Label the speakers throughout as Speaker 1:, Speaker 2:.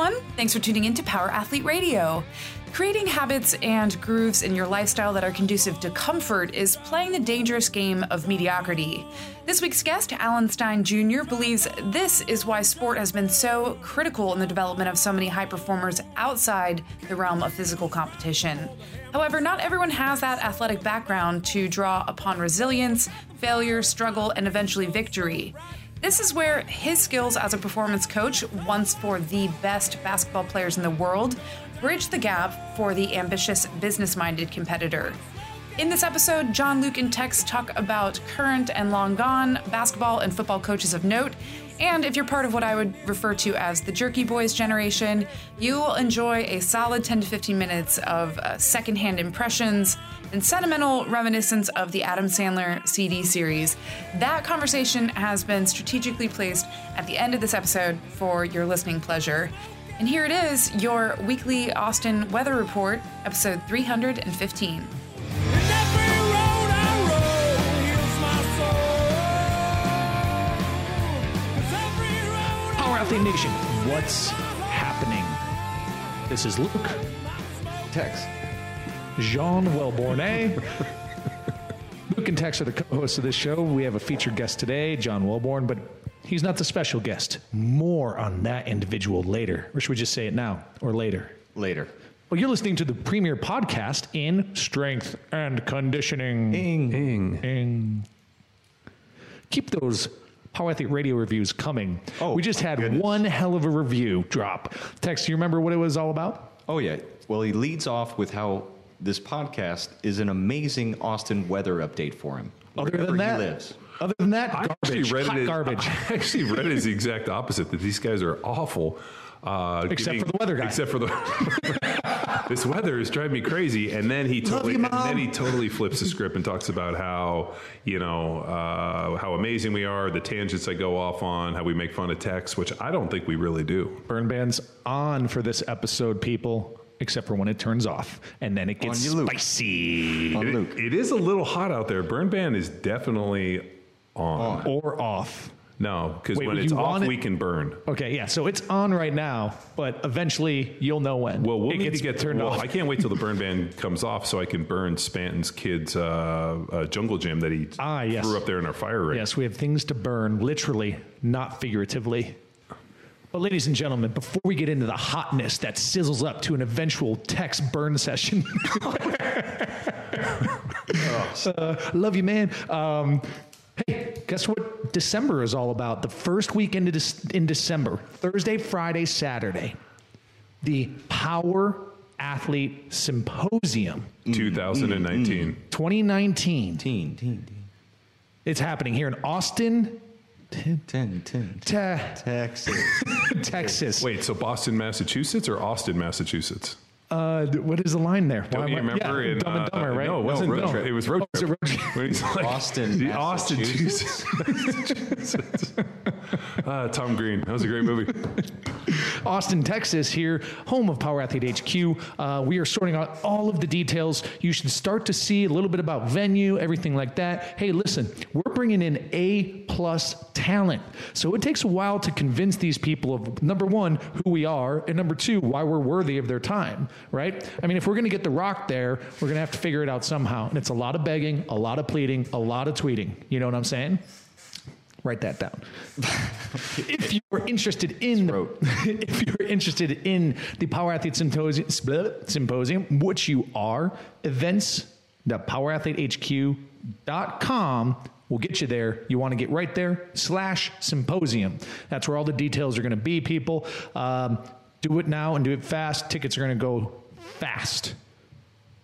Speaker 1: everyone. Thanks for tuning in to Power Athlete Radio. Creating habits and grooves in your lifestyle that are conducive to comfort is playing the dangerous game of mediocrity. This week's guest, Alan Stein Jr., believes this is why sport has been so critical in the development of so many high performers outside the realm of physical competition. However, not everyone has that athletic background to draw upon resilience, failure, struggle, and eventually victory. This is where his skills as a performance coach, once for the best basketball players in the world, bridge the gap for the ambitious, business minded competitor. In this episode, John, Luke, and Tex talk about current and long gone basketball and football coaches of note. And if you're part of what I would refer to as the Jerky Boys generation, you will enjoy a solid 10 to 15 minutes of uh, secondhand impressions and sentimental reminiscence of the Adam Sandler CD series. That conversation has been strategically placed at the end of this episode for your listening pleasure. And here it is, your weekly Austin weather report, episode 315.
Speaker 2: Power Athlete Nation, what's happening? This is Luke,
Speaker 3: Tex.
Speaker 2: Jean Welborn. Eh? Luke and Tex are the co-hosts of this show. We have a featured guest today, John Welborn, but he's not the special guest. More on that individual later. Or should we just say it now or later?
Speaker 3: Later.
Speaker 2: Well, you're listening to the premier podcast in strength and conditioning.
Speaker 3: Ing.
Speaker 4: Ing.
Speaker 2: Ing. Keep those Power Athlete radio reviews coming.
Speaker 3: Oh,
Speaker 2: we just had
Speaker 3: goodness.
Speaker 2: one hell of a review drop. Tex, do you remember what it was all about?
Speaker 3: Oh, yeah. Well, he leads off with how this podcast is an amazing Austin weather update for him.
Speaker 2: Other than that,
Speaker 3: he lives.
Speaker 2: other than that,
Speaker 4: I
Speaker 2: garbage,
Speaker 4: actually read
Speaker 2: hot
Speaker 4: it. as-
Speaker 2: garbage.
Speaker 4: I actually read it as the exact opposite. That these guys are awful. Uh,
Speaker 2: Except for the weather guy.
Speaker 4: Except for the this weather is driving me crazy. And then he totally,
Speaker 2: you,
Speaker 4: and then he totally flips the script and talks about how you know uh, how amazing we are, the tangents I go off on, how we make fun of Tex, which I don't think we really do.
Speaker 2: Burn band's on for this episode, people. Except for when it turns off, and then it gets
Speaker 3: On you,
Speaker 2: spicy
Speaker 3: On
Speaker 4: It-
Speaker 3: Luke.
Speaker 4: it is a little hot out there. Burn Ban is definitely on.
Speaker 2: or off.
Speaker 4: No, because
Speaker 2: Wait,
Speaker 4: when it's off,
Speaker 2: want it-
Speaker 4: we can burn.
Speaker 2: Okay, yeah. So it's on right now, but eventually you'll know when.
Speaker 4: Well, we'll
Speaker 2: it
Speaker 4: need
Speaker 2: gets
Speaker 4: to get
Speaker 2: turned
Speaker 4: well,
Speaker 2: off.
Speaker 4: I can't wait till the burn ban comes off so I can burn Spanton's kid's uh, uh, jungle gym that he
Speaker 2: Ah, yes.
Speaker 4: threw up there in our fire ring.
Speaker 2: Yes, we have things to burn, literally, not figuratively. But, ladies and gentlemen, before we get into the hotness that sizzles up to an eventual text burn session, Uh, love you, man. Um, hey, guess what December is all about? The first week into in December, Thursday, Friday, Saturday, the Power Athlete Symposium mm.
Speaker 4: 2019. Mm.
Speaker 2: 2019.
Speaker 3: Teen, teen, teen.
Speaker 2: It's happening here in Austin,
Speaker 3: Ten, ten, ten.
Speaker 2: te-
Speaker 3: Texas.
Speaker 2: Texas.
Speaker 4: Wait, so Boston, Massachusetts, or Austin, Massachusetts?
Speaker 2: Uh, what is the line there?
Speaker 4: Don't you remember?
Speaker 2: yeah,
Speaker 4: in,
Speaker 2: Dumb and
Speaker 4: uh,
Speaker 2: Dumber, right?
Speaker 4: No, it wasn't.
Speaker 3: Road
Speaker 4: no,
Speaker 3: Trip.
Speaker 4: It was road
Speaker 2: Oh, is it
Speaker 4: trip.
Speaker 2: Road Trip?
Speaker 4: When he's like,
Speaker 3: Austin,
Speaker 4: the Austin,
Speaker 3: Massachusetts.
Speaker 4: Massachusetts. uh, Tom Green. That was a great movie.
Speaker 2: Austin, Texas, here, home of Power Athlete HQ. Uh, we are sorting out all of the details. You should start to see a little bit about venue, everything like that. Hey, listen, we're bringing in A plus talent. So it takes a while to convince these people of number one, who we are, and number two, why we're worthy of their time, right? I mean, if we're going to get the rock there, we're going to have to figure it out somehow. And it's a lot of begging, a lot of pleading, a lot of tweeting. You know what I'm saying? Write that down. if you're interested in if you're interested in the Power Athlete Symposium, symposium which you are, events.powerathletehq.com will get you there. You want to get right there, slash symposium. That's where all the details are going to be, people. Um, do it now and do it fast. Tickets are going to go fast.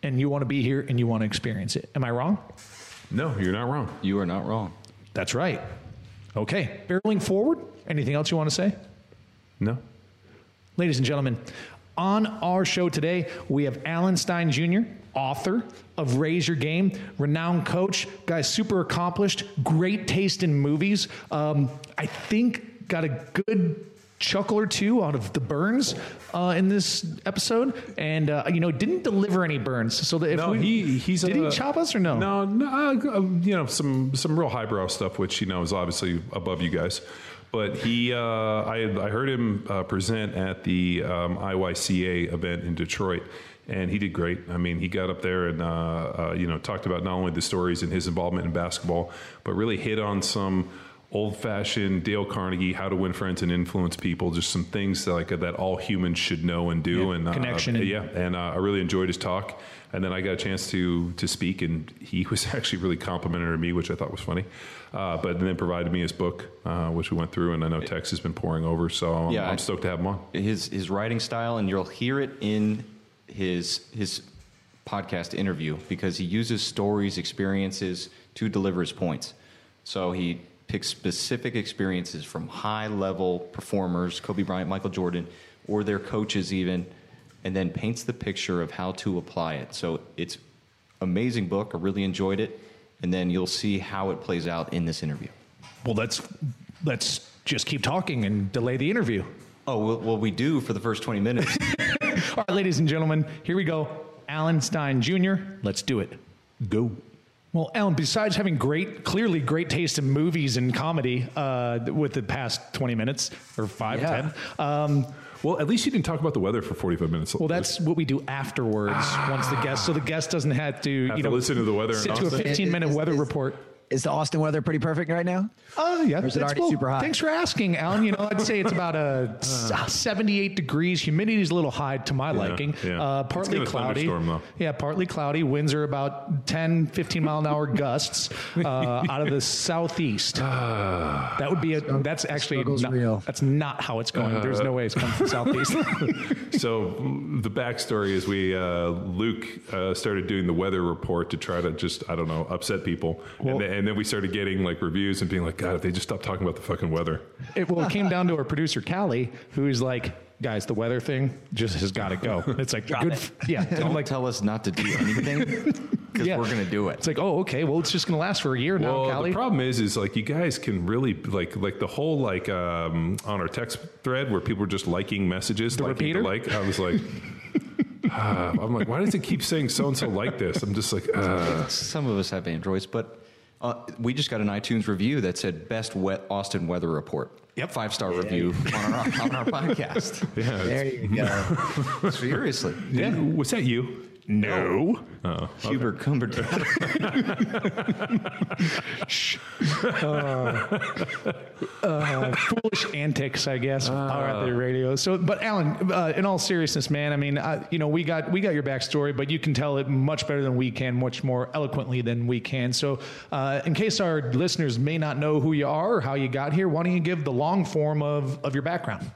Speaker 2: And you want to be here and you want to experience it. Am I wrong?
Speaker 4: No, you're not wrong.
Speaker 3: You are not wrong.
Speaker 2: That's right. Okay, barreling forward. Anything else you want to say?
Speaker 4: No.
Speaker 2: Ladies and gentlemen, on our show today, we have Alan Stein Jr., author of Raise Your Game, renowned coach, guy super accomplished, great taste in movies. Um, I think got a good chuckle or two out of the burns uh, in this episode, and uh, you know didn't deliver any burns. So that if
Speaker 4: No,
Speaker 2: we,
Speaker 4: he he's
Speaker 2: did he chop us or no?
Speaker 4: No, no, uh, you know some some real highbrow stuff, which you know is obviously above you guys. But he, uh, I, I heard him uh, present at the um, IYCA event in Detroit, and he did great. I mean, he got up there and uh, uh, you know talked about not only the stories and his involvement in basketball, but really hit on some old-fashioned Dale Carnegie, how to win friends and influence people, just some things that, like that all humans should know and do.
Speaker 2: Yeah,
Speaker 4: and uh,
Speaker 2: connection.
Speaker 4: yeah, and uh, I really enjoyed his talk. And then I got a chance to to speak, and he was actually really complimentary to me, which I thought was funny. Uh, but then provided me his book, uh, which we went through, and I know Tex has been pouring over, so I'm,
Speaker 3: Yeah,
Speaker 4: I'm stoked to have him on.
Speaker 3: his his writing style, and you'll hear it in his his podcast interview because he uses stories, experiences to deliver his points. So he picks specific experiences from high level performers, Kobe Bryant, Michael Jordan, or their coaches even, and then paints the picture of how to apply it. So it's amazing book. I really enjoyed it, and then you'll see how it plays out in this interview.
Speaker 2: Well, let's let's just keep talking and delay the interview.
Speaker 3: Oh well, well we do for the first twenty minutes.
Speaker 2: All right, ladies and gentlemen, here we go. Alan Stein Jr. Let's do it. Go. Well, Alan, besides having great, clearly great taste in movies and comedy uh, with the past 20 minutes or five,
Speaker 5: Yeah.
Speaker 2: 10, um,
Speaker 4: Well, at least you didn't talk about the weather for 45 minutes.
Speaker 2: well, that's what we do afterwards once the guest, so the guest doesn't have to,
Speaker 4: Have
Speaker 2: you
Speaker 4: to
Speaker 2: know,
Speaker 4: listen to the weather in
Speaker 2: sit to a 15 minute weather
Speaker 5: is-
Speaker 2: report.
Speaker 5: Is the Austin weather pretty perfect right now?
Speaker 2: Oh yeah,
Speaker 5: Or is it
Speaker 2: that's
Speaker 5: already super hot?
Speaker 2: Thanks for asking, Alan. You know, I'd say it's about a s- 78 degrees. Humidity is a little high to my liking.
Speaker 4: yeah.
Speaker 2: Uh, partly
Speaker 4: gonna
Speaker 2: cloudy.
Speaker 4: though.
Speaker 2: Yeah, partly cloudy. Winds are about 10, 15 mile an hour gusts uh, out of the southeast. that would be a. That's actually not,
Speaker 5: real.
Speaker 2: that's not how it's going. There's no way it's coming from southeast.
Speaker 4: so mm, the backstory is we uh, Luke uh, started doing the weather report to try to just I don't know upset people, and, then, and then we started getting like reviews and being like, God, if they just stop talking about the fucking weather.
Speaker 2: it, well, it came down to our producer Callie, who's like, guys, the weather thing just has got to go. It's like good. f- Yeah,
Speaker 3: Don't
Speaker 2: like.
Speaker 3: tell us not to do anything because
Speaker 2: Yeah.
Speaker 3: we're going to do it.
Speaker 2: It's like, oh, okay. Well, it's just going to last for a year now,
Speaker 4: Well,
Speaker 2: Callie.
Speaker 4: the problem is, is like you guys can really like like the whole like um, on our text thread where people were just liking messages, liking
Speaker 2: repeater?
Speaker 4: to like. I was like, ah, I'm like, why does it keep saying so and so like this? I'm just like, uh,
Speaker 3: Some of us have Androids, but uh, we just got an iTunes review that said best wet Austin weather report.
Speaker 2: Yep.
Speaker 3: Five star review on our, on our podcast.
Speaker 4: yeah.
Speaker 5: There you go.
Speaker 3: Seriously.
Speaker 4: yeah. Was that you?
Speaker 2: No.
Speaker 4: Oh,
Speaker 3: Hubert Cumberdale.
Speaker 2: Uh, foolish antics, I guess, are at the radio. So, but Alan, uh, in all seriousness, man, I mean, uh, you know, we got we got your backstory, but you can tell it much better than we can, much more eloquently than we can. So, uh, in case our listeners may not know who you are or how you got here, why don't you give the long form of of your background?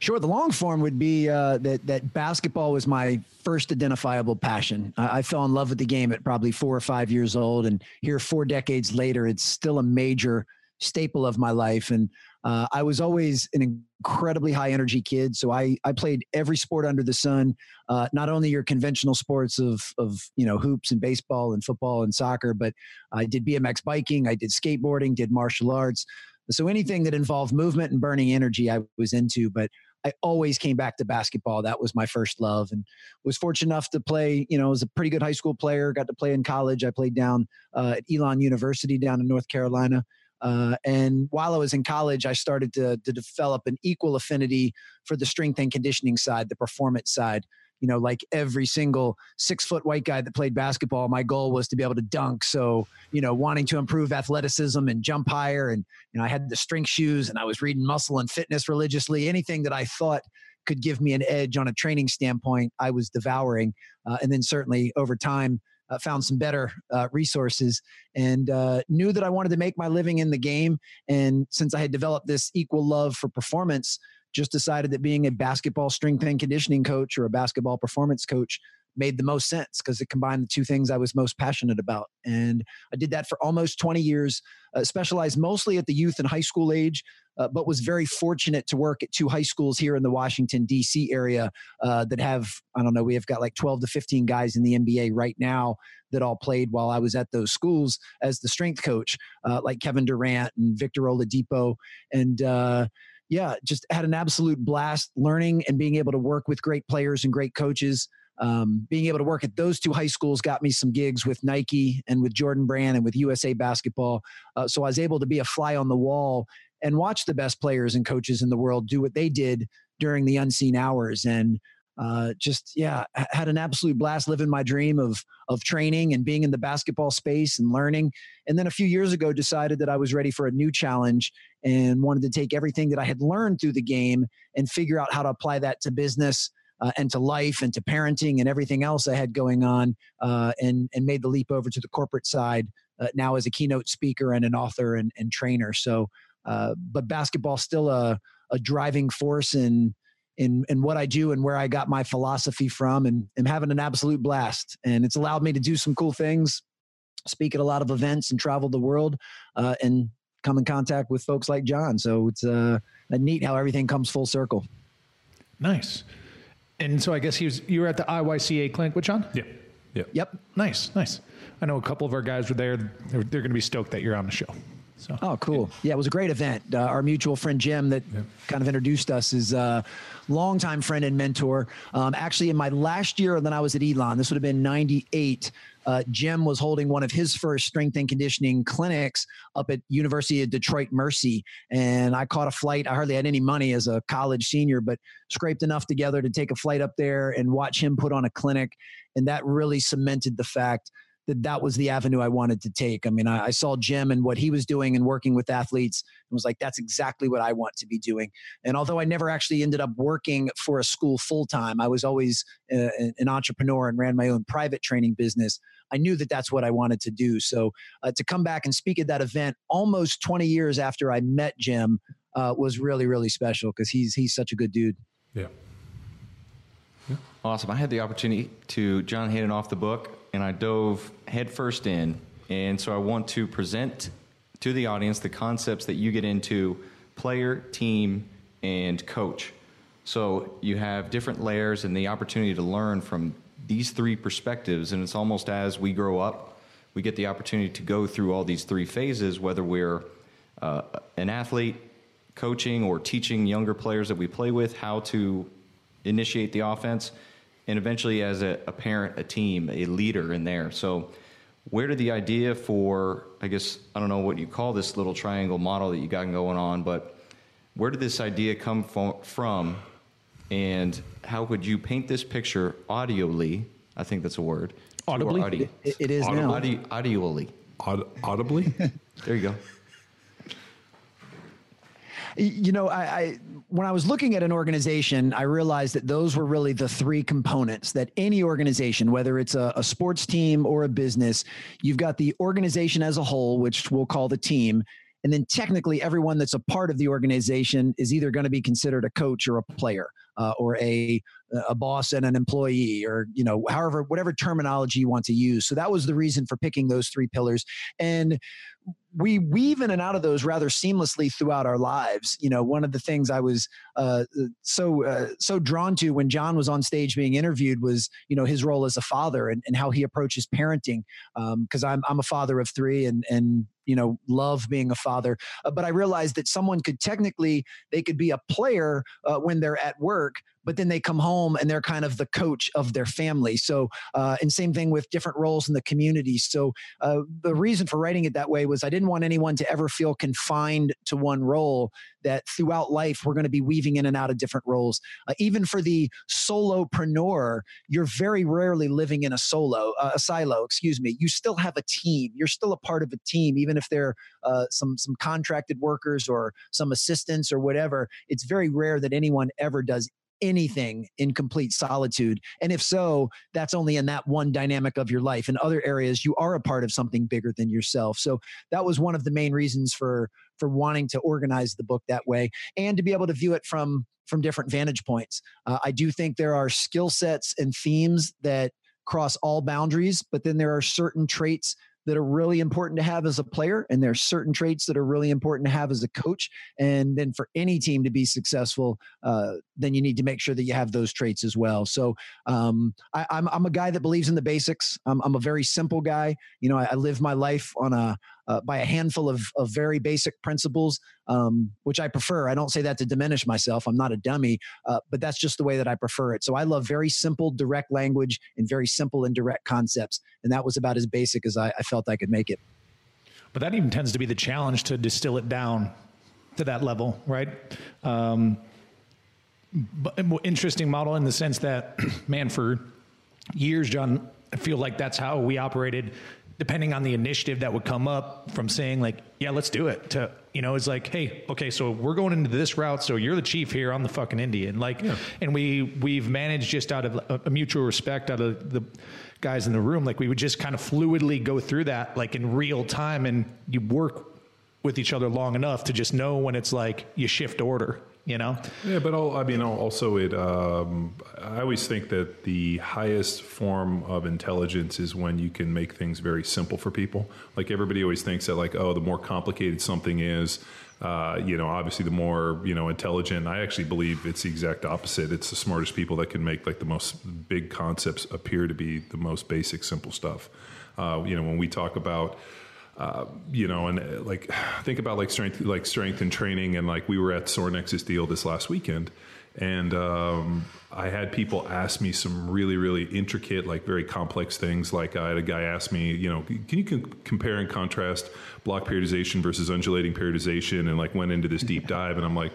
Speaker 5: Sure. The long form would be uh, that that basketball was my first identifiable passion. I, I fell in love with the game at probably four or five years old, and here four decades later, it's still a major staple of my life. And uh, I was always an incredibly high energy kid, so I I played every sport under the sun. Uh, not only your conventional sports of of you know hoops and baseball and football and soccer, but I did BMX biking, I did skateboarding, did martial arts. So anything that involved movement and burning energy, I was into. But I always came back to basketball. That was my first love, and was fortunate enough to play. You know, as a pretty good high school player. Got to play in college. I played down uh, at Elon University down in North Carolina. Uh, and while I was in college, I started to, to develop an equal affinity for the strength and conditioning side, the performance side. You know, like every single six foot white guy that played basketball, my goal was to be able to dunk. So, you know, wanting to improve athleticism and jump higher. And, you know, I had the strength shoes and I was reading muscle and fitness religiously. Anything that I thought could give me an edge on a training standpoint, I was devouring. Uh, and then certainly over time, uh, found some better uh, resources and uh, knew that I wanted to make my living in the game. And since I had developed this equal love for performance, just decided that being a basketball strength and conditioning coach or a basketball performance coach made the most sense because it combined the two things I was most passionate about. And I did that for almost 20 years, uh, specialized mostly at the youth and high school age, uh, but was very fortunate to work at two high schools here in the Washington, D.C. area uh, that have, I don't know, we have got like 12 to 15 guys in the NBA right now that all played while I was at those schools as the strength coach, uh, like Kevin Durant and Victor Oladipo. And, uh, yeah, just had an absolute blast learning and being able to work with great players and great coaches. Um, being able to work at those two high schools got me some gigs with Nike and with Jordan Brand and with USA Basketball. Uh, so I was able to be a fly on the wall and watch the best players and coaches in the world do what they did during the unseen hours. And uh, just yeah, had an absolute blast living my dream of of training and being in the basketball space and learning. And then a few years ago, decided that I was ready for a new challenge and wanted to take everything that I had learned through the game and figure out how to apply that to business. Uh, and to life and to parenting and everything else I had going on, uh, and and made the leap over to the corporate side uh, now as a keynote speaker and an author and, and trainer. So, uh, but basketball still a a driving force in in in what I do and where I got my philosophy from, and am having an absolute blast. And it's allowed me to do some cool things, speak at a lot of events, and travel the world, uh, and come in contact with folks like John. So it's uh, neat how everything comes full circle.
Speaker 2: Nice. And so I guess he was. You were at the IYCA clinic with John.
Speaker 4: Yeah. Yeah.
Speaker 5: Yep.
Speaker 2: Nice. Nice. I know a couple of our guys were there. They're, they're going to be stoked that you're on the show. So.
Speaker 5: Oh, cool. Yeah, it was a great event. Uh, our mutual friend Jim that yeah. kind of introduced us is a longtime friend and mentor. Um, actually, in my last year, then I was at Elon, this would have been 98. Uh, Jim was holding one of his first strength and conditioning clinics up at University of Detroit Mercy, and I caught a flight. I hardly had any money as a college senior, but scraped enough together to take a flight up there and watch him put on a clinic, and that really cemented the fact that that was the avenue I wanted to take. I mean, I, I, saw Jim and what he was doing and working with athletes and was like, that's exactly what I want to be doing. And although I never actually ended up working for a school full time, I was always uh, an entrepreneur and ran my own private training business. I knew that that's what I wanted to do. So uh, to come back and speak at that event almost 20 years after I met Jim uh, was really, really special because he's he's such a good dude.
Speaker 4: Yeah.
Speaker 3: yeah. Awesome. I had the opportunity to John Hayden off the book and I dove headfirst in. And so I want to present to the audience the concepts that you get into player, team, and coach. So you have different layers and the opportunity to learn from these three perspectives. And it's almost as we grow up, we get the opportunity to go through all these three phases, whether we're uh, an athlete, coaching, or teaching younger players that we play with how to initiate the offense and eventually as a, a parent, a team, a leader in there. So, where did the idea for, I guess, I don't know what you call this little triangle model that you got going on, but where did this idea come from? And how would you paint this picture audibly? I think that's a word.
Speaker 2: Audibly?
Speaker 5: It, it is
Speaker 3: Audi-
Speaker 5: now.
Speaker 3: Audi- audibly.
Speaker 4: Aud- audibly?
Speaker 3: there you go
Speaker 5: you know, I, I, when I was looking at an organization, I realized that those were really the three components that any organization, whether it's a, a sports team or a business, you've got the organization as a whole, which we'll call the team. And then technically, everyone that's a part of the organization is either going to be considered a coach or a player, uh, or a a boss and an employee, or you know, however, whatever terminology you want to use. So that was the reason for picking those three pillars. And we weave in and out of those rather seamlessly throughout our lives. You know, one of the things I was uh, so uh, so drawn to when John was on stage being interviewed was you know his role as a father and, and how he approaches parenting. Because um, I'm I'm a father of three and and you know love being a father, uh, but I realized that someone could technically they could be a player uh, when they're at work, but then they come home and they're kind of the coach of their family. So, uh, and same thing with different roles in the community. So, uh, the reason for writing it that way was I didn't want anyone to ever feel confined to one role. That throughout life we're going to be weaving in and out of different roles. Uh, even for the solopreneur, you're very rarely living in a solo, uh, a silo. Excuse me. You still have a team. You're still a part of a team, even if they're uh, some some contracted workers or some assistants or whatever. It's very rare that anyone ever does anything in complete solitude? And if so, that's only in that one dynamic of your life. In other areas, you are a part of something bigger than yourself. So that was one of the main reasons for for wanting to organize the book that way and to be able to view it from from different vantage points. Uh, I do think there are skill sets and themes that cross all boundaries, but then there are certain traits that are really important to have as a player, and there are certain traits that are really important to have as a coach. And then for any team to be successful, uh, then you need to make sure that you have those traits as well. So um, I, am a guy that believes in the basics. I'm, I'm a very simple guy. You know, I, I live my life on a uh, by a handful of, of very basic principles, um, which I prefer. I don't say that to diminish myself. I'm not a dummy, uh, but that's just the way that I prefer it. So I love very simple, direct language and very simple and direct concepts. And that was about as basic as I, I felt I could make it.
Speaker 2: But that even tends to be the challenge to distill it down to that level, right? Um, but interesting model in the sense that, man, for years, John, I feel like that's how we operated. Depending on the initiative that would come up from saying like, yeah, let's do it. To you know, it's like, hey, okay, so we're going into this route. So you're the chief here. I'm the fucking Indian. Like, yeah. and we we've managed just out of a, a mutual respect out of the guys in the room. Like we would just kind of fluidly go through that, like in real time, and you work with each other long enough to just know when it's like you shift order you know?
Speaker 4: Yeah but i mean also it um, i always think that the highest form of intelligence is when you can make things very simple for people. Like everybody always thinks that like oh the more complicated something is uh, you know obviously the more you know intelligent. I actually believe it's the exact opposite. It's the smartest people that can make like the most big concepts appear to be the most basic simple stuff. Uh, you know when we talk about uh, you know, and uh, like think about like strength, like strength and training, and like we were at Sorinex deal this last weekend, and um, I had people ask me some really, really intricate, like very complex things. Like I had a guy ask me, you know, can you compare and contrast block periodization versus undulating periodization, and like went into this deep dive, and I'm like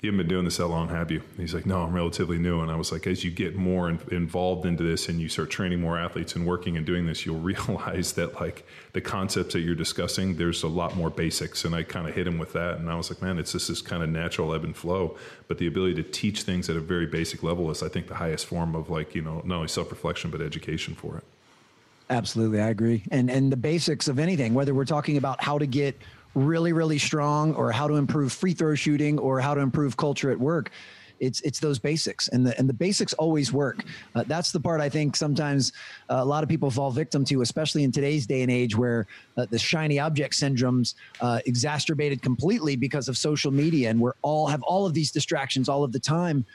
Speaker 4: you haven't been doing this that long, have you? And he's like, no, I'm relatively new. And I was like, as you get more in, involved into this and you start training more athletes and working and doing this, you'll realize that like the concepts that you're discussing, there's a lot more basics. And I kind of hit him with that. And I was like, man, it's just this kind of natural ebb and flow. But the ability to teach things at a very basic level is, I think, the highest form of like, you know, not only self reflection, but education for it.
Speaker 5: Absolutely, I agree. And and the basics of anything, whether we're talking about how to get really, really strong or how to improve free throw shooting or how to improve culture at work. It's it's those basics, and the and the basics always work. Uh, that's the part I think sometimes uh, a lot of people fall victim to, especially in today's day and age, where uh, the shiny object syndromes uh, exacerbated completely because of social media, and we're all have all of these distractions all of the time.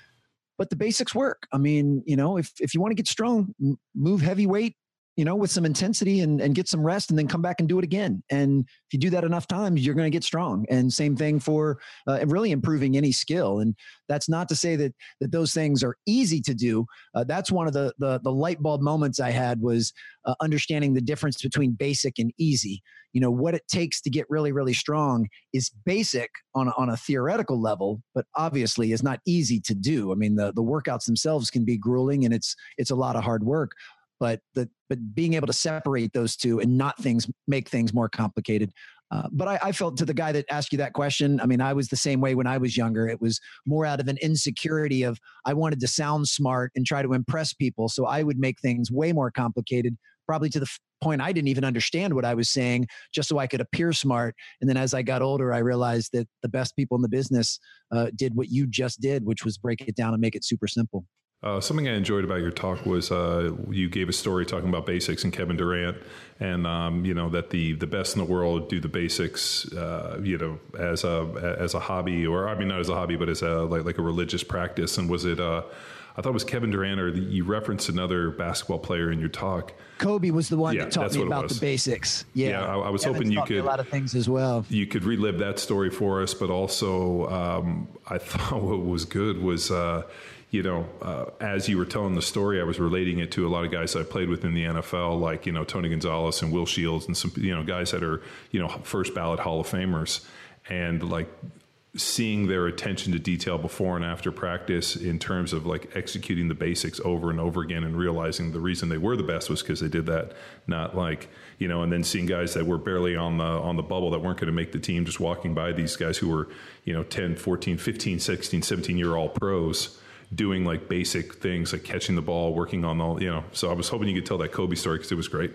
Speaker 5: But the basics work. I mean, you know, if if you want to get strong, move heavyweight, you know, with some intensity and, and get some rest and then come back and do it again. And if you do that enough times, you're going to get strong. And same thing for uh, really improving any skill. And that's not to say that, that those things are easy to do. Uh, that's one of the, the, the, light bulb moments I had was uh, understanding the difference between basic and easy. You know, what it takes to get really, really strong is basic on on a theoretical level, but obviously is not easy to do. I mean, the, the workouts themselves can be grueling and it's, it's a lot of hard work but the but being able to separate those two and not things make things more complicated. Uh, but I, I, felt to the guy that asked you that question. I mean, I was the same way when I was younger. It was more out of an insecurity of I wanted to sound smart and try to impress people, so I would make things way more complicated. Probably to the f- point I didn't even understand what I was saying, just so I could appear smart. And then as I got older, I realized that the best people in the business uh, did what you just did, which was break it down and make it super simple.
Speaker 4: Uh, something I enjoyed about your talk was uh, you gave a story talking about basics and Kevin Durant, and um, you know that the the best in the world do the basics, uh, you know, as a as a hobby, or I mean not as a hobby, but as a like like a religious practice. And was it? Uh, I thought it was Kevin Durant, or the, you referenced another basketball player in your talk.
Speaker 5: Kobe was the one yeah, that taught me about the basics. Yeah,
Speaker 4: yeah I, I was hoping you could
Speaker 5: a lot of things as well.
Speaker 4: You could relive that story for us, but also um, I thought what was good was uh, you know, uh, as you were telling the story, I was relating it to a lot of guys I played with in the NFL, like you know Tony Gonzalez and Will Shields, and some you know guys that are you know first ballot Hall of Famers, and like seeing their attention to detail before and after practice in terms of like executing the basics over and over again and realizing the reason they were the best was because they did that not like you know and then seeing guys that were barely on the on the bubble that weren't going to make the team just walking by these guys who were you know 10 14 15 16 17 year all pros doing like basic things like catching the ball, working on all, you know. So I was hoping you could tell that Kobe story because it was great.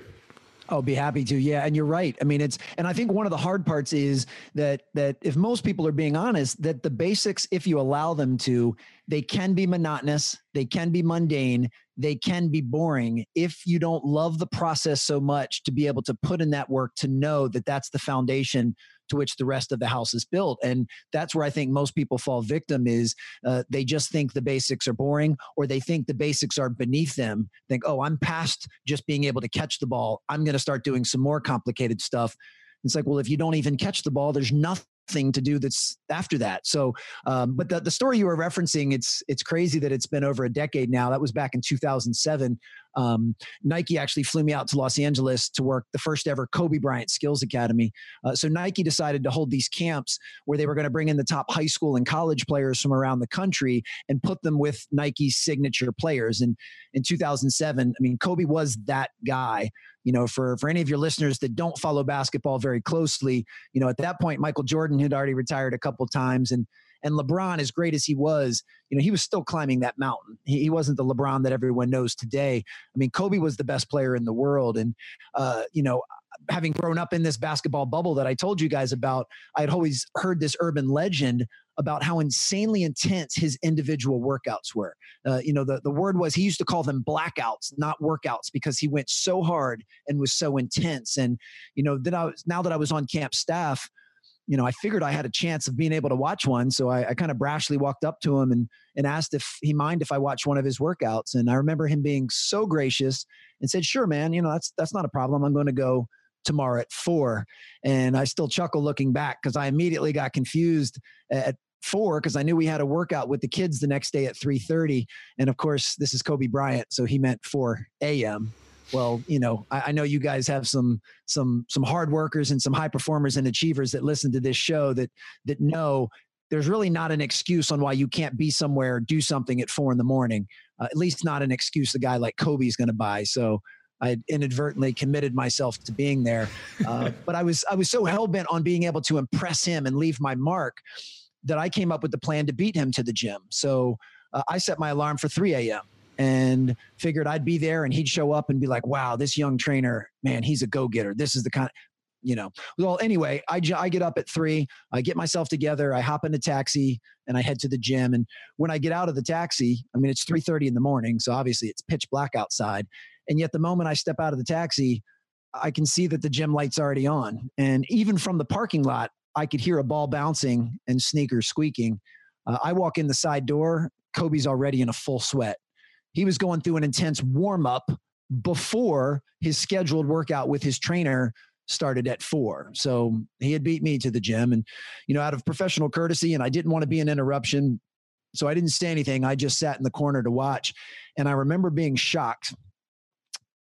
Speaker 5: I'll be happy to. Yeah, and you're right. I mean, it's and I think one of the hard parts is that that if most people are being honest, that the basics, if you allow them to, they can be monotonous, they can be mundane, they can be boring if you don't love the process so much to be able to put in that work to know that that's the foundation to which the rest of the house is built. And that's where I think most people fall victim is uh, they just think the basics are boring or they think the basics are beneath them. Think, oh, I'm past just being able to catch the ball. I'm going to start doing some more complicated stuff. It's like, well, if you don't even catch the ball, there's nothing thing to do that's after that. So, um, but the, the story you were referencing, it's it's crazy that it's been over a decade now. That was back in 2007. Um, Nike actually flew me out to Los Angeles to work the first ever Kobe Bryant Skills Academy. Uh, so Nike decided to hold these camps where they were going to bring in the top high school and college players from around the country and put them with Nike's signature players. And in 2007, I mean, Kobe was that guy you know, for for any of your listeners that don't follow basketball very closely, you know, at that point, Michael Jordan had already retired a couple times, and and LeBron, as great as he was, you know, he was still climbing that mountain. He, he wasn't the LeBron that everyone knows today. I mean, Kobe was the best player in the world, and uh, you know, having grown up in this basketball bubble that I told you guys about, I had always heard this urban legend about how insanely intense his individual workouts were. Uh, you know, the, the word was he used to call them blackouts, not workouts, because he went so hard and was so intense. And, you know, then I was now that I was on camp staff, you know, I figured I had a chance of being able to watch one. So I, I kind of brashly walked up to him and, and asked if he mind if I watched one of his workouts. And I remember him being so gracious and said, sure, man, you know, that's, that's not a problem. I'm going to go tomorrow at four. And I still chuckle looking back because I immediately got confused at four because I knew we had a workout with the kids the next day at 3:30. And of course, this is Kobe Bryant, so he meant 4 a.m. Well, you know, I, I, know you guys have some some some hard workers and some high performers and achievers that listen to this show that that know there's really not an excuse on why you can't be somewhere, do something at four in the morning. Uh, at least not an excuse a guy like kobe's going to buy. So I inadvertently committed myself to being there, uh, but I was I was so hell bent on being able to impress him and leave my mark that I came up with the plan to beat him to the gym. So uh, I set my alarm for 3 a.m. and figured I'd be there and he'd show up and be like, wow, this young trainer, man, he's a go getter. This is the kind, you know. Well, anyway, I, I get up at three, I get myself together, I hop in a taxi and I head to the gym. And when I get out of the taxi, I mean, it's 3.30 in the morning. So obviously it's pitch black outside. And yet the moment I step out of the taxi, I can see that the gym light's already on. And even from the parking lot, I could hear a ball bouncing and sneakers squeaking. Uh, I walk in the side door. Kobe's already in a full sweat. He was going through an intense warm up before his scheduled workout with his trainer started at four. So he had beat me to the gym. And, you know, out of professional courtesy, and I didn't want to be an interruption. So I didn't say anything. I just sat in the corner to watch. And I remember being shocked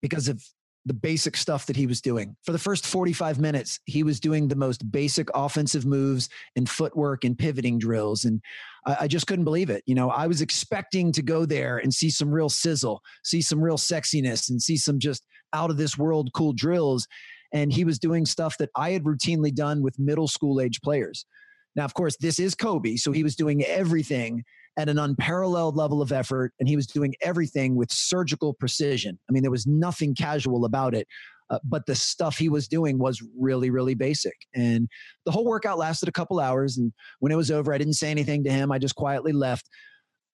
Speaker 5: because of the basic stuff that he was doing. For the first 45 minutes, he was doing the most basic offensive moves and footwork and pivoting drills. And I, I, just couldn't believe it. You know, I was expecting to go there and see some real sizzle, see some real sexiness, and see some just out of this world cool drills. And he was doing stuff that I had routinely done with middle school age players. Now, of course, this is Kobe. So he was doing everything at an unparalleled level of effort, and he was doing everything with surgical precision. I mean, there was nothing casual about it. Uh, but the stuff he was doing was really, really basic. And the whole workout lasted a couple hours. And when it was over, I didn't say anything to him. I just quietly left.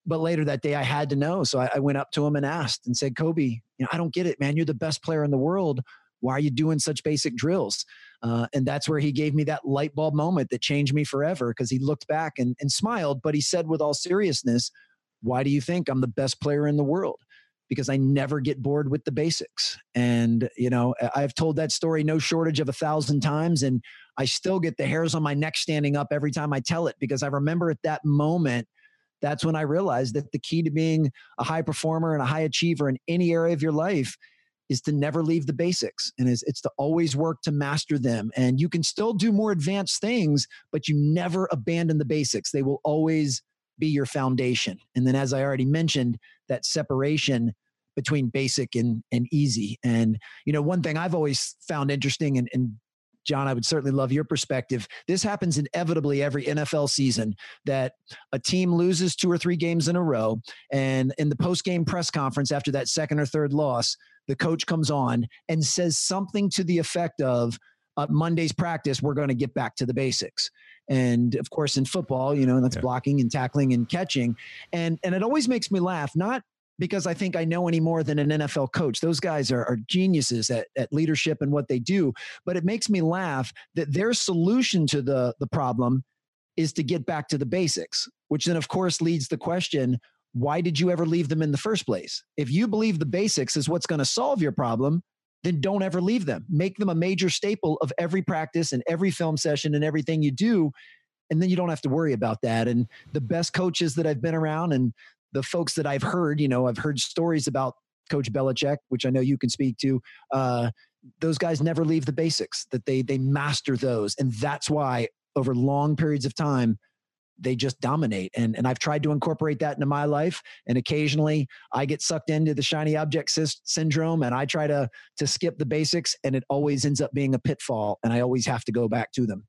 Speaker 5: But later that day, I had to know. So I, I went up to him and asked and said, Kobe, you know, I don't get it, man. You're the best player in the world. Why are you doing such basic drills? Uh, and that's where he gave me that light bulb moment that changed me forever because he looked back and, and smiled, but he said with all seriousness, Why do you think I'm the best player in the world? Because I never get bored with the basics. And, you know, I've told that story no shortage of a thousand times. And I still get the hairs on my neck standing up every time I tell it because I remember at that moment, that's when I realized that the key to being a high performer and a high achiever in any area of your life is to never leave the basics and it's, it's to always work to master them. And you can still do more advanced things, but you never abandon the basics. They will always be your foundation. And then, as I already mentioned, that separation between basic and, and easy. And, you know, one thing I've always found interesting and, and John, I would certainly love your perspective. This happens inevitably every NFL season that a team loses two or three games in a row. And in the post game press conference after that second or third loss, the coach comes on and says something to the effect of, uh, Monday's practice, we're going to get back to the basics. And of course, in football, you know, that's yeah. blocking and tackling and catching. And and it always makes me laugh, not because I think I know any more than an NFL coach. Those guys are, are geniuses at, at leadership and what they do. But it makes me laugh that their solution to the, the problem is to get back to the basics, which then, of course, leads the question why did you ever leave them in the first place? If you believe the basics is what's going to solve your problem, then don't ever leave them. Make them a major staple of every practice and every film session and everything you do. And then you don't have to worry about that. And the best coaches that I've been around and the folks that I've heard, you know, I've heard stories about Coach Belichick, which I know you can speak to. Uh, those guys never leave the basics; that they they master those, and that's why over long periods of time they just dominate. And, and I've tried to incorporate that into my life. And occasionally I get sucked into the shiny object sy- syndrome and I try to, to skip the basics and it always ends up being a pitfall. And I always have to go back to them.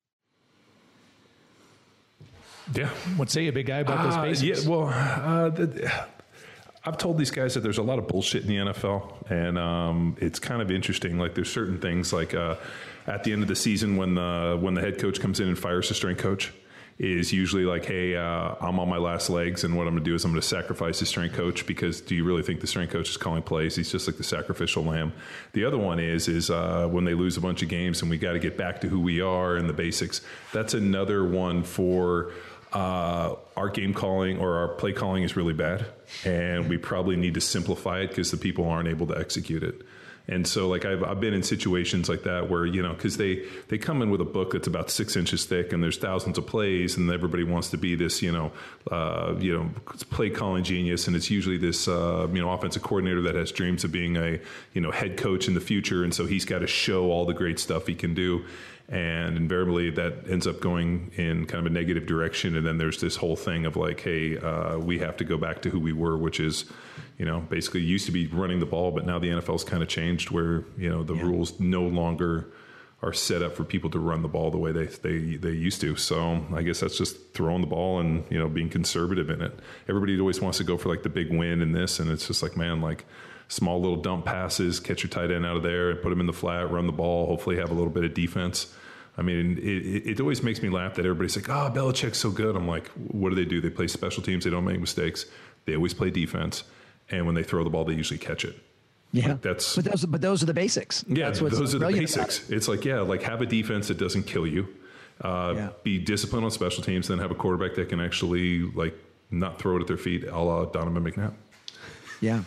Speaker 4: Yeah.
Speaker 2: What say you, big guy, about those
Speaker 4: Uh,
Speaker 2: basics?
Speaker 4: Yeah, well, uh, the, I've told these guys that there's a lot of bullshit in the NFL, and um, it's kind of interesting. Like there's certain things like uh, at the end of the season when the when the head coach comes in and fires the strength coach. Is usually like, hey, uh, I'm on my last legs, and what I'm going to do is I'm going to sacrifice the strength coach because do you really think the strength coach is calling plays? He's just like the sacrificial lamb. The other one is is uh, when they lose a bunch of games and we got to get back to who we are and the basics. That's another one for uh, our game calling or our play calling is really bad, and we probably need to simplify it because the people aren't able to execute it. And so, like I've, I've been in situations like that where you know because they they come in with a book that's about six inches thick and there's thousands of plays and everybody wants to be this you know uh, you know play calling genius. And it's usually this uh, you know offensive coordinator that has dreams of being a you know head coach in the future. And so he's got to show all the great stuff he can do and invariably that ends up going in kind of a negative direction. And then there's this whole thing of like hey uh, we have to go back to who we were which is you know basically used to be running the ball but now the nfl's kind of changed where you know the rules no longer are set up for people to run the ball the way they, they they used to. So i guess that's just throwing the ball and you know being conservative in it. Everybody always wants to go for like the big win in this and it's just like man like small little dump passes, catch your tight end out of there, and put him in the flat, run the ball, hopefully have a little bit of defense. I mean, it, it, it always makes me laugh that everybody's like, oh, Belichick's so good. I'm like, what do they do? They play special teams, they don't make mistakes, they always play defense, and when they throw the ball, they usually catch it.
Speaker 5: Yeah,
Speaker 4: Like, that's
Speaker 5: but those but those are the basics.
Speaker 4: yeah,
Speaker 5: That's what's
Speaker 4: those are the basics. It's like yeah, like have a defense that doesn't kill you. Uh,
Speaker 5: Yeah.
Speaker 4: Be disciplined on special teams, then have a quarterback that can actually like not throw it at their feet, a la Donovan McNabb.
Speaker 5: Yeah.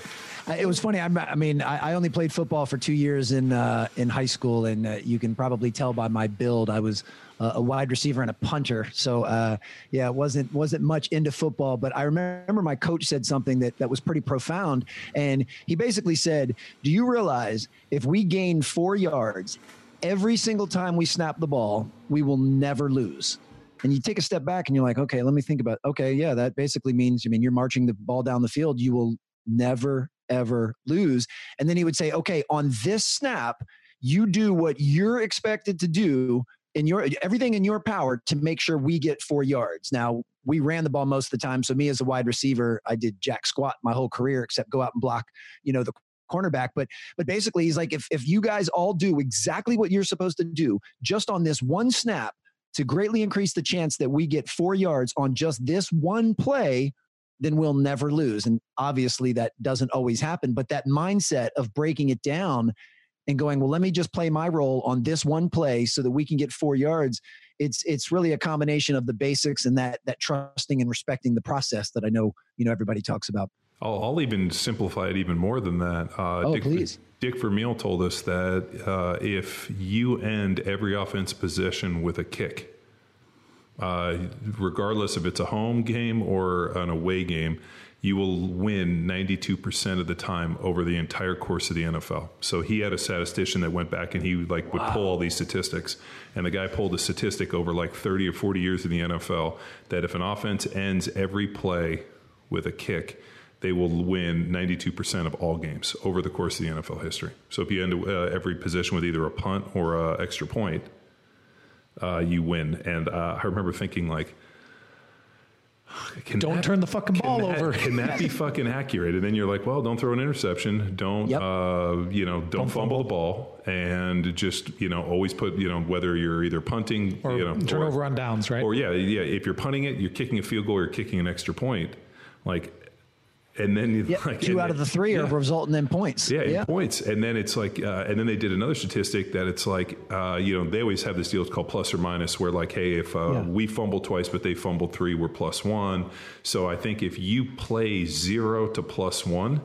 Speaker 5: I- It was funny. I'm, I mean, I, I only played football for two years in uh, in high school, and uh, you can probably tell by my build, I was uh, a wide receiver and a punter. So, uh, yeah, wasn't wasn't much into football. But I remember my coach said something that that was pretty profound, and he basically said, "Do you realize if we gain four yards every single time we snap the ball, we will never lose?" and you take a step back and you're like, okay, let me think about, okay, yeah, that basically means, I mean, you're marching the ball down the field, you will never, ever lose. And then he would say, okay, on this snap, you do what you're expected to do in your everything in your power to make sure we get four yards. Now, we ran the ball most of the time. So me as a wide receiver, I did jack squat my whole career except go out and block, you know, the cornerback. But but basically he's like, if if you guys all do exactly what you're supposed to do just on this one snap, to greatly increase the chance that we get four yards on just this one play, then we'll never lose. And obviously, that doesn't always happen. But that mindset of breaking it down and going, well, let me just play my role on this one play so that we can get four yards. It's it's really a combination of the basics and that that trusting and respecting the process that I know you know everybody talks about.
Speaker 4: I'll, I'll even simplify it even more than that. Uh,
Speaker 5: Oh,
Speaker 4: Dick,
Speaker 5: please.
Speaker 4: Dick Vermeil told us that uh, if you end every offense possession with a kick, uh, regardless if it's a home game or an away game, you will win 92% of the time over the entire course of the NFL. So he had a statistician that went back and he like would pull all these statistics. And the guy pulled a statistic over like 30 or 40 years in the NFL that if an offense ends every play with a kick, they will win 92% of all games over the course of the NFL history. So if you end uh, every position with either a punt or a extra point, uh, you win. And uh, I remember thinking like,
Speaker 2: Don't
Speaker 4: that-
Speaker 2: turn the fucking ball
Speaker 4: that-
Speaker 2: over.
Speaker 4: Can that be fucking accurate? And then you're like, well, don't throw an interception. Don't,
Speaker 5: Yep.
Speaker 4: uh, you know, don't, fumble,
Speaker 2: fumble.
Speaker 4: the ball, and just you know, always put you know whether you're either punting
Speaker 2: Or
Speaker 4: you know,
Speaker 2: turnover on downs, right?
Speaker 4: or yeah, yeah. If you're punting it, you're kicking a field goal, you're kicking an extra point, like, and then you
Speaker 5: Yeah,
Speaker 4: like
Speaker 5: two out of the three are resulting in points.
Speaker 4: Yeah, in points. And then it's like, uh, and then they did another statistic that it's like, uh, you know, they always have this deal it's called plus or minus, where like, hey, if uh,
Speaker 5: Yeah.
Speaker 4: we fumble twice but they fumbled three, we're plus one. So I think if you play zero to plus one,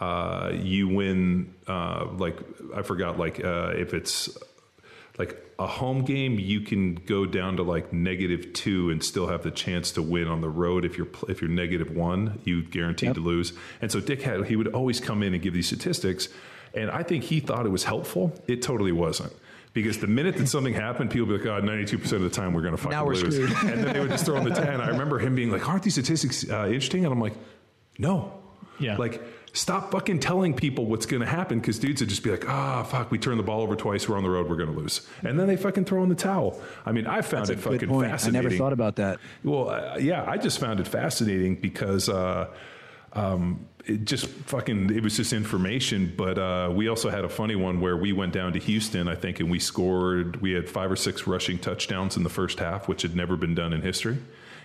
Speaker 4: uh, you win. Uh, like I forgot, like uh, if it's like a home game, you can go down to like negative two and still have the chance to win on the road. If you're if you're negative one, you guaranteed yep. to lose. And so Dick had he would always come in and give these statistics, and I think he thought it was helpful. It totally wasn't. Because the minute that something happened, people would be like, oh, 92% of the time we're going to fucking
Speaker 5: lose.
Speaker 4: and then they would just throw in the 10. I remember him being like, aren't these statistics uh, interesting? And I'm like, no.
Speaker 2: Yeah.
Speaker 4: Like, stop fucking telling people what's going to happen because dudes would just be like, ah, oh, fuck, we turned the ball over twice, we're on the road, we're going to lose. And then they fucking throw in the towel. I mean, I found That's it fucking point. fascinating.
Speaker 5: I never thought about that.
Speaker 4: Well, uh, yeah, I just found it fascinating because. Uh, um, it just fucking it was just information but uh, we also had a funny one where we went down to houston i think and we scored we had five or six rushing touchdowns in the first half which had never been done in history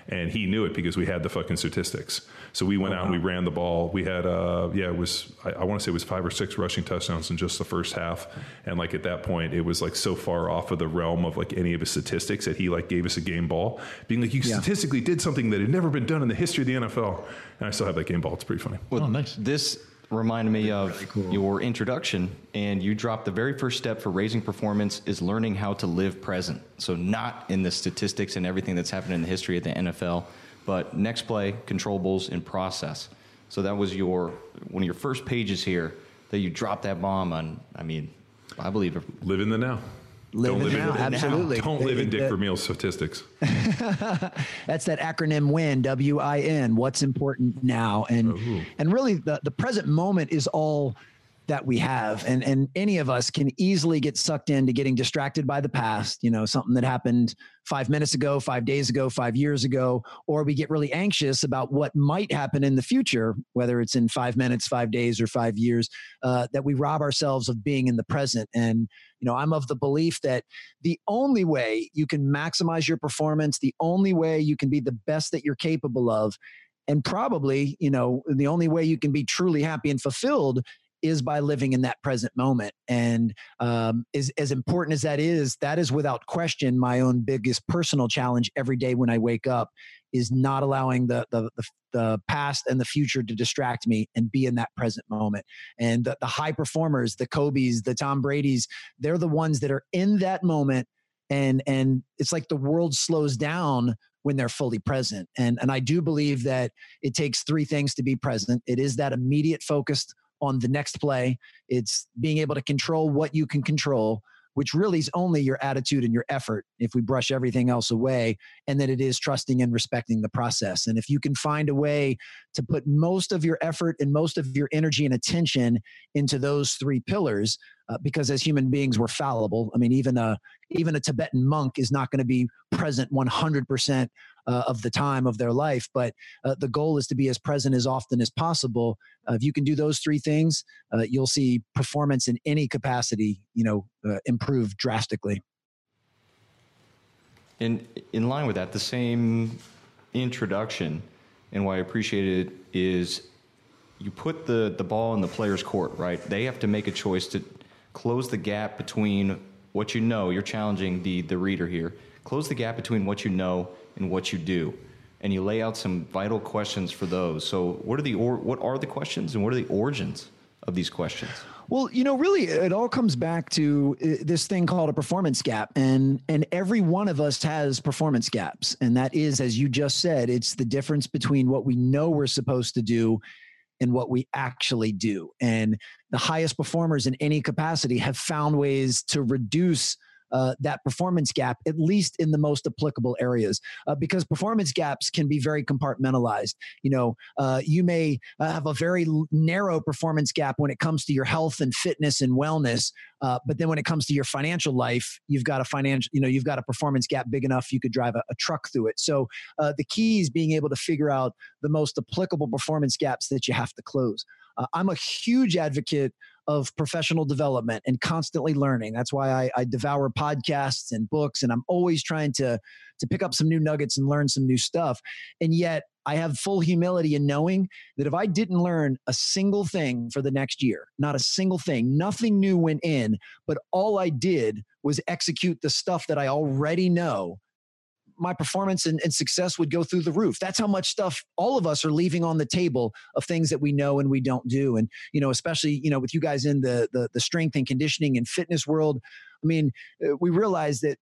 Speaker 4: and he knew it because we had the fucking statistics. So we went oh, out wow. and we ran the ball. We had, uh, yeah, it was I, I want to say it was five or six rushing touchdowns in just the first half, and like at that point, it was like so far off of the realm of like any of his statistics that he like gave us a game ball, being like, you yeah. statistically did something that had never been done in the history of the NFL, and I still have that game ball. It's pretty funny.
Speaker 3: Well, oh, nice. This reminded me of really cool. your introduction, and you dropped the very first step for raising performance is learning how to live present. So, not in the statistics and everything that's happened in the history of the NFL, but next play, controllables, and process. So that was your one of your first pages here that you dropped that bomb on. I mean, I believe.
Speaker 4: Live in the now.
Speaker 5: Live Don't live now, in absolutely.
Speaker 4: Now. Don't live in Dick Vermeil statistics.
Speaker 5: That's that acronym WIN, W I N. What's important now, and Ooh. and really the the present moment is all that we have and and any of us can easily get sucked into getting distracted by the past you know something that happened 5 minutes ago 5 days ago 5 years ago or we get really anxious about what might happen in the future whether it's in 5 minutes 5 days or 5 years uh, that we rob ourselves of being in the present and you know i'm of the belief that the only way you can maximize your performance the only way you can be the best that you're capable of and probably you know the only way you can be truly happy and fulfilled is by living in that present moment. And um, as, as important as that is, that is without question my own biggest personal challenge every day when I wake up is not allowing the, the, the, the past and the future to distract me and be in that present moment. And the, the high performers, the Kobe's, the Tom Brady's, they're the ones that are in that moment. And, and it's like the world slows down when they're fully present. And, and I do believe that it takes three things to be present. It is that immediate focused on the next play. It's being able to control what you can control, which really is only your attitude and your effort if we brush everything else away. And that it is trusting and respecting the process. And if you can find a way to put most of your effort and most of your energy and attention into those three pillars, uh, because as human beings we're fallible. I mean, even a even a Tibetan monk is not going to be present 100% uh, of the time of their life. But uh, the goal is to be as present as often as possible. Uh, if you can do those three things, uh, you'll see performance in any capacity, you know, uh, improve drastically.
Speaker 3: In in line with that, the same introduction, and why I appreciate it is you put the the ball in the player's court, right? They have to make a choice to close the gap between what you know. You're challenging the the reader here. Close the gap between what you know and what you do. And you lay out some vital questions for those. So, what are the or, what are the questions, and what are the origins of these questions?
Speaker 5: Well, you know, really, it all comes back to uh, this thing called a performance gap, and and every one of us has performance gaps, and that is, as you just said, it's the difference between what we know we're supposed to do and what we actually do. And the highest performers in any capacity have found ways to reduce uh, that performance gap, at least in the most applicable areas, uh, because performance gaps can be very compartmentalized. You know, uh, you may uh, have a very narrow performance gap when it comes to your health and fitness and wellness, uh, but then when it comes to your financial life, you've got a financial, you know, you've got a performance gap big enough you could drive a, a truck through it. So uh, the key is being able to figure out the most applicable performance gaps that you have to close. I'm a huge advocate of professional development and constantly learning. That's why I, I, devour podcasts and books, and I'm always trying to to pick up some new nuggets and learn some new stuff. And yet, I have full humility in knowing that if I didn't learn a single thing for the next year, not a single thing, nothing new went in, but all I did was execute the stuff that I already know my performance and, and, success would go through the roof. That's how much stuff all of us are leaving on the table of things that we know and we don't do. And, you know, especially, you know, with you guys in the, the, the strength and conditioning and fitness world, I mean, uh, we realize that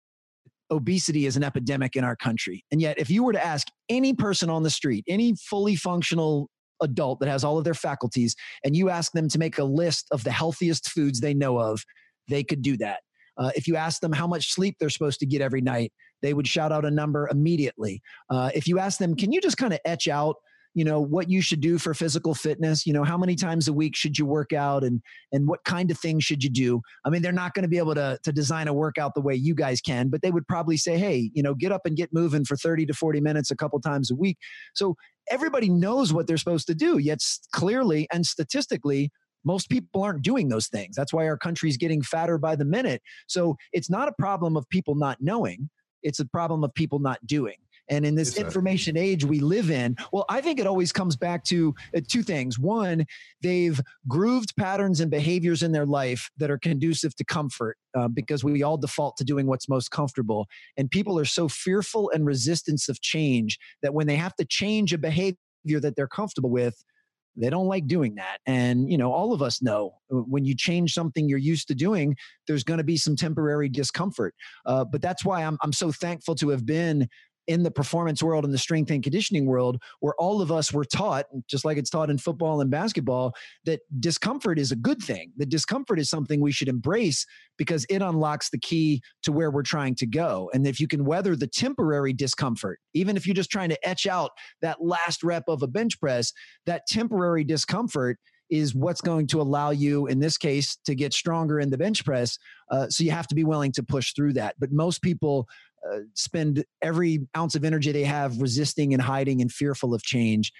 Speaker 5: obesity is an epidemic in our country. And yet, if you were to ask any person on the street, any fully functional adult that has all of their faculties, and you ask them to make a list of the healthiest foods they know of, they could do that. Uh, if you ask them how much sleep they're supposed to get every night, they would shout out a number immediately. Uh, if you ask them, can you just kind of etch out you know what you should do for physical fitness? You know how many times a week should you work out and and what kind of things should you do? I mean they're not going to be able to to design a workout the way you guys can but they would probably say hey you know get up and get moving for 30 to 40 minutes a couple times a week. So everybody knows what they're supposed to do yet clearly and statistically most people aren't doing those things. That's why our country's getting fatter by the minute. So it's not a problem of people not knowing. It's a problem of people not doing. And in this information age we live in, well, I think it always comes back to uh, two things. One, they've grooved patterns and behaviors in their life that are conducive to comfort uh, because we all default to doing what's most comfortable. And people are so fearful and resistance of change that when they have to change a behavior that they're comfortable with, they don't like doing that and you know all of us know uh, when you change something you're used to doing there's going to be some temporary discomfort uh, but that's why I'm, I'm so thankful to have been in the performance world and the strength and conditioning world where all of us were taught just like it's taught in football and basketball that discomfort is a good thing the discomfort is something we should embrace because it unlocks the key to where we're trying to go and if you can weather the temporary discomfort even if you're just trying to etch out that last rep of a bench press that temporary discomfort is what's going to allow you, in this case, to get stronger in the bench press. Uh, so you have to be willing to push through that. But most people uh, spend every ounce of energy they have resisting and hiding and fearful of change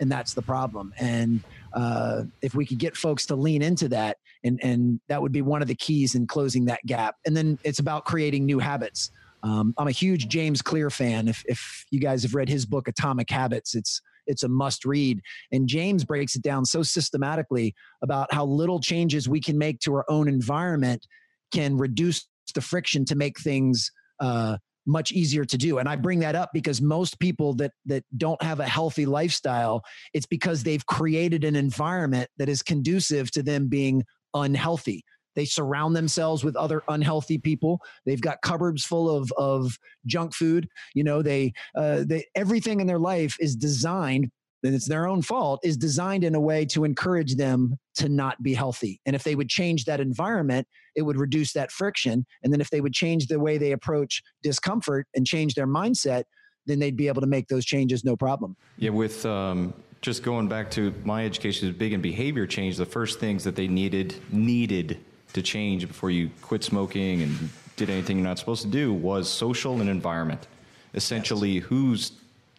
Speaker 5: and that's the problem. And uh, if we could get folks to lean into that and and that would be one of the keys in closing that gap. And then it's about creating new habits. Um, i'm a huge james clear fan. If, if you guys have read his book atomic habits it's it's a must read. And james breaks it down so systematically about how little changes we can make to our own environment can reduce the friction to make things uh, much easier to do. And I bring that up because most people that that don't have a healthy lifestyle, it's because they've created an environment that is conducive to them being unhealthy. They surround themselves with other unhealthy people. They've got cupboards full of of junk food. You know, they uh, they everything in their life is designed and it's their own fault, is designed in a way to encourage them to not be healthy. And if they would change that environment, it would reduce that friction. And then if they would change the way they approach discomfort and change their mindset, then they'd be able to make those changes no problem.
Speaker 3: Yeah, with um, just going back to my education is big in behavior change. The first things that they needed needed to change before you quit smoking and did anything you're not supposed to do was social and environment. Essentially, yes. who's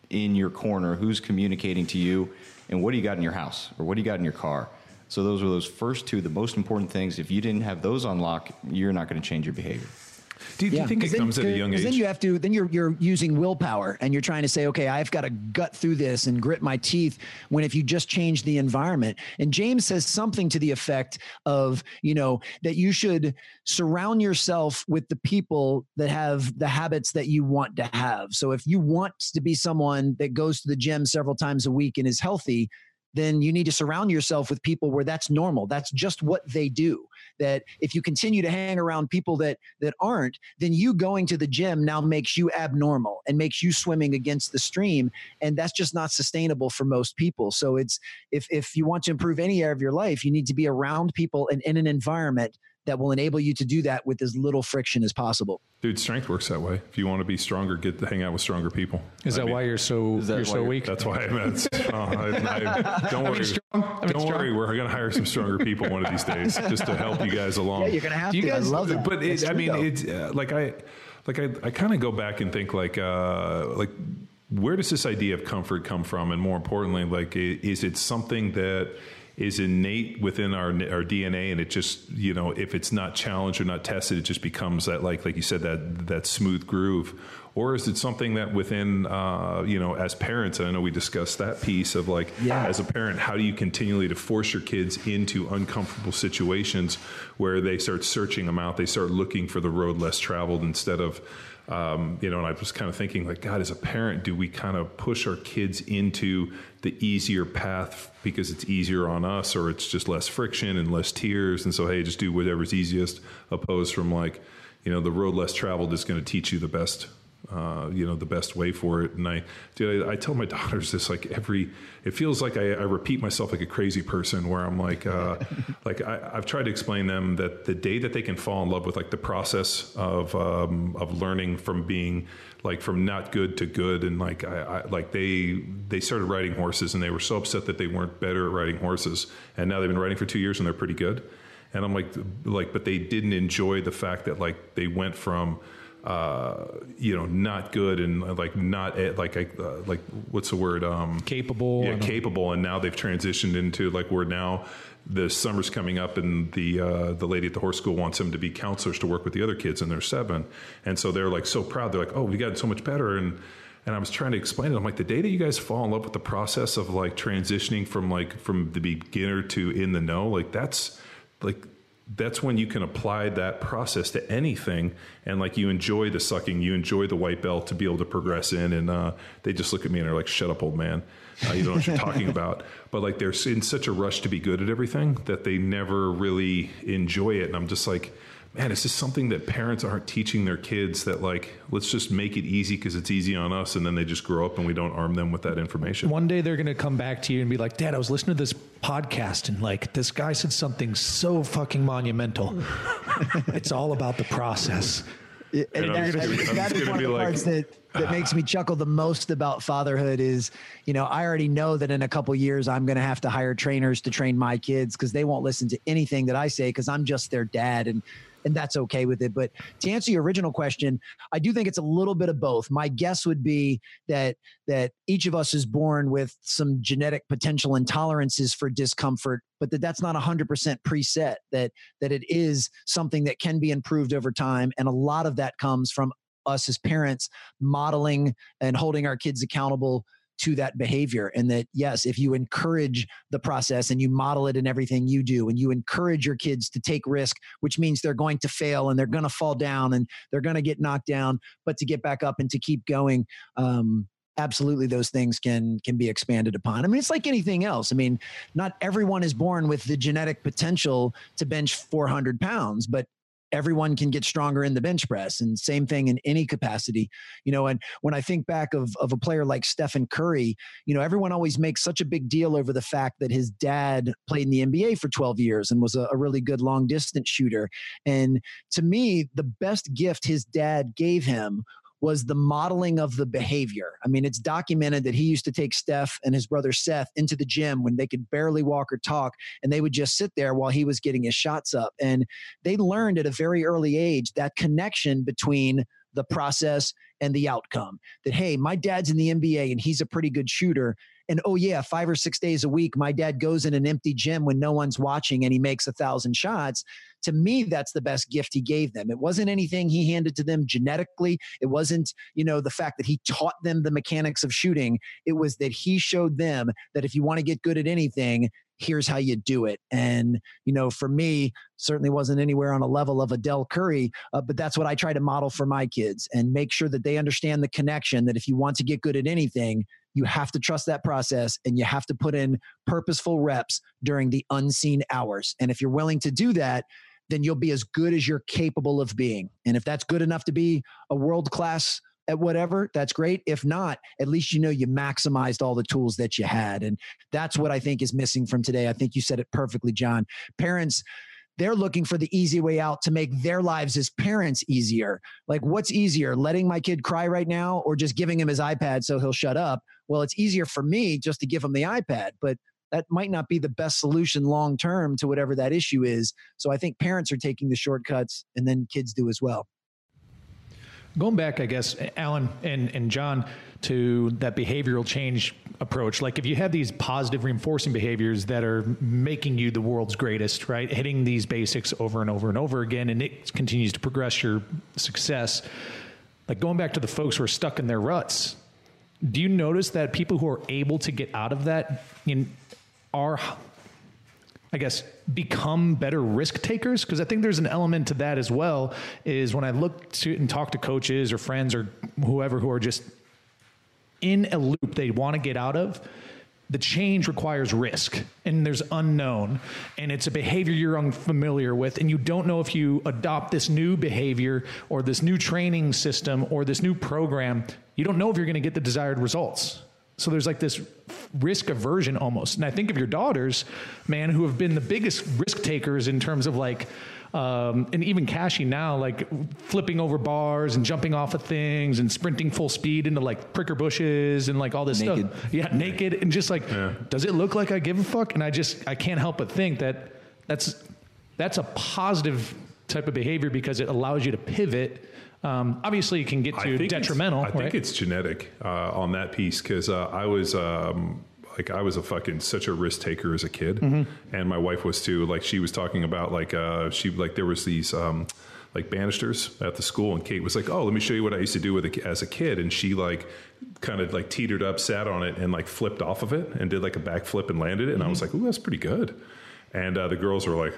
Speaker 3: in your corner, who's communicating to you, and what do you got in your house or what do you got in your car. So those are those first two, the most important things. If you didn't have those on lock, you're not going to change your behavior.
Speaker 4: Do you, yeah. do you think it then, comes at a young age?
Speaker 5: Then you have to. Then you're you're using willpower, and you're trying to say, okay, I've got to gut through this and grit my teeth. When if you just change the environment, and James says something to the effect of, you know, that you should surround yourself with the people that have the habits that you want to have. So if you want to be someone that goes to the gym several times a week and is healthy, then you need to surround yourself with people where that's normal. That's just what they do. That if you continue to hang around people that that aren't, then you going to the gym now makes you abnormal and makes you swimming against the stream, and that's just not sustainable for most people. So it's if if you want to improve any area of your life, you need to be around people and in an environment that will enable you to do that with as little friction as possible.
Speaker 4: Dude, strength works that way. If you want to be stronger, get to hang out with stronger people.
Speaker 2: Is I that mean, why you're so you're so weak?
Speaker 4: That's why I'm at. Uh, I, I, don't worry. don't worry. We're going to hire some stronger people one of these days just to help you guys along.
Speaker 5: Yeah, you're going to have to.
Speaker 4: Guys,
Speaker 5: I love
Speaker 4: it. But it, I mean, it's uh, like I like I, I kind of go back and think like uh, like where does this idea of comfort come from, and more importantly, like is it something that is innate within our our DNA, and it just you know if it's not challenged or not tested, it just becomes that like like you said that that smooth groove. Or is it something that within uh, you know as parents? I know we discussed that piece of like yeah. as a parent, how do you continually to force your kids into uncomfortable situations where they start searching them out, they start looking for the road less traveled instead of um, you know, and I was kind of thinking, like, God, as a parent, do we kind of push our kids into the easier path because it's easier on us, or it's just less friction and less tears, and so hey, just do whatever's easiest, opposed from like, you know, the road less traveled is going to teach you the best uh, you know the best way for it. And I, dude, I, I, tell my daughters this like every. It feels like I, I repeat myself like a crazy person, where I'm like, uh, like I, have tried to explain them that the day that they can fall in love with like the process of um, of learning from being like from not good to good, and like I, I like they they started riding horses, and they were so upset that they weren't better at riding horses, and now they've been riding for two years and they're pretty good. And I'm like, like, but they didn't enjoy the fact that like they went from uh, you know, not good and like not like uh, like what's the word? Um,
Speaker 2: capable.
Speaker 4: Yeah, capable. And now they've transitioned into like we're now the summer's coming up and the uh, the lady at the horse school wants them to be counselors to work with the other kids and they're seven and so they're like so proud they're like oh we got so much better and and I was trying to explain it I'm like the day that you guys fall in love with the process of like transitioning from like from the beginner to in the know like that's like that's when you can apply that process to anything. And like you enjoy the sucking you enjoy the white belt to be able to progress in. And uh, they just look at me and are like shut up old man. Uh, you don't know what you're talking about. But like they're in such a rush to be good at everything that they never really enjoy it. And i'm just like man, is this something that parents aren't teaching their kids that like let's just make it easy because it's easy on us, and then they just grow up and we don't arm them with that information.
Speaker 2: One day they're going to come back to you and be like, "Dad, I was listening to this podcast and like this guy said something so fucking monumental. it's all about the process."
Speaker 5: and, and that, I think that is one of the like, parts that that makes me chuckle the most about fatherhood is, you know, I already know that in a couple years I'm going to have to hire trainers to train my kids because they won't listen to anything that I say because I'm just their dad and and that's okay with it. But to answer your original question, I do think it's a little bit of both. My guess would be that that each of us is born with some genetic potential intolerances for discomfort, but that that's not 100% preset. That that it is something that can be improved over time, and a lot of that comes from us as parents modeling and holding our kids accountable to that behavior and that yes if you encourage the process and you model it in everything you do and you encourage your kids to take risk which means they're going to fail and they're going to fall down and they're going to get knocked down but to get back up and to keep going um, absolutely those things can can be expanded upon. I mean it's like anything else. I mean not everyone is born with the genetic potential to bench 400 pounds but everyone can get stronger in the bench press and same thing in any capacity you know and when i think back of, of a player like stephen curry you know everyone always makes such a big deal over the fact that his dad played in the nba for 12 years and was a, a really good long distance shooter and to me the best gift his dad gave him was the modeling of the behavior. I mean, it's documented that he used to take Steph and his brother Seth into the gym when they could barely walk or talk, and they would just sit there while he was getting his shots up. And they learned at a very early age that connection between the process and the outcome. That, hey, my dad's in the NBA and he's a pretty good shooter. And oh, yeah, five or six days a week, my dad goes in an empty gym when no one's watching and he makes a thousand shots. To me, that's the best gift he gave them. It wasn't anything he handed to them genetically. It wasn't, you know, the fact that he taught them the mechanics of shooting. It was that he showed them that if you want to get good at anything, here's how you do it. And, you know, for me, certainly wasn't anywhere on a level of a Dell Curry, uh, but that's what I try to model for my kids and make sure that they understand the connection that if you want to get good at anything, you have to trust that process and you have to put in purposeful reps during the unseen hours. And if you're willing to do that, then you'll be as good as you're capable of being. And if that's good enough to be a world class at whatever, that's great. If not, at least you know you maximized all the tools that you had. And that's what I think is missing from today. I think you said it perfectly, John. Parents, they're looking for the easy way out to make their lives as parents easier. Like, what's easier, letting my kid cry right now or just giving him his iPad so he'll shut up? Well, it's easier for me just to give him the iPad, but that might not be the best solution long term to whatever that issue is. So I think parents are taking the shortcuts and then kids do as well.
Speaker 2: Going back, I guess, Alan and, and John, to that behavioral change approach. Like if you have these positive reinforcing behaviors that are making you the world's greatest, right? Hitting these basics over and over and over again, and it continues to progress your success. Like going back to the folks who are stuck in their ruts, do you notice that people who are able to get out of that in, are I guess, become better risk takers? Because I think there's an element to that as well. Is when I look to and talk to coaches or friends or whoever who are just in a loop they want to get out of, the change requires risk and there's unknown and it's a behavior you're unfamiliar with and you don't know if you adopt this new behavior or this new training system or this new program you don't know if you're going to get the desired results so there's like this risk aversion almost and i think of your daughters man who have been the biggest risk takers in terms of like um, and even Cashy now, like flipping over bars and jumping off of things and sprinting full speed into like pricker bushes and like all this
Speaker 6: Naked.
Speaker 2: stuff. Yeah, naked and just like, does it look like I give a fuck? And I just I can't help but think that that's that's a positive type of behavior because it allows you to pivot. Um, obviously, it can get to detrimental.
Speaker 4: I think it's genetic uh, on that piece because uh, I was um, like I was a fucking such a risk taker as a kid,
Speaker 2: Mm-hmm.
Speaker 4: and my wife was too. Like she was talking about like uh, she like there was these. Um, like banisters at the school, and Kate was like, "Oh, let me show you what I used to do with a, as a kid." And she like kind of like teetered up, sat on it, and like flipped off of it, and did like a backflip and landed it. And I was
Speaker 2: Mm-hmm.
Speaker 4: like, "Ooh, that's pretty good." And uh, the girls were "Like,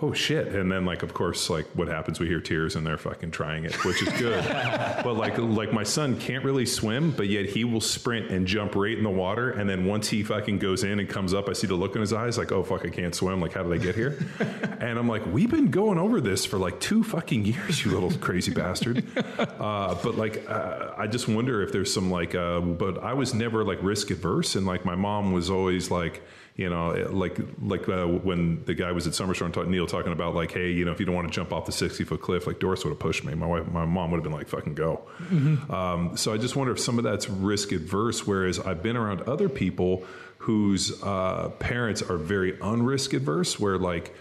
Speaker 4: oh shit. And then like of course like what happens? We hear tears and they're fucking trying it which is good. But like like my son can't really swim but yet he will sprint and jump right in the water. And then once he fucking goes in and comes up i see the look in his eyes like oh fuck i can't swim. Like how did i get here? And i'm like we've been going over this for like two fucking years you little crazy bastard. Uh, but like uh, i just wonder if there's some like uh, but i was never like risk adverse and like my mom was always like you know, like like uh, when the guy was at Summerstorm, talk, Neil talking about like, hey, you know, if you don't want to jump off the sixty foot cliff, like Doris would have pushed me. My wife, my mom would have been like, fucking go. Um, so I just wonder if some of that's risk adverse. Whereas I've been around other people whose uh, parents are very unrisk adverse, where like.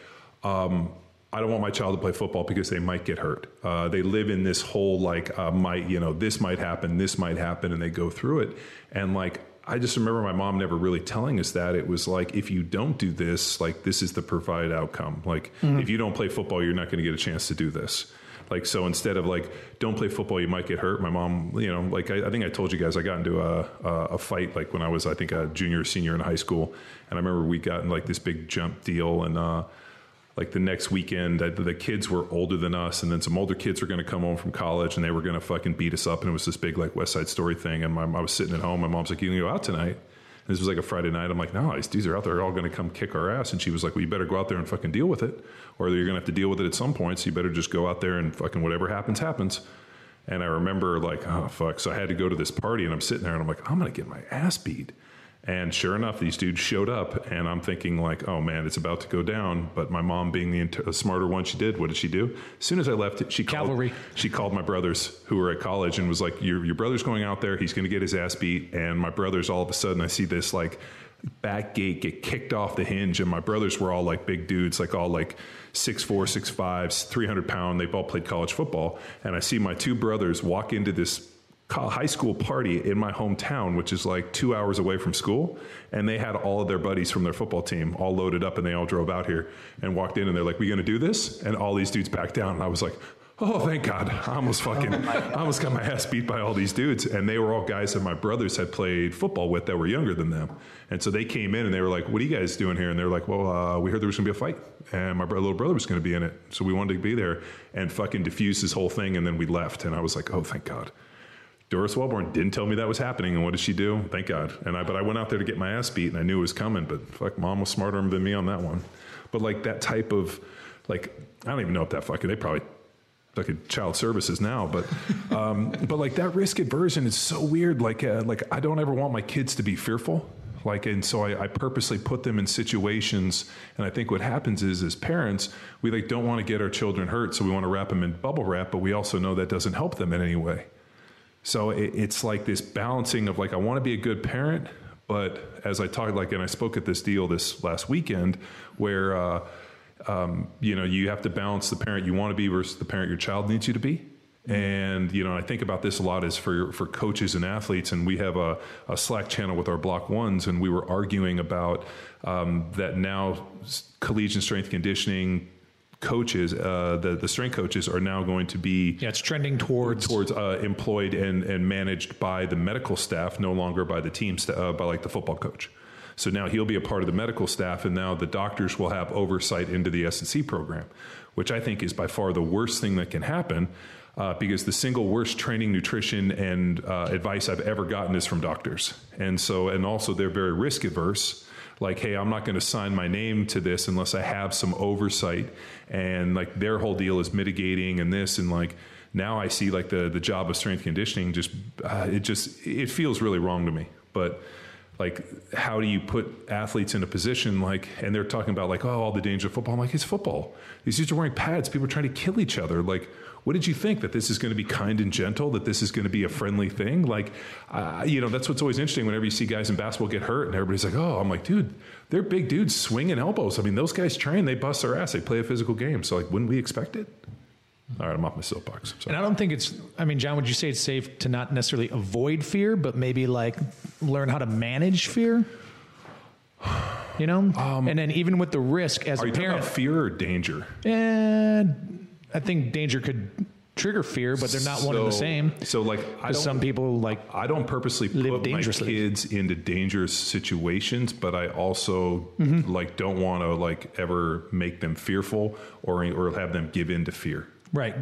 Speaker 4: Um, I don't want my child to play football because they might get hurt. Uh, they live in this whole like uh, might you know this might happen, this might happen, and they go through it. And like I just remember my mom never really telling us that. It was like if you don't do this, like this is the provided outcome. Like if you don't play football, you're not going to get a chance to do this. Like so, instead of like don't play football, you might get hurt. My mom, you know, like I, I think I told you guys, I got into a, a a fight like when I was I think a junior, or senior in high school, and I remember we got in like this big jump deal and. uh like the next weekend, the kids were older than us, and then some older kids were going to come home from college, and they were going to fucking beat us up, and it was this big like West Side Story thing. And my, I was sitting at home, my mom's like, "You gonna go out tonight?" And this was like a Friday night. I'm like, "No, these dudes are out there, they're all going to come kick our ass." And she was like, "Well, you better go out there and fucking deal with it, or you're going to have to deal with it at some point. So you better just go out there and fucking whatever happens, happens." And I remember like, oh fuck. So I had to go to this party, and I'm sitting there, and I'm like, I'm going to get my ass beat. And sure enough, these dudes showed up, and I'm thinking like, "Oh man, it's about to go down." But my mom, being the int- smarter one she did, what did she do? As soon as I left, she called, She called my brothers who were at college and was like, "Your your brother's going out there. He's going to get his ass beat." And my brothers, all of a sudden, I see this like back gate get kicked off the hinge, and my brothers were all like big dudes, like all like six four, six fives, three hundred pound. They've all played college football, and I see my two brothers walk into this high school party in my hometown, which is like two hours away from school. And they had all of their buddies from their football team all loaded up and they all drove out here and walked in and they're like, we going to do this? And all these dudes backed down. And I was like, oh, thank God. I almost fucking, I almost got my ass beat by all these dudes. And they were all guys that my brothers had played football with that were younger than them. And so they came in and they were like, what are you guys doing here? And they're like, well, uh, we heard there was going to be a fight and my bro- little brother was going to be in it. So we wanted to be there and fucking diffuse this whole thing. And then we left. And I was like, oh, thank God. Doris Welborn didn't tell me that was happening, and what did she do? Thank God. And I, but I went out there to get my ass beat, and I knew it was coming. But fuck, mom was smarter than me on that one. But like that type of, like I don't even know if that fucking they probably fucking child services now, but um, but like that risk aversion is so weird. Like uh, like I don't ever want my kids to be fearful. Like and so I, I purposely put them in situations, and I think what happens is as parents we like don't want to get our children hurt, so we want to wrap them in bubble wrap, but we also know that doesn't help them in any way. So it, it's like this balancing of like, I want to be a good parent, but as I talked, like, and I spoke at this deal this last weekend where, uh, um, you know, you have to balance the parent you want to be versus the parent your child needs you to be. And you know, I think about this a lot as for for coaches and athletes, and we have a, a Slack channel with our Block Ones, and we were arguing about um, that now collegiate strength conditioning coaches, uh, the the strength coaches, are now going to be
Speaker 2: Yeah, it's trending towards
Speaker 4: towards uh, employed and, and managed by the medical staff, no longer by the team, sta- uh, by like the football coach. So now he'll be a part of the medical staff, and now the doctors will have oversight into the S&C program, which I think is by far the worst thing that can happen. Uh, because the single worst training, nutrition, and uh, advice I've ever gotten is from doctors, and so and also they're very risk averse like hey i'm not going to sign my name to this unless i have some oversight. And like their whole deal is mitigating and this and like now i see like the the job of strength conditioning just uh, it just it feels really wrong to me. But like how do you put athletes in a position like and they're talking about like oh all the danger of football. I'm like it's football. These dudes are wearing pads. People are trying to kill each other. Like what did you think that this is going to be kind and gentle that this is going to be a friendly thing like uh, you know that's what's always interesting whenever you see guys in basketball get hurt and everybody's like oh i'm like dude they're big dudes swinging elbows i mean those guys train they bust their ass they play a physical game so like wouldn't we expect it all right, I'm off my soapbox.
Speaker 2: And I don't think it's, I mean, John, would you say it's safe to not necessarily avoid fear, but maybe like learn how to manage fear? You know? Um, and then even with the risk as
Speaker 4: are
Speaker 2: a
Speaker 4: you
Speaker 2: parent.
Speaker 4: Talking about fear or danger?
Speaker 2: And I think danger could trigger fear, but they're not
Speaker 4: so,
Speaker 2: one and the same.
Speaker 4: So, like, I
Speaker 2: some people like
Speaker 4: I don't purposely
Speaker 2: live
Speaker 4: put my kids into dangerous situations, but I also mm-hmm. like don't want to like ever make them fearful or or have them give in to fear.
Speaker 2: Right.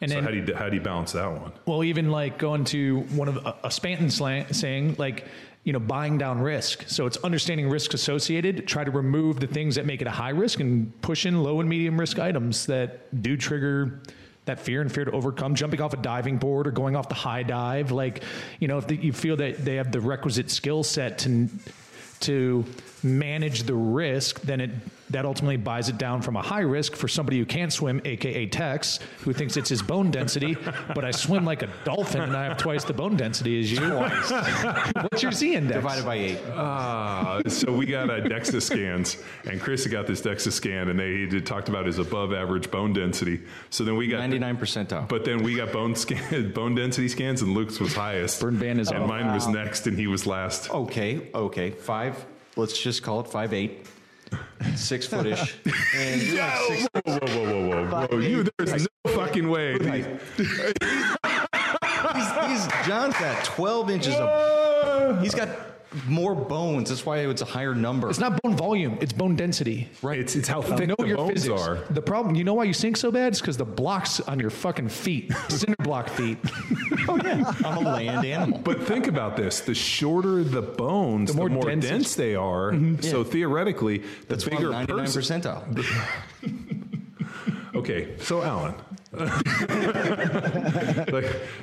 Speaker 4: And so then, how do you how do you balance that one?
Speaker 2: Well, even like going to one of a, a Spanton slang, saying like you know buying down risk. So it's understanding risks associated. Try to remove the things that make it a high risk and push in low and medium risk items that do trigger that fear and fear to overcome jumping off a diving board or going off the high dive like you know if the, you feel that they have the requisite skill set to to manage the risk, then it that ultimately buys it down from a high risk for somebody who can't swim, aka Tex, who thinks it's his bone density. but I swim like a dolphin and I have twice the bone density as you. What's your Z index?
Speaker 3: Divided by eight.
Speaker 4: Uh, so we got uh, DEXA scans, and Chris got this DEXA scan, and they he talked about his above average bone density. So then we got
Speaker 3: 99 percentile.
Speaker 4: But then we got bone scan, bone density scans, and Luke's was highest.
Speaker 2: Burn ban is
Speaker 4: and
Speaker 2: oh,
Speaker 4: mine
Speaker 2: wow.
Speaker 4: was next, and he was last.
Speaker 3: Okay, okay, five let's just call it five eight, six footish.
Speaker 4: And you're like six. Whoa, whoa, whoa, whoa, whoa, whoa! whoa. You, there's no fucking way.
Speaker 3: he's, he's, John's got twelve inches of. He's got more bones. That's why it's a higher number.
Speaker 2: It's not bone volume; it's bone density.
Speaker 4: Right. It's, it's how thick know the your bones physics. are.
Speaker 2: The problem, you know, why you sink so bad? It's because the blocks on your fucking feet, cinder block feet.
Speaker 3: oh yeah, I'm a land animal.
Speaker 4: But think about this: the shorter the bones, the more, the more dense, dense they are. Mm-hmm. So yeah. theoretically, the
Speaker 3: That's
Speaker 4: bigger
Speaker 3: 99 percentile.
Speaker 4: okay, so Alan. like,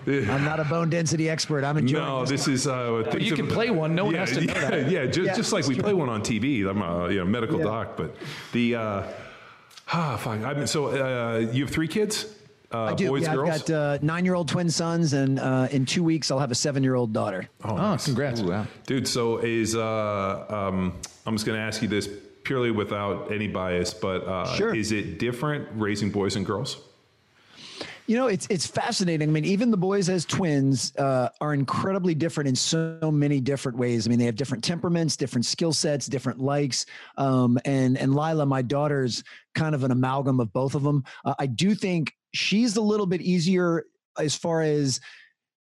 Speaker 5: I'm not a bone density expert. I'm enjoying.
Speaker 4: No, this, is. Uh,
Speaker 2: well, you can play one. No one
Speaker 4: yeah,
Speaker 2: has to know
Speaker 4: yeah,
Speaker 2: that.
Speaker 4: Yeah, just, yeah, just like we true. play one on TV. I'm a you know, medical doc, but the uh, ah, fine. I mean, so uh, you have three kids. Uh,
Speaker 5: I do.
Speaker 4: Boys,
Speaker 5: yeah,
Speaker 4: girls?
Speaker 5: I've got uh, nine-year-old twin sons, and uh, in two weeks I'll have a seven-year-old daughter.
Speaker 2: Oh, oh nice. congrats,
Speaker 3: Ooh, wow.
Speaker 4: dude! So is uh, um, I'm just going to ask you this purely without any bias, but uh,
Speaker 5: sure.
Speaker 4: is it different raising boys and girls?
Speaker 5: You know, it's it's fascinating. I mean, even the boys as twins uh, are incredibly different in so many different ways. I mean, they have different temperaments, different skill sets, different likes. Um, and and Lila, my daughter's kind of an amalgam of both of them. Uh, I do think she's a little bit easier as far as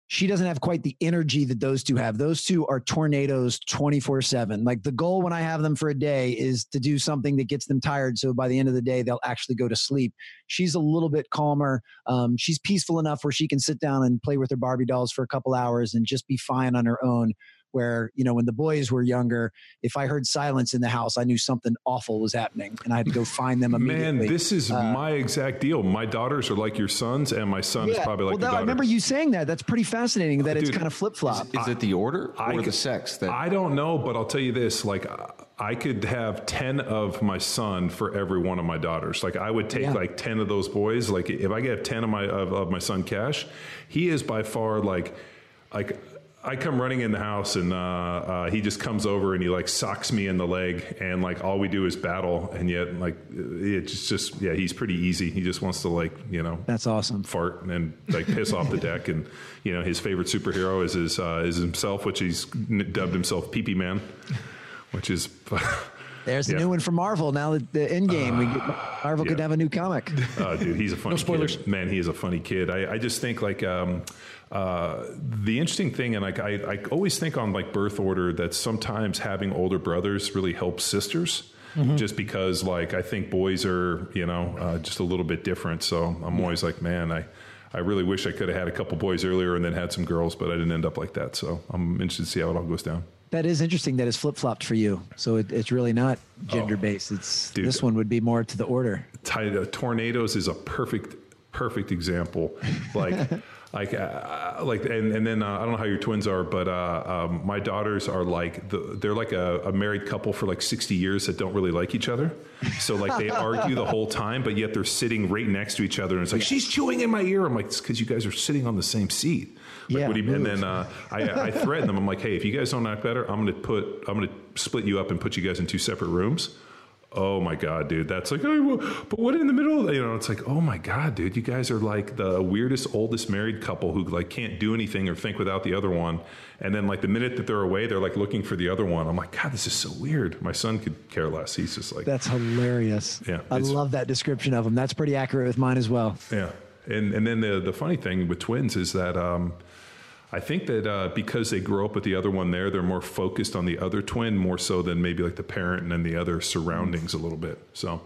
Speaker 5: she doesn't have quite the energy that those two have. Those two are tornadoes 24 7. Like the goal when I have them for a day is to do something that gets them tired. So by the end of the day, they'll actually go to sleep. She's a little bit calmer. Um, she's peaceful enough where she can sit down and play with her Barbie dolls for a couple hours and just be fine on her own where you know when the boys were younger if i heard silence in the house i knew something awful was happening and i had to go find them immediately
Speaker 4: man this is uh, my exact deal my daughters are like your sons and my son yeah, is probably like
Speaker 5: well,
Speaker 4: that,
Speaker 5: i remember you saying that that's pretty fascinating that Dude, it's kind of flip-flop
Speaker 3: is, is, it the order or I, the sex that
Speaker 4: i don't know but i'll tell you this like I could have 10 of my son for every one of my daughters. Like I would take yeah. like 10 of those boys. Like if I get 10 of my, of, of my son Cash, he is by far like, like I come running in the house and uh, uh, he just comes over and he like socks me in the leg and like all we do is battle and yet like it's just yeah he's pretty easy he just wants to like you know
Speaker 5: that's awesome
Speaker 4: fart and like piss off the deck and you know his favorite superhero is his uh, is himself which he's dubbed himself Pee Pee Man which is
Speaker 5: There's a
Speaker 4: Yeah.
Speaker 5: new one from Marvel. Now that the end game, we get, Marvel could have a new comic.
Speaker 4: Oh, dude, he's a funny.
Speaker 2: spoilers.
Speaker 4: Kid. Man, he is a funny kid. I, I just think like um, uh, the interesting thing, and like I, I always think on like birth order that sometimes having older brothers really helps sisters. Just because, like, I think boys are, you know, uh, just a little bit different. So I'm always like, man, I, I really wish I could have had a couple boys earlier and then had some girls, but I didn't end up like that. So I'm interested to see how it all goes down.
Speaker 5: That is interesting that it's flip flopped for you. So it, it's really not gender based. It's
Speaker 4: Oh. Dude.
Speaker 5: this one would be more to the order.
Speaker 4: Ti- uh, tornadoes is a perfect perfect example like like uh, like and, and then uh, i don't know how your twins are but uh, um, my daughters are like the, they're like a, a married couple for like 60 years that don't really like each other. So like they argue the whole time but yet they're sitting right next to each other and it's like she's chewing in my ear. I'm like it's because you guys are sitting on the same seat. Like,
Speaker 5: Yeah,
Speaker 4: what do you, and then uh, I, I threaten them. I'm like, hey, if you guys don't act better, I'm going to put, I'm going to split you up and put you guys in two separate rooms. Oh my god, dude, that's like, oh, but what in the middle? You know, it's like, oh my god, dude, you guys are like the weirdest, oldest married couple who like can't do anything or think without the other one. And then like the minute that they're away, they're like looking for the other one. I'm like, God, this is so weird. My son could care less. He's just like,
Speaker 5: That's hilarious.
Speaker 4: Yeah,
Speaker 5: I love that description of them. That's pretty accurate with mine as well.
Speaker 4: Yeah, and and then the the funny thing with twins is that um, I think that uh, because they grow up with the other one there, they're more focused on the other twin more so than maybe like the parent and then the other surroundings a little bit. So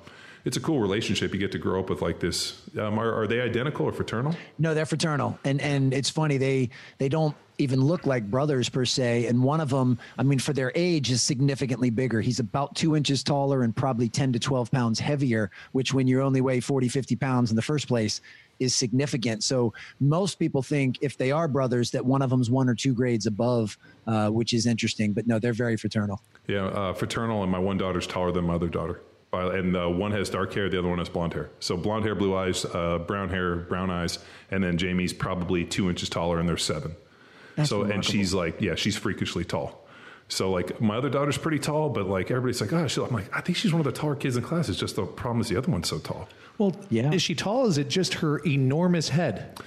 Speaker 4: it's a cool relationship. You get to grow up with like this. Um, are, are they identical or fraternal?
Speaker 5: No, they're fraternal, and and it's funny they they don't even look like brothers per se. And one of them, I mean, for their age, is significantly bigger. He's about two inches taller and probably ten to twelve pounds heavier. Which, when you only weigh 40, 50 pounds in the first place, is significant. So most people think if they are brothers that one of them's one or two grades above, uh, which is interesting. But no, they're very fraternal.
Speaker 4: Yeah, uh, fraternal, and my one daughter's taller than my other daughter. Uh, and uh, one has dark hair, the other one has blonde hair. So blonde hair, blue eyes, uh, brown hair, brown eyes, and then Jamie's probably two inches taller, and they're seven. so and she's like, yeah, she's freakishly tall. So like my other daughter's pretty tall, but like everybody's like, oh, she, I'm like, I think she's one of the taller kids in class. It's just the problem is the other one's so tall.
Speaker 2: Well,
Speaker 5: Yeah.
Speaker 2: is she tall? Is it just her enormous head?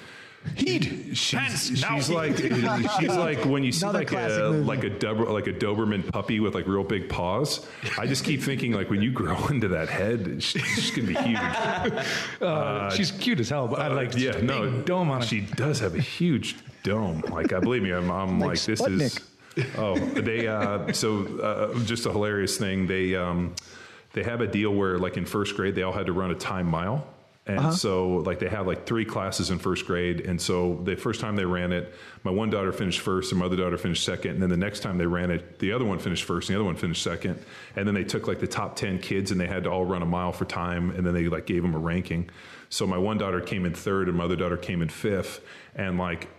Speaker 2: Heat.
Speaker 4: She's, she's like she's like when you see
Speaker 5: Another
Speaker 4: like a
Speaker 5: movie.
Speaker 4: like a Dober, like a Doberman puppy with like real big paws. I just keep thinking like when you grow into that head, she's, she's gonna be huge.
Speaker 2: Uh, she's cute as hell, but I like
Speaker 4: yeah, no
Speaker 2: dome on it.
Speaker 4: She does have a huge dome. Like I believe me, I'm, I'm like, this is. Oh, they. Uh, so uh, just a hilarious thing. They um, they have a deal where like in first grade they all had to run a time mile. And
Speaker 5: Uh-huh.
Speaker 4: so, like, they have like three classes in first grade. And so, the first time they ran it, my one daughter finished first, and my other daughter finished second. And then the next time they ran it, the other one finished first, and the other one finished second. And then they took like the top 10 kids and they had to all run a mile for time. And then they like gave them a ranking. So, my one daughter came in third, and my other daughter came in fifth. And like,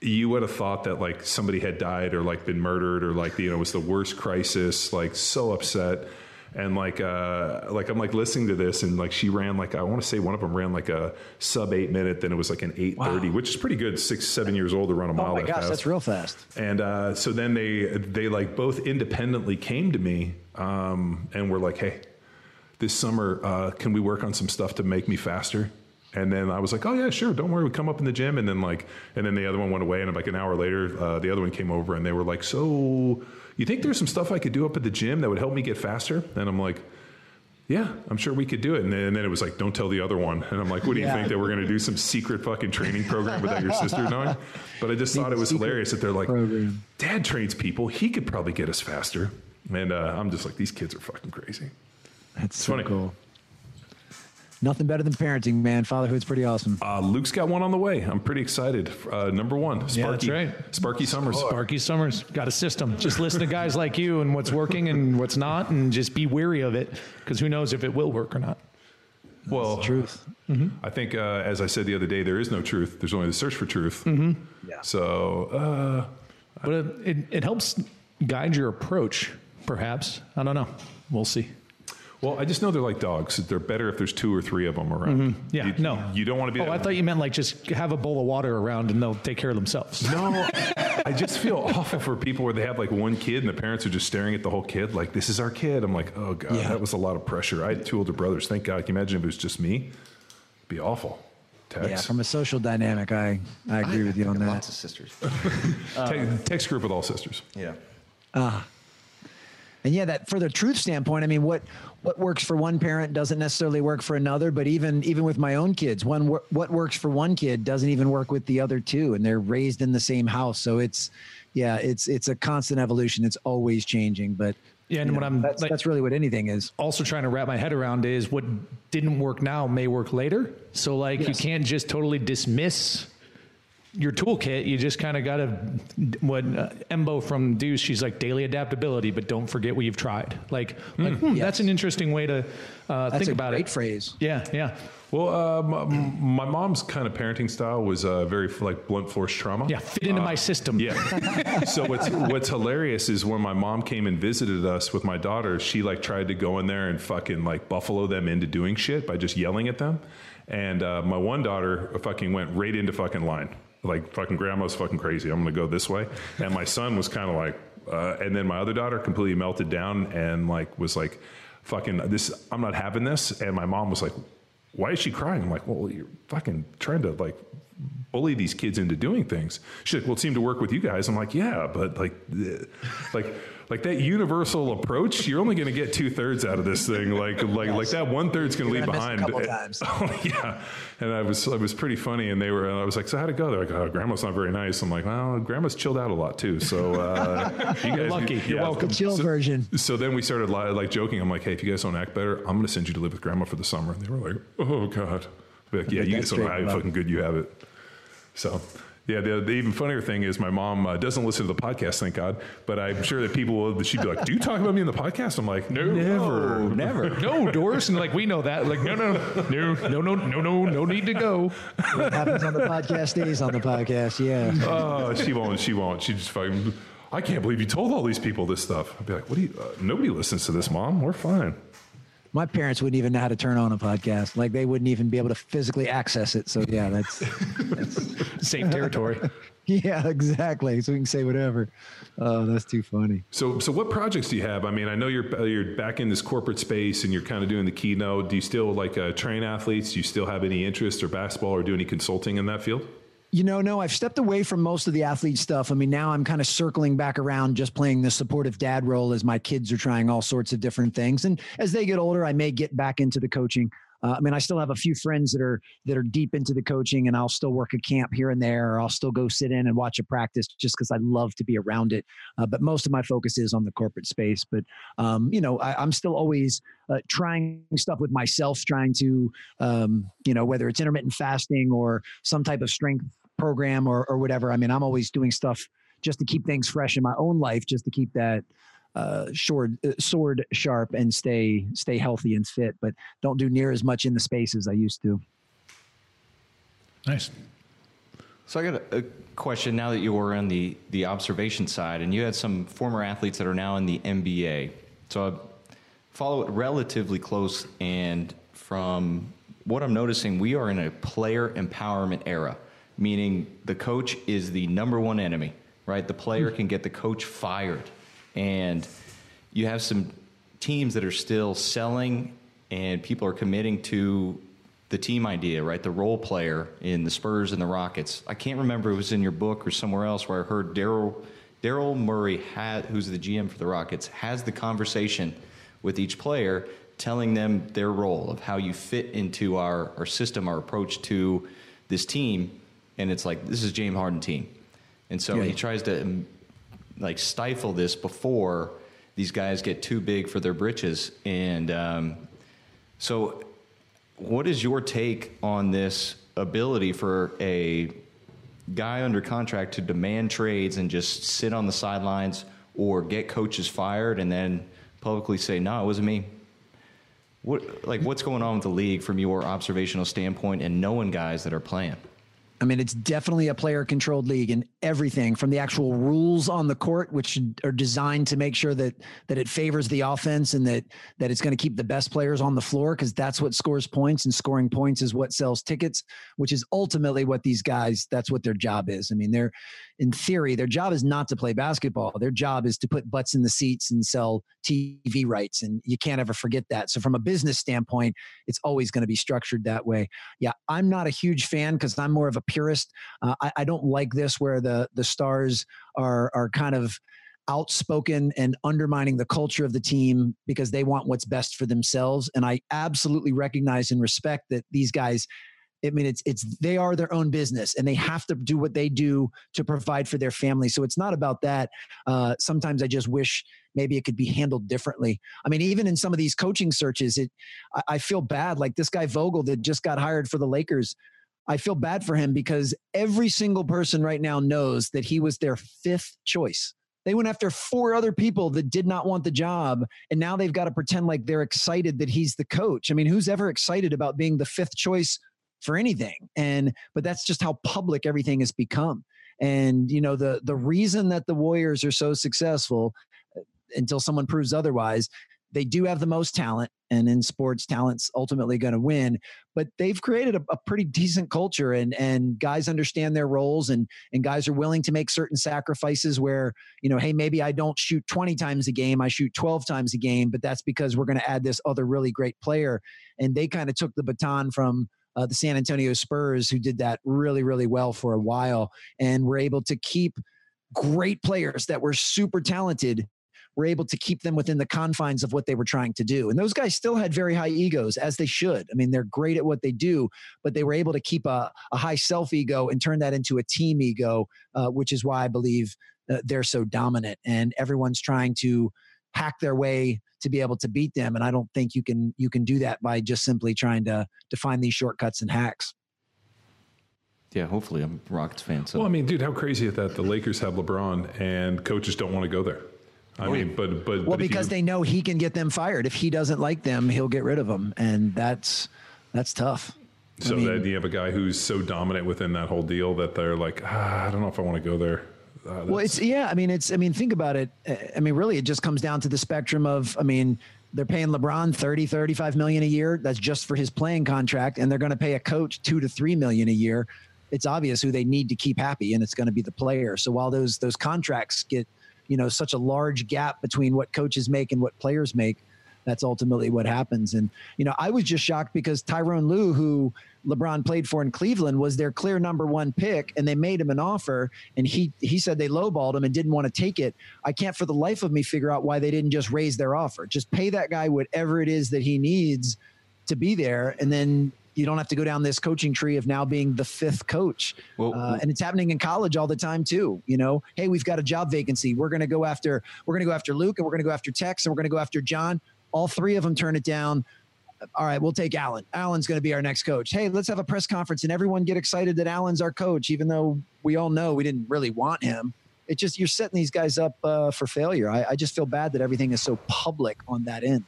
Speaker 4: you would have thought that like somebody had died or like been murdered or like you know it was the worst crisis like so upset and like uh like i'm like listening to this and like she ran like i want to say one of them ran like a sub eight minute then it was like an 830 which is pretty good six seven years old to run a mile
Speaker 5: Oh my
Speaker 4: that
Speaker 5: gosh,
Speaker 4: fast.
Speaker 5: that's real fast.
Speaker 4: And uh, so then they they like both independently came to me um, and were like, "Hey, this summer, uh, can we work on some stuff to make me faster?" And then I was like, "Oh yeah, sure. Don't worry. We come up in the gym." And then like, and then the other one went away. And like an hour later, uh, the other one came over, and they were like, "So, you think there's some stuff I could do up at the gym that would help me get faster?" And I'm like. Yeah, I'm sure we could do it. And then, and then it was like, don't tell the other one. And I'm like, what do you
Speaker 5: Yeah.
Speaker 4: think that we're going to do some secret fucking training program without your sister knowing? But I just thought it was hilarious that they're like,
Speaker 5: program.
Speaker 4: dad trains people. He could probably get us faster. And uh, I'm just like, these kids are fucking crazy.
Speaker 5: That's so
Speaker 4: funny.
Speaker 5: cool. Nothing better than parenting, man. Fatherhood's pretty awesome.
Speaker 4: Uh, Luke's got one on the way. I'm pretty excited. Uh, number one, Sparky,
Speaker 2: Yeah, that's right.
Speaker 4: Sparky Summers.
Speaker 2: Sparky Summers got a system. Just listen to guys like you and what's working and what's not, and just be wary of it because who knows if it will work or not.
Speaker 4: well,
Speaker 5: Truth.
Speaker 4: I think, uh, as I said the other day, there is no truth. There's only the search for truth.
Speaker 2: Mm-hmm.
Speaker 5: Yeah.
Speaker 4: So, uh,
Speaker 2: But it, it, it helps guide your approach, perhaps. I don't know. We'll see.
Speaker 4: Well, I just know they're like dogs. They're better if there's two or three of them around. Mm-hmm.
Speaker 2: Yeah,
Speaker 4: You-
Speaker 2: no.
Speaker 4: You don't want to be.
Speaker 2: Oh,
Speaker 4: that
Speaker 2: I thought you meant like just have a bowl of water around and they'll take care of themselves.
Speaker 4: No, I just feel awful for people where they have like one kid and the parents are just staring at the whole kid like this is our kid. I'm like, oh god,
Speaker 5: Yeah.
Speaker 4: that was a lot of pressure. I had two older brothers. Thank God. Can you imagine if it was just me? It'd be awful. Text.
Speaker 5: Yeah, from a social dynamic, I, I agree with you on that.
Speaker 3: Lots
Speaker 5: that.
Speaker 3: of sisters.
Speaker 4: Uh, Te- text group with all sisters.
Speaker 3: Yeah. Uh.
Speaker 5: And yeah, that for the truth standpoint, I mean, what what works for one parent doesn't necessarily work for another. But even even with my own kids, one what works for one kid doesn't even work with the other two, and they're raised in the same house. So it's yeah, it's it's a constant evolution. It's always changing. But
Speaker 2: yeah, and what I'm
Speaker 5: that's,
Speaker 2: like,
Speaker 5: that's really what anything is.
Speaker 2: Also, trying to wrap my head around is what didn't work now may work later. So like, yes. you can't just totally dismiss your toolkit, you just kind of got to what uh, Embo from Deuce. She's like daily adaptability, but don't forget what you've tried. Like, mm. like hmm, yes. that's an interesting way to uh, think about
Speaker 5: great
Speaker 2: it.
Speaker 5: phrase.
Speaker 2: Yeah, yeah.
Speaker 4: Well, um, my mom's kind of parenting style was uh, very like blunt force trauma.
Speaker 2: Yeah, fit into my uh, system.
Speaker 4: Yeah. so what's what's hilarious is when my mom came and visited us with my daughter, she like tried to go in there and fucking like buffalo them into doing shit by just yelling at them. And uh, my one daughter fucking went right into fucking line like fucking grandma's fucking crazy. I'm going to go this way. And my son was kind of like, uh, and then my other daughter completely melted down and like was like, fucking this. I'm not having this. And my mom was like, why is she crying? I'm like, well, you're fucking trying to like bully these kids into doing things. She's like, well, it seemed to work with you guys. I'm like, yeah, but like, like like that universal approach, you're only going to get two thirds out of this thing. Like like yes. like that one third's going to leave behind.
Speaker 5: oh
Speaker 4: yeah, and I was it was pretty funny. And they were I was like, so how'd it go? They're like, oh, grandma's not very nice. I'm like, well, grandma's chilled out a lot too. So uh,
Speaker 2: you guys, lucky. Yeah. You're welcome.
Speaker 5: The chill
Speaker 4: so,
Speaker 5: version.
Speaker 4: So then we started like joking. I'm like, hey, if you guys don't act better, I'm going to send you to live with grandma for the summer. And they were like, oh god. Like, yeah, you guys don't know how fucking good you have it. So yeah, the, the, even funnier thing is my mom uh, doesn't listen to the podcast, thank God. But I'm sure that people will, she'd be like, "Do you talk about me in the podcast?" I'm like, "No,
Speaker 2: never, no.
Speaker 5: never,
Speaker 2: no, Doris." And like we know that, like no, no, no, no, no, no, no, no need to go.
Speaker 5: What happens on the podcast stays on the podcast. Yeah.
Speaker 4: Oh, she won't. She won't. She just fucking. I can't believe you told all these people this stuff. I'd be like, "What do you? Uh, nobody listens to this, mom. We're fine."
Speaker 5: My parents wouldn't even know how to turn on a podcast. Like they wouldn't even be able to physically access it. So yeah, that's,
Speaker 2: that's safe territory.
Speaker 5: yeah, exactly. So we can say whatever. Oh, that's too funny.
Speaker 4: So, so what projects do you have? I mean, I know you're you're back in this corporate space and you're kind of doing the keynote. Do you still like uh, train athletes? Do you still have any interest or basketball or do any consulting in that field?
Speaker 5: You know, no, I've stepped away from most of the athlete stuff. I mean, now I'm kind of circling back around just playing the supportive dad role as my kids are trying all sorts of different things. And as they get older, I may get back into the coaching. Uh, I mean, I still have a few friends that are that are deep into the coaching, and I'll still work a camp here and there, or I'll still go sit in and watch a practice just because I love to be around it. Uh, but most of my focus is on the corporate space. But um, you know, I, am still always uh, trying stuff with myself, trying to um, you know whether it's intermittent fasting or some type of strength program or, or whatever. I mean, I'm always doing stuff just to keep things fresh in my own life, just to keep that uh, sword uh, sword sharp and stay stay healthy and fit. But don't do near as much in the space as I used to.
Speaker 2: Nice.
Speaker 3: So I got a, a question now that you were on the the observation side, and you had some former athletes that are now in the NBA. So I follow it relatively close, and from what I'm noticing, we are in a player empowerment era meaning the coach is the number one enemy, right? The player hmm. can get the coach fired. And you have some teams that are still selling and people are committing to the team idea, right? The role player in the Spurs and the Rockets. I can't remember if it was in your book or somewhere else where I heard Daryl Daryl Morey, had, who's the GM for the Rockets, has the conversation with each player, telling them their role of how you fit into our, our system, our approach to this team, and it's like this is James Harden team, and so yeah. he tries to um, like stifle this before these guys get too big for their britches. And um, so, what is your take on this ability for a guy under contract to demand trades and just sit on the sidelines or get coaches fired and then publicly say, "No, it wasn't me." What like what's going on with the league from your observational standpoint and knowing guys that are playing?
Speaker 5: I mean, it's definitely a player controlled league and everything from the actual rules on the court, which are designed to make sure that that it favors the offense and that that it's going to keep the best players on the floor because that's what scores points and scoring points is what sells tickets, which is ultimately what these guys that's what their job is. I mean, they're in theory, their job is not to play basketball. Their job is to put butts in the seats and sell TV rights. And you can't ever forget that. So, from a business standpoint, it's always going to be structured that way. Yeah, I'm not a huge fan because I'm more of a purist. Uh, I, I don't like this where the the stars are are kind of outspoken and undermining the culture of the team because they want what's best for themselves. And I absolutely recognize and respect that these guys I mean, it's it's they are their own business, and they have to do what they do to provide for their family. So it's not about that. Uh, sometimes I just wish maybe it could be handled differently. I mean, even in some of these coaching searches, it I, I feel bad. Like this guy Vogel that just got hired for the Lakers. I feel bad for him because every single person right now knows that he was their fifth choice. They went after four other people that did not want the job, and now they've got to pretend like they're excited that he's the coach. I mean, who's ever excited about being the fifth choice for anything? And but that's just how public everything has become. And you know, the the reason that the Warriors are so successful uh, until someone proves otherwise they do have the most talent and in sports talent's ultimately going to win but they've created a, a, pretty decent culture and and guys understand their roles and and guys are willing to make certain sacrifices where you know hey maybe i don't shoot 20 times a game i shoot 12 times a game but that's because we're going to add this other really great player and they kind of took the baton from uh, the san antonio spurs who did that really really well for a while and were able to keep great players that were super talented were able to keep them within the confines of what they were trying to do. And those guys still had very high egos, as they should. I mean, they're great at what they do, but they were able to keep a, a high self ego and turn that into a team ego, uh, which is why I believe uh, they're so dominant. And everyone's trying to hack their way to be able to beat them. And I don't think you can you can do that by just simply trying to to find these shortcuts and hacks.
Speaker 3: Yeah, hopefully I'm a Rockets fan. So.
Speaker 4: Well, I mean, dude, how crazy is that? The Lakers have LeBron, and coaches don't want to go there. I oh, mean, but but
Speaker 5: well,
Speaker 4: but
Speaker 5: because you, they know he can get them fired. If he doesn't like them, he'll get rid of them, and that's that's tough.
Speaker 4: So I mean, then you have a guy who's so dominant within that whole deal that they're like, ah, I don't know if I want to go there.
Speaker 5: Uh, well, it's yeah. I mean, it's I mean, think about it. I mean, really, it just comes down to the spectrum of. I mean, they're paying LeBron 30, 35 million a year. That's just for his playing contract, and they're going to pay a coach two to three million a year. It's obvious who they need to keep happy, and it's going to be the player. So while those those contracts get you know such a large gap between what coaches make and what players make that's ultimately what happens. And you know i was just shocked because tyronn lue who lebron played for in cleveland was their clear number one pick and they made him an offer and he he said they lowballed him and didn't want to take it. I can't for the life of me figure out why they didn't just raise their offer. Just pay that guy whatever it is that he needs to be there and then you don't have to go down this coaching tree of now being the fifth coach. Well, uh, and it's happening in college all the time too. You know, hey, we've got a job vacancy. We're going to go after we're going to go after Luke and we're going to go after Tex and we're going to go after John. All three of them turn it down. All right, we'll take Allen. Allen's going to be our next coach. Hey, let's have a press conference and everyone get excited that Allen's our coach, even though we all know we didn't really want him. It just you're setting these guys up uh, for failure. I, I just feel bad that everything is so public on that end.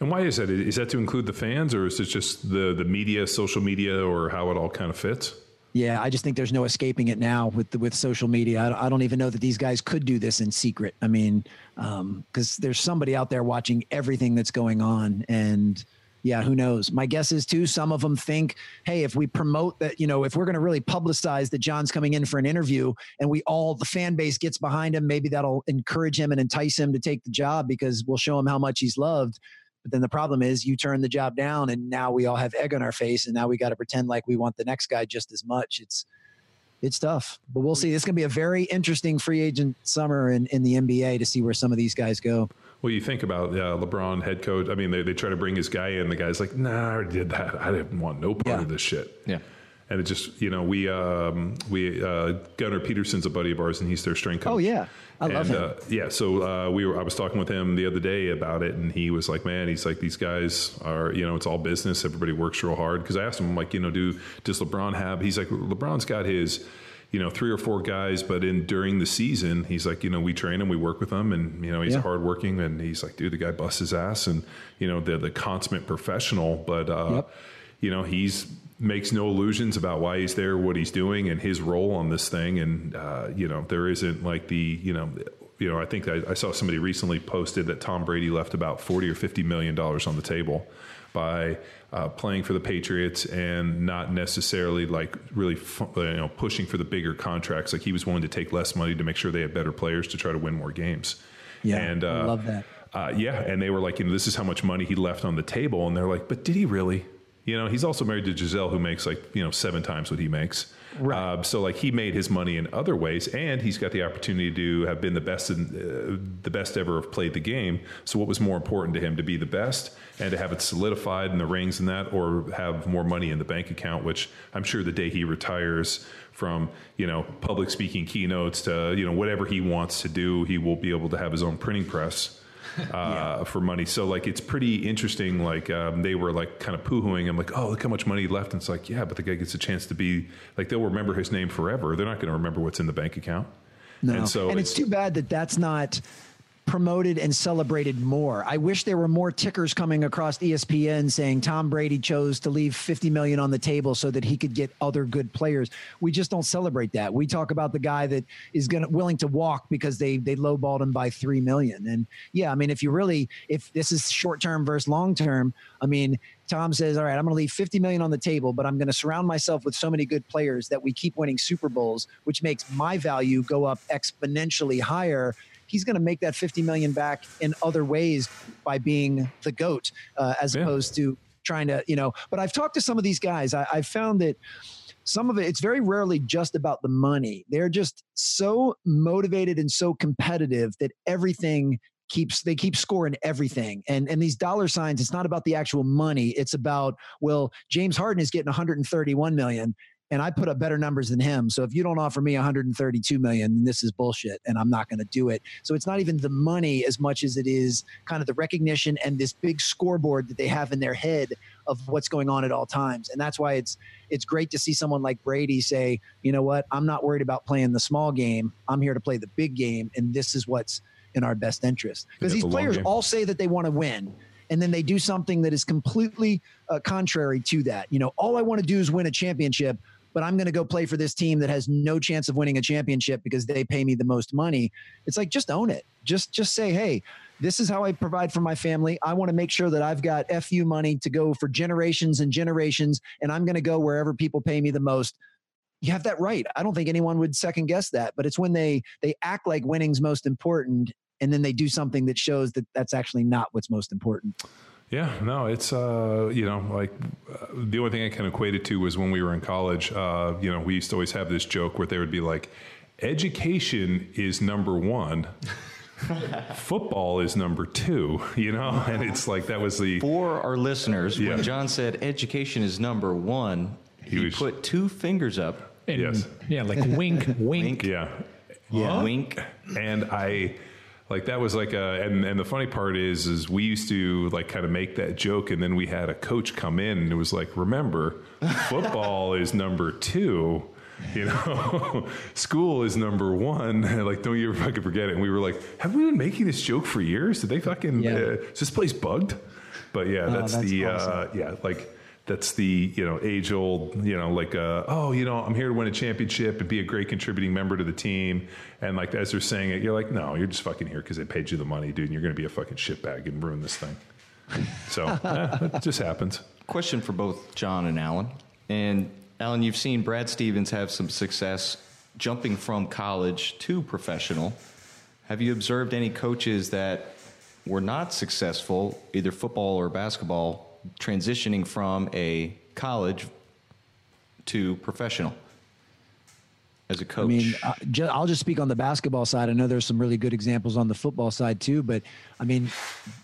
Speaker 4: And why is that? Is that to include the fans, or is it just the the media, social media, or how it all kind of fits?
Speaker 5: Yeah, I just think there's no escaping it now with the, with social media. I, I, don't even know that these guys could do this in secret. I mean, because um, there's somebody out there watching everything that's going on, and yeah, who knows? My guess is too. Some of them think, hey, if we promote that, you know, if we're going to really publicize that John's coming in for an interview, and we all the fan base gets behind him, maybe that'll encourage him and entice him to take the job because we'll show him how much he's loved. But then the problem is you turn the job down and now we all have egg on our face and now we got to pretend like we want the next guy just as much. It's it's tough. But we'll see. It's going to be a very interesting free agent summer in, in the NBA to see where some of these guys go.
Speaker 4: Well, you think about uh, LeBron, head coach. I mean, they, they try to bring his guy in. The guy's like, nah, I already did that. I didn't want no part yeah. of this shit.
Speaker 3: Yeah
Speaker 4: and it just you know we um, we uh, Gunnar Peterson's a buddy of ours, and he's their strength coach.
Speaker 5: Oh yeah, I love
Speaker 4: and,
Speaker 5: him.
Speaker 4: Uh, yeah, so uh, we were I was talking with him the other day about it, and he was like, "Man, he's like these guys are you know it's all business. Everybody works real hard." Because I asked him, I'm like, you know, do does LeBron have? He's like, LeBron's got his you know three or four guys but in during the season he's like you know we train him we work with him and you know he's yeah. hardworking and he's like dude the guy busts his ass and you know the the consummate professional but uh yep. you know he's makes no illusions about why he's there, what he's doing, and his role on this thing. And uh, you know, there isn't like the you know, you know, I think I, I, saw somebody recently posted that Tom Brady left about forty or fifty million dollars on the table by uh, playing for the Patriots and not necessarily like really you know pushing for the bigger contracts. Like he was willing to take less money to make sure they had better players to try to win more games.
Speaker 5: Yeah, and uh, I love that.
Speaker 4: Uh, yeah, and they were like, you know, this is how much money he left on the table, and they're like, but did he really? You know, he's also married to Gisele, who makes like you know seven times what he makes. Right. Uh, so like he made his money in other ways, and he's got the opportunity to have been the best in uh, the best ever have played the game. So what was more important to him to be the best and to have it solidified in the rings and that, or have more money in the bank account? Which I'm sure the day he retires from you know public speaking keynotes to you know whatever he wants to do, he will be able to have his own printing press uh, yeah. for money. So like it's pretty interesting. Like um, they were like kind of poohing him, like, oh look how much money he left. And it's like, yeah, but the guy gets a chance to be like they'll remember his name forever. They're not going to remember what's in the bank account.
Speaker 5: No. And so and it's, it's too bad that that's not promoted and celebrated more. I wish there were more tickers coming across ESPN saying Tom Brady chose to leave 50 million on the table so that he could get other good players. We just don't celebrate that. We talk about the guy that is going to willing to walk because they they lowballed him by 3 million. And yeah, I mean if you really if this is short term versus long term, I mean Tom says, "All right, I'm going to leave 50 million on the table, but I'm going to surround myself with so many good players that we keep winning Super Bowls, which makes my value go up exponentially higher he's going to make that 50 million back in other ways by being the goat uh, as yeah. opposed to trying to you know but i've talked to some of these guys. I, i've found that some of it it's very rarely just about the money. They're just so motivated and so competitive that everything keeps they keep scoring everything. And and these dollar signs it's not about the actual money. It's about well james harden is getting 131 million and I put up better numbers than him. So if you don't offer me 132 million, then this is bullshit, and I'm not going to do it. So it's not even the money as much as it is kind of the recognition and this big scoreboard that they have in their head of what's going on at all times. And that's why it's it's great to see someone like Brady say, you know what, I'm not worried about playing the small game. I'm here to play the big game, and this is what's in our best interest. Because these the players all say that they want to win and then they do something that is completely uh, contrary to that. You know, all I want to do is win a championship but I'm going to go play for this team that has no chance of winning a championship because they pay me the most money. It's like just own it. Just just say, "Hey, this is how I provide for my family. I want to make sure that I've got FU money to go for generations and generations and I'm going to go wherever people pay me the most." You have that right. I don't think anyone would second guess that, but it's when they they act like winning's most important and then they do something that shows that that's actually not what's most important.
Speaker 4: Yeah, no, it's uh, you know like uh, the only thing I can equate it to was when we were in college. Uh, you know, we used to always have this joke where they would be like, "Education is number one." football is number two, you know, and it's like that was the
Speaker 3: for our listeners. Yeah. When John said education is number one, he, he was, put two fingers up.
Speaker 2: And, yes, yeah, like wink, wink, wink.
Speaker 4: Yeah,
Speaker 3: yeah, wink.
Speaker 4: And I, like that was like a and, and the funny part is is we used to like kind of make that joke and then we had a coach come in and it was like remember football is number two you know? School is number one. Like don't you ever fucking forget it. And we were like have we been making this joke for years? Did they fucking yeah. uh, is this place bugged? But yeah oh, that's, that's, the awesome. uh, yeah like that's the you know age old you know like uh, oh you know I'm here to win a championship and be a great contributing member to the team and like as they're saying it you're like no you're just fucking here because they paid you the money dude and you're gonna be a fucking shitbag and ruin this thing so it just happens.
Speaker 3: Question for both John and Alan and Alan you've seen Brad Stevens have some success jumping from college to professional. Have you observed any coaches that were not successful, either football or basketball, transitioning from a college to professional as a coach? I
Speaker 5: mean, uh, I'll just speak on the basketball side. I know there's some really good examples on the football side too, but I mean,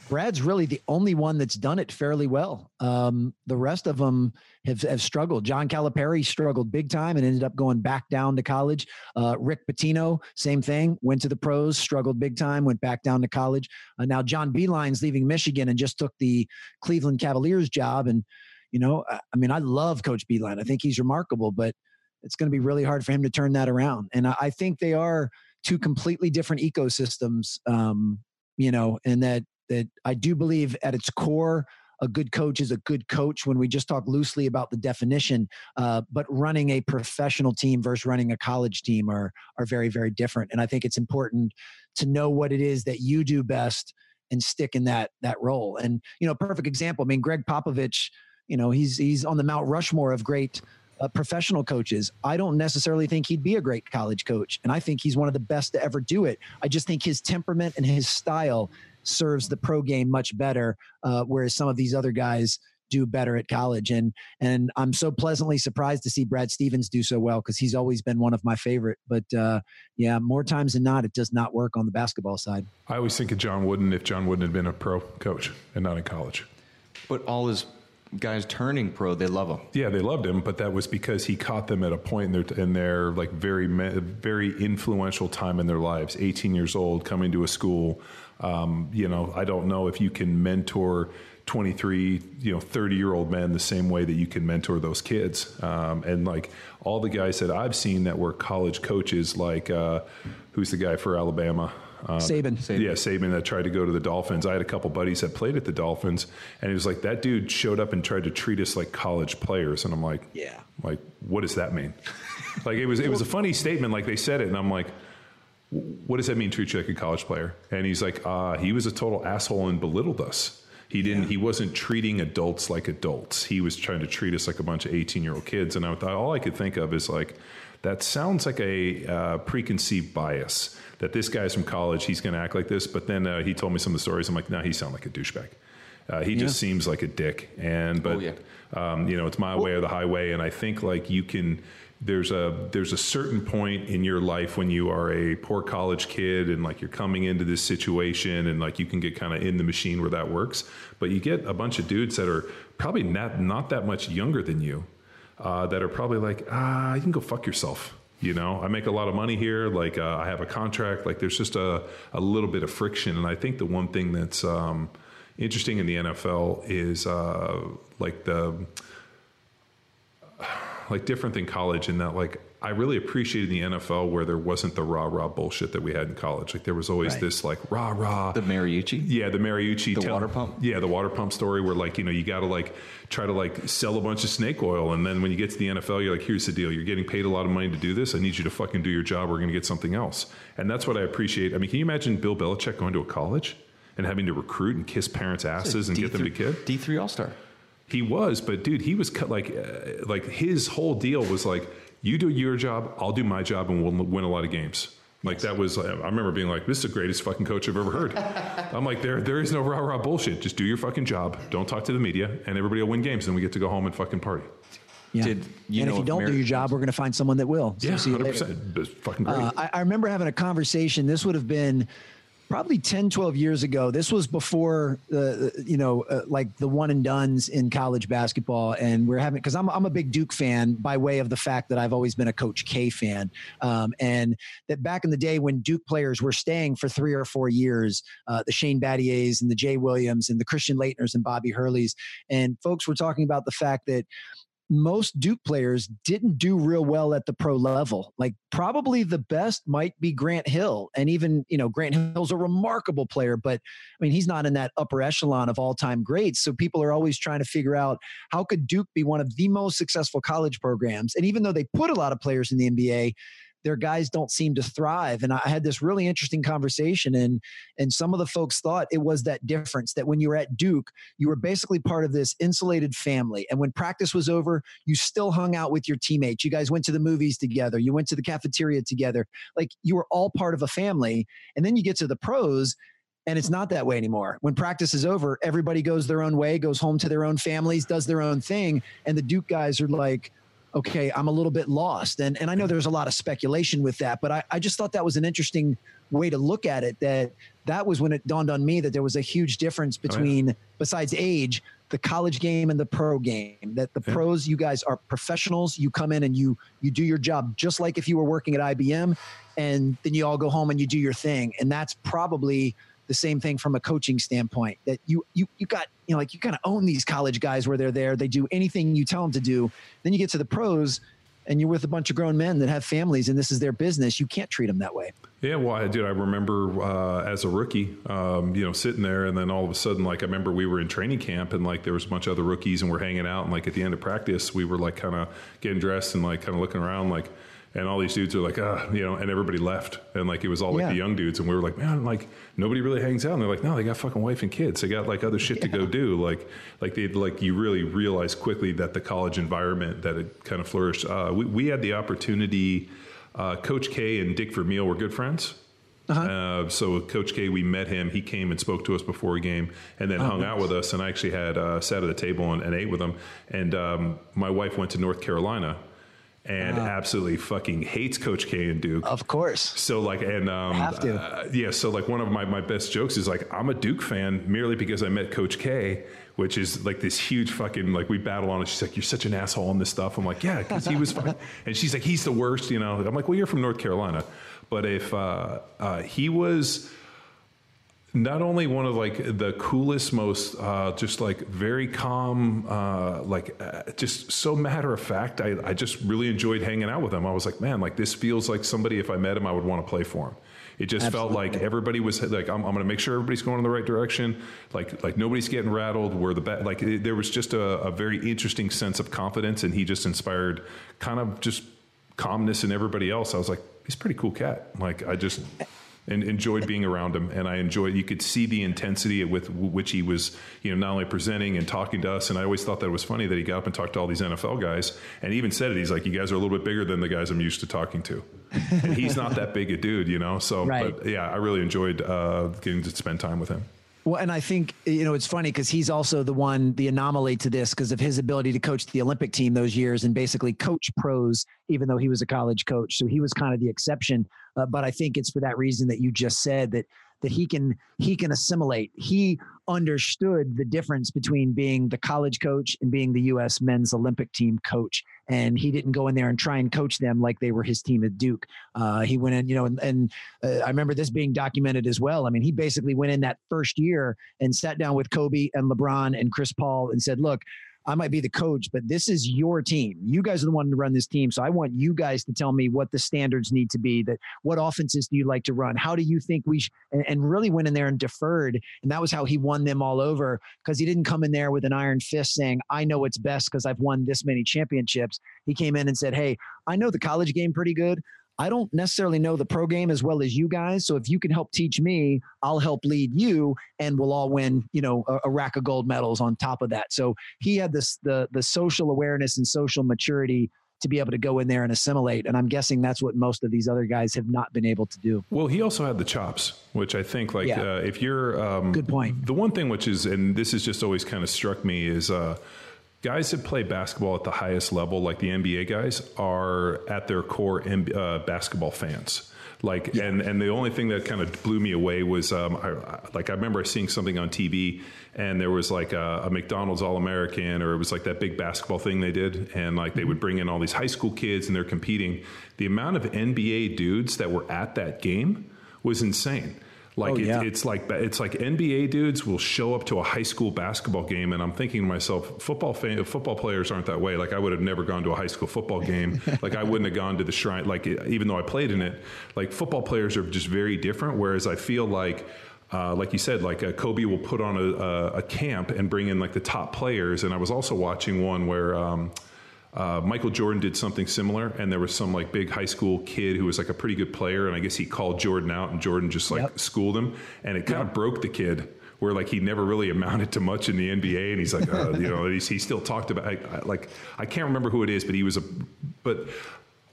Speaker 5: Brad's really the only one that's done it fairly well. Um, the rest of them have, have struggled. John Calipari struggled big time and ended up going back down to college. Uh, Rick Pitino, same thing, went to the pros, struggled big time, went back down to college. Uh, now John Beilein's leaving Michigan and just took the Cleveland Cavaliers job. And, you know, I, I mean, I love Coach Beilein. I think he's remarkable, but it's going to be really hard for him to turn that around. And I, I think they are two completely different ecosystems, um, you know, and that that I do believe at its core, a good coach is a good coach when we just talk loosely about the definition. Uh, but running a professional team versus running a college team are are very very different. And I think it's important to know what it is that you do best and stick in that that role. And you know, perfect example. I mean, Gregg Popovich. You know, he's he's on the Mount Rushmore of great uh, professional coaches. I don't necessarily think he'd be a great college coach, and I think he's one of the best to ever do it. I just think his temperament and his style serves the pro game much better, uh, whereas some of these other guys do better at college. And and I'm so pleasantly surprised to see Brad Stevens do so well because he's always been one of my favorite. But uh, yeah, more times than not, it does not work on the basketball side.
Speaker 4: I always think of John Wooden if John Wooden had been a pro coach and not in college.
Speaker 3: But all his guys turning pro, they love him.
Speaker 4: Yeah, they loved him, but that was because he caught them at a point in their, in their like very very influential time in their lives. 18 years old, coming to a school. Um, you know, I don't know if you can mentor 23, you know, 30 year old men the same way that you can mentor those kids. Um, and like all the guys that I've seen that were college coaches, like uh, who's the guy for Alabama?
Speaker 5: Um, Saban.
Speaker 4: Saban. Yeah, Saban that tried to go to the Dolphins. I had a couple buddies that played at the Dolphins, and he was like, that dude showed up and tried to treat us like college players. And I'm like,
Speaker 5: yeah.
Speaker 4: Like, what does that mean? like, it was, it was a funny statement. Like, they said it, and I'm like, what does that mean, treat you like a college player? And he's like, uh, he was a total asshole and belittled us. He didn't. Yeah. He wasn't treating adults like adults. He was trying to treat us like a bunch of eighteen-year-old kids. And I thought all I could think of is like, that sounds like a uh, preconceived bias that this guy's from college. He's going to act like this. But then uh, he told me some of the stories. I'm like, no, he sounds like a douchebag. Uh, he yeah. just seems like a dick. And but oh, yeah. um, you know, it's my way or the highway. And I think like you can there's a there's a certain point in your life when you are a poor college kid and like you're coming into this situation and like you can get kind of in the machine where that works but you get a bunch of dudes that are probably not not that much younger than you uh, that are probably like ah you can go fuck yourself you know? I make a lot of money here like uh, i have a contract like there's just a, a little bit of friction. And i think the one thing that's um, interesting in the nfl is uh, like the like different than college in that like I really appreciated the NFL where there wasn't the rah rah bullshit that we had in college. Like there was always right. this like rah rah.
Speaker 3: The Mariucci.
Speaker 4: Yeah, the Mariucci.
Speaker 3: The tell, water pump.
Speaker 4: Yeah, the water pump story where like you know you got to like try to like sell a bunch of snake oil, and then when you get to the NFL, you're like, here's the deal: you're getting paid a lot of money to do this. I need you to fucking do your job. We're going to get something else, and that's what I appreciate. I mean, can you imagine Bill Belichick going to a college and having to recruit and kiss parents' asses and D3, get them to kid?
Speaker 3: D three All Star.
Speaker 4: He was, but dude, he was cut like uh, like his whole deal was like, you do your job, I'll do my job, and we'll win a lot of games. Like that was, I remember being like, "This is the greatest fucking coach I've ever heard." I'm like, "There, there is no rah rah bullshit. Just do your fucking job. Don't talk to the media, and everybody will win games. and we get to go home and fucking party."
Speaker 5: Yeah. Did you and if you don't do your job, we're going to find someone that will.
Speaker 4: So yeah, hundred percent. Fucking great. Uh,
Speaker 5: I, I remember having a conversation. This would have been probably 10 12 years ago this was before the uh, you know uh, like the one and dones in college basketball. And we're having because I'm, I'm a big duke fan by way of the fact that i've always been a coach k fan. Um, and that back in the day when duke players were staying for three or four years uh, the shane battiers and the jay williams and the christian laettners and bobby hurleys and folks were talking about the fact that most Duke players didn't do real well at the pro level. Like probably the best might be Grant Hill. And even, you know, Grant Hill's a remarkable player, but I mean, he's not in that upper echelon of all time greats. So people are always trying to figure out how could Duke be one of the most successful college programs? And even though they put a lot of players in the NBA, their guys don't seem to thrive. And I had this really interesting conversation, and and some of the folks thought it was that difference that when you were at Duke, you were basically part of this insulated family, and when practice was over, you still hung out with your teammates. You guys went to the movies together. You went to the cafeteria together. Like you were all part of a family. And then you get to the pros. And it's not that way anymore. When practice is over, everybody goes their own way, goes home to their own families, does their own thing. And the Duke guys are like, okay, I'm a little bit lost. And, and I know mm-hmm. there's a lot of speculation with that, but I, I just thought that was an interesting way to look at it. That that was when it dawned on me that there was a huge difference between, oh, yeah. besides age, the college game and the pro game. That the yeah. pros, you guys are professionals. You come in and you you do your job just like if you were working at IBM, and then you all go home and you do your thing. And that's probably the same thing from a coaching standpoint that you you you got you know like you kind of own these college guys where they're there they do anything you tell them to do. Then you get to the pros and you're with a bunch of grown men that have families and this is their business. You can't treat them that way.
Speaker 4: Yeah well i did i remember uh, as a rookie um, you know sitting there and then all of a sudden like i remember we were in training camp and like there was a bunch of other rookies and we're hanging out and like at the end of practice we were like kind of getting dressed and like kind of looking around like and all these dudes are like, ah, you know, and everybody left, and like it was all like yeah. the young dudes, and we were like, man, like nobody really hangs out. And they're like, no, they got fucking wife and kids. They got like other shit yeah. to go do. Like, like they like you really realize quickly that the college environment that it kind of flourished. Uh, we we had the opportunity. Uh, Coach K and Dick Vermeil were good friends. Uh-huh. Uh, so Coach K, we met him. He came and spoke to us before a game, and then oh, hung nice. out with us. And I actually had uh, sat at the table and, and ate with him. And um, my wife went to North Carolina, and absolutely fucking hates Coach K and Duke.
Speaker 5: Of course.
Speaker 4: So like, and um,
Speaker 5: have to. Uh,
Speaker 4: yeah. So like, one of my my best jokes is like, I'm a Duke fan merely because I met Coach K, which is like this huge fucking like we battle on it. She's like, you're such an asshole on this stuff. I'm like, yeah, because he was fine. and she's like, he's the worst. You know. I'm like, well, you're from North Carolina, but if uh, uh he was not only one of like the coolest, most uh, just like very calm, uh, like uh, just so matter of fact. I, I just really enjoyed hanging out with him. I was like, man, like this feels like somebody if I met him, I would want to play for him. It just Absolutely. felt like everybody was like, I'm, I'm going to make sure everybody's going in the right direction. Like, like nobody's getting rattled. We're the best. Like, it, there was just a, a very interesting sense of confidence, and he just inspired kind of just calmness in everybody else. I was like, he's a pretty cool cat. Like, I just and enjoyed being around him. And I enjoyed, you could see the intensity with which he was, you know, not only presenting and talking to us. And I always thought that was funny that he got up and talked to all these NFL guys and he even said it. He's like, you guys are a little bit bigger than the guys I'm used to talking to. and he's not that big a dude, you know? So, right. but yeah, I really enjoyed uh, getting to spend time with him.
Speaker 5: Well, and I think you know it's funny because he's also the one, the anomaly to this, because of his ability to coach the Olympic team those years and basically coach pros, even though he was a college coach. So he was kind of the exception. Uh, but I think it's for that reason that you just said that that he can he can assimilate. He understood the difference between being the college coach and being the U.S. men's Olympic team coach, and he didn't go in there and try and coach them like they were his team at Duke. Uh, he went in, you know, and, and uh, I remember this being documented as well. I mean, he basically went in that first year and sat down with Kobe and LeBron and Chris Paul and said, "Look." I might be the coach, but this is your team. You guys are the one to run this team. So I want you guys to tell me what the standards need to be. That what offenses do you like to run? How do you think we sh-? and, and really went in there and deferred, and that was how he won them all over because he didn't come in there with an iron fist saying, "I know what's best because I've won this many championships." He came in and said, "Hey, I know the college game pretty good. I don't necessarily know the pro game as well as you guys. So if you can help teach me, I'll help lead you, and we'll all win, you know, a, a, rack of gold medals on top of that. So he had this the the social awareness and social maturity to be able to go in there and assimilate. And I'm guessing that's what most of these other guys have not been able to do.
Speaker 4: Well, he also had the chops, which I think, like, yeah. uh, if you're um,
Speaker 5: good point.
Speaker 4: The one thing which is, and this has just always kind of struck me is. Uh, guys that play basketball at the highest level, like the NBA guys, are at their core uh, basketball fans. Like, yeah. and and the only thing that kind of blew me away was, um, I, like, I remember seeing something on TV, and there was like a, a McDonald's All American, or it was like that big basketball thing they did, and like they would bring in all these high school kids, and they're competing. The amount of NBA dudes that were at that game was insane. Like oh, it, yeah. it's like it's like NBA dudes will show up to a high school basketball game, and I'm thinking to myself, football fan, football players aren't that way. Like I would have never gone to a high school football game. like I wouldn't have gone to the shrine. Like even though I played in it, like football players are just very different. Whereas I feel like. Uh, like you said, like uh, Kobe will put on a, a, a, camp and bring in like the top players. And I was also watching one where um, uh, Michael Jordan did something similar, and there was some like big high school kid who was like a pretty good player, and I guess he called Jordan out, and Jordan just like yep. schooled him, and it kind of broke the kid where like he never really amounted to much in the NBA, and he's like, uh, you know, he's, he still talked about I, I, like I can't remember who it is, but he was a, but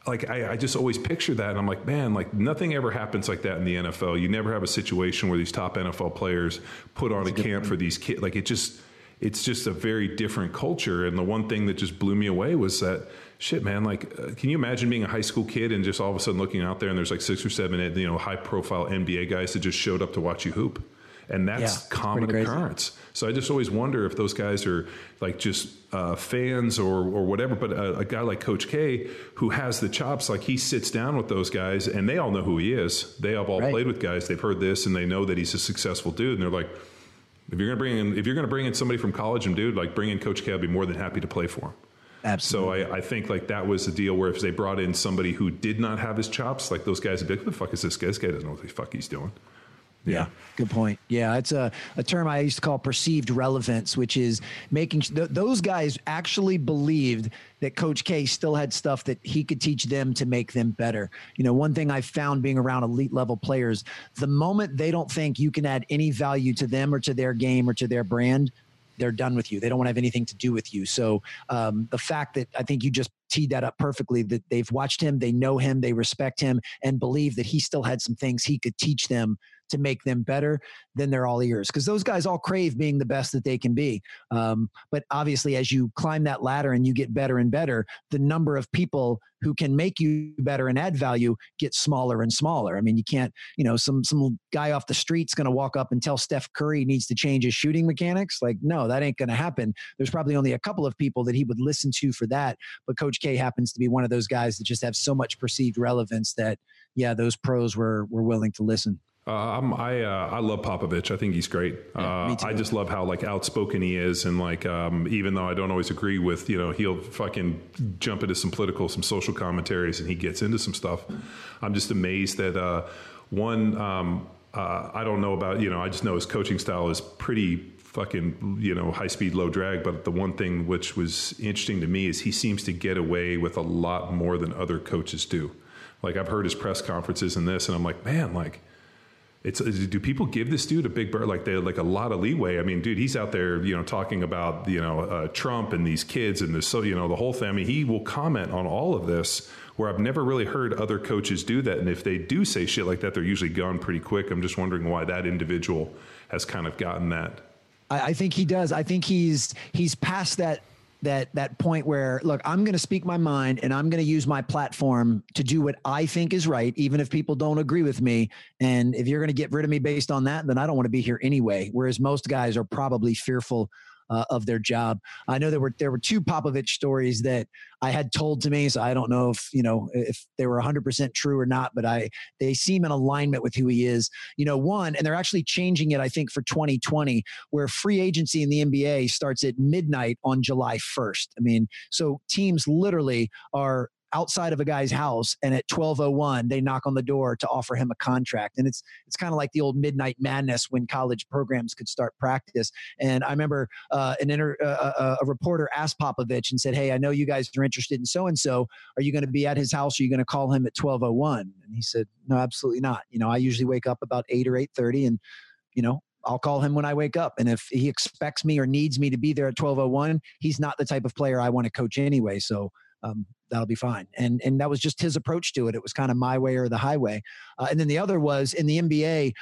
Speaker 4: like I, I, just always picture that and I'm like, man, like nothing ever happens like that in the NFL. You never have a situation where these top NFL players put on That's a camp for these kids. Like it just it's just a very different culture. And the one thing that just blew me away was that shit, man. Like, uh, can you imagine being a high school kid and just all of a sudden looking out there and there's like six or seven, you know, high profile NBA guys that just showed up to watch you hoop? And that's yeah, common occurrence. So I just always wonder if those guys are like just uh, fans or, or whatever. But a, a, guy like Coach K, who has the chops, like he sits down with those guys and they all know who he is. They have all right. played with guys. They've heard this and they know that he's a successful dude. And they're like, if you're gonna bring in, if you're gonna bring in somebody from college and dude, like bring in Coach K, I'd be more than happy to play for him.
Speaker 5: Absolutely.
Speaker 4: So I, I, think like that was the deal where if they brought in somebody who did not have his chops, like those guys would be like, "What the fuck is this guy? This guy doesn't know what the fuck he's doing."
Speaker 5: Yeah. good point. Yeah, it's a, a term I used to call perceived relevance, which is making th- those guys actually believed that Coach K still had stuff that he could teach them to make them better. You know, one thing I found being around elite level players, the moment they don't think you can add any value to them or to their game or to their brand, they're done with you. They don't want to have anything to do with you. So um, the fact that I think you just teed that up perfectly. That they've watched him, they know him, they respect him, and believe that he still had some things he could teach them to make them better, then they're all ears because those guys all crave being the best that they can be. Um, but obviously, as you climb that ladder and you get better and better, the number of people who can make you better and add value gets smaller and smaller. I mean, you can't, you know, some some guy off the street's going to walk up and tell Steph Curry needs to change his shooting mechanics. Like, no, that ain't going to happen. There's probably only a couple of people that he would listen to for that, but Coach K happens to be one of those guys that just have so much perceived relevance that, yeah, those pros were were willing to listen.
Speaker 4: Uh, I'm, I uh, I love Popovich. I think he's great. Yeah, uh, I just love how like outspoken he is, and like um, even though I don't always agree with you know he'll fucking jump into some political, some social commentaries, and he gets into some stuff. I'm just amazed that uh, one. Um, uh, I don't know about you know I just know his coaching style is pretty fucking you know high speed low drag but the one thing which was interesting to me is he seems to get away with a lot more than other coaches do like i've heard his press conferences and this and i'm like man like it's do people give this dude a big bird like they like a lot of leeway? I mean, dude, he's out there, you know, talking about you know uh, Trump and these kids and this, so you know, the whole thing. I mean, he will comment on all of this. Where I've never really heard other coaches do that, and if they do say shit like that, they're usually gone pretty quick. I'm just wondering why that individual has kind of gotten that.
Speaker 5: I think he does. I think he's he's past that that that point where look i'm going to speak my mind and i'm going to use my platform to do what i think is right even if people don't agree with me. And if you're going to get rid of me based on that then i don't want to be here anyway whereas most guys are probably fearful uh, of their job. I know there were there were two Popovich stories that I had told to me, so I don't know if you know if they were 100% true or not, but I they seem in alignment with who he is. You know, one, and they're actually changing it, I think, for 2020, where free agency in the NBA starts at midnight on July 1st. I mean, so teams literally are outside of a guy's house and at 1201 they knock on the door to offer him a contract. And it's it's kind of like the old midnight madness when college programs could start practice. And i remember uh, an inter, uh, uh, uh a reporter asked popovich and said hey i know you guys are interested in so and so are you going to be at his house? Are you going to call him at 1201 and he said no absolutely not. You know i usually wake up about 8 or 8.30 and you know I'll call him when I wake up. And if he expects me or needs me to be there at 1201, he's not the type of player I want to coach anyway. So um, that'll be fine. And and that was just his approach to it. It was kind of my way or the highway. Uh, and then the other was in the NBA,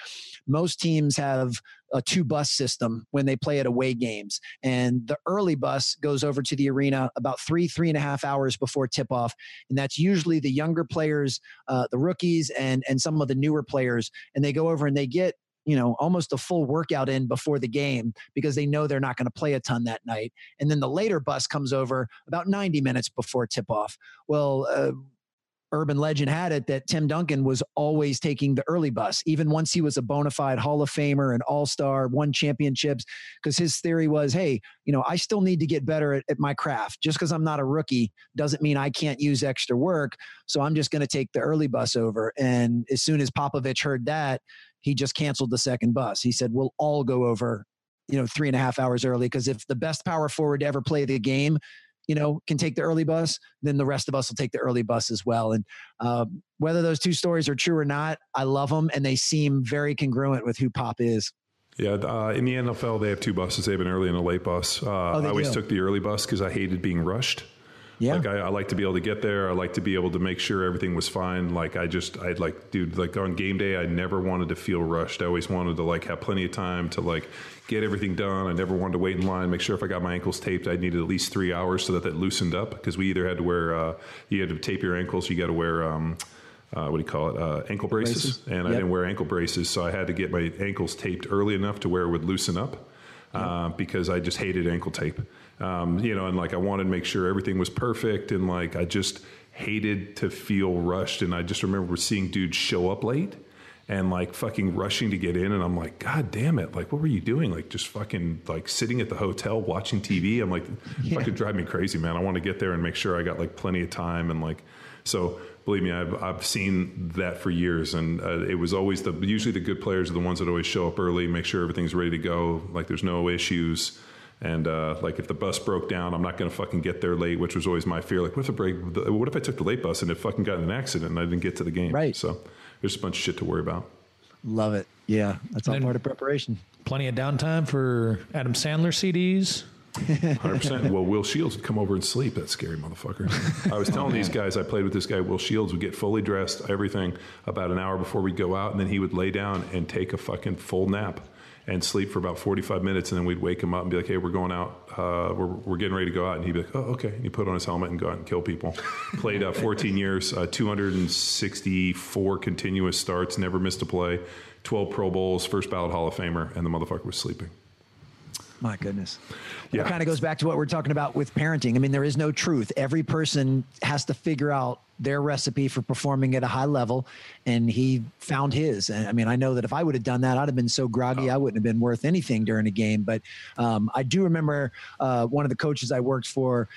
Speaker 5: most teams have a two bus system when they play at away games. And the early bus goes over to the arena about three, three and a half hours before tip off. And that's usually the younger players, uh, the rookies, and, and some of the newer players. And they go over and they get you know almost a full workout in before the game because they know they're not going to play a ton that night and then the later bus comes over about 90 minutes before tip off well uh, urban legend had it that Tim Duncan was always taking the early bus, even once he was a bona fide Hall of Famer and All Star, won championships. Because his theory was, hey, you know, I still need to get better at, at my craft. Just because I'm not a rookie doesn't mean I can't use extra work. So I'm just going to take the early bus over. And as soon as Popovich heard that, he just canceled the second bus. He said, we'll all go over, you know, three and a half hours early. Because if the best power forward to ever play the game, you know, can take the early bus, then the rest of us will take the early bus as well. And um, whether those two stories are true or not, I love them and they seem very congruent with who Pop is.
Speaker 4: Yeah, uh, in the NFL, they have two buses. They have an early and a late bus. Uh, oh, I always do. took the early bus because I hated being rushed. Yeah. Like I, I, like to be able to get there. I like to be able to make sure everything was fine. Like I just, I'd like, dude, like on game day, I never wanted to feel rushed. I always wanted to like have plenty of time to like get everything done. I never wanted to wait in line. Make sure if I got my ankles taped, I needed at least three hours so that that loosened up because we either had to wear, uh, you had to tape your ankles, you got to wear. Um, uh, what do you call it? Uh, ankle braces, braces. and yep. I didn't wear ankle braces, so I had to get my ankles taped early enough to where it would loosen up, uh, yep. because I just hated ankle tape. Um, you know, and like I wanted to make sure everything was perfect, and like I just hated to feel rushed. And I just remember seeing dudes show up late and like fucking rushing to get in, and I'm like, God damn it! Like, what were you doing? Like, just fucking like sitting at the hotel watching TV. I'm like, yeah. fucking drive me crazy, man. I want to get there and make sure I got like plenty of time, and like, so believe me, I've, I've seen that for years. And uh, it was always the, usually the good players are the ones that always show up early, make sure everything's ready to go. Like there's no issues. And uh, like if the bus broke down, I'm not going to fucking get there late, which was always my fear. Like what if it break? What if I took the late bus and it fucking got in an accident and I didn't get to the game?
Speaker 5: Right.
Speaker 4: So there's a bunch of shit to worry about.
Speaker 5: Love it. Yeah, that's all part of preparation.
Speaker 2: Plenty of downtime for Adam Sandler CDs.
Speaker 4: 100%. Well, Will Shields would come over and sleep, that scary motherfucker. I was telling these guys, I played with this guy, Will Shields, would get fully dressed, everything, about an hour before we'd go out, and then he would lay down and take a fucking full nap and sleep for about 45 minutes, and then we'd wake him up and be like, hey, we're going out, uh, we're, we're getting ready to go out. And he'd be like, oh, okay. And he'd put on his helmet and go out and kill people. Played uh, 14 years, uh, 264 continuous starts, never missed a play, 12 Pro Bowls, first ballot Hall of Famer, and the motherfucker was sleeping.
Speaker 5: My goodness.
Speaker 4: Yeah.
Speaker 5: It kind of goes back to what we're talking about with parenting. I mean, there is no truth. Every person has to figure out their recipe for performing at a high level, and he found his. And I mean, I know that if I would have done that, I'd have been so groggy, I wouldn't have been worth anything during a game. But um, I do remember uh, one of the coaches I worked for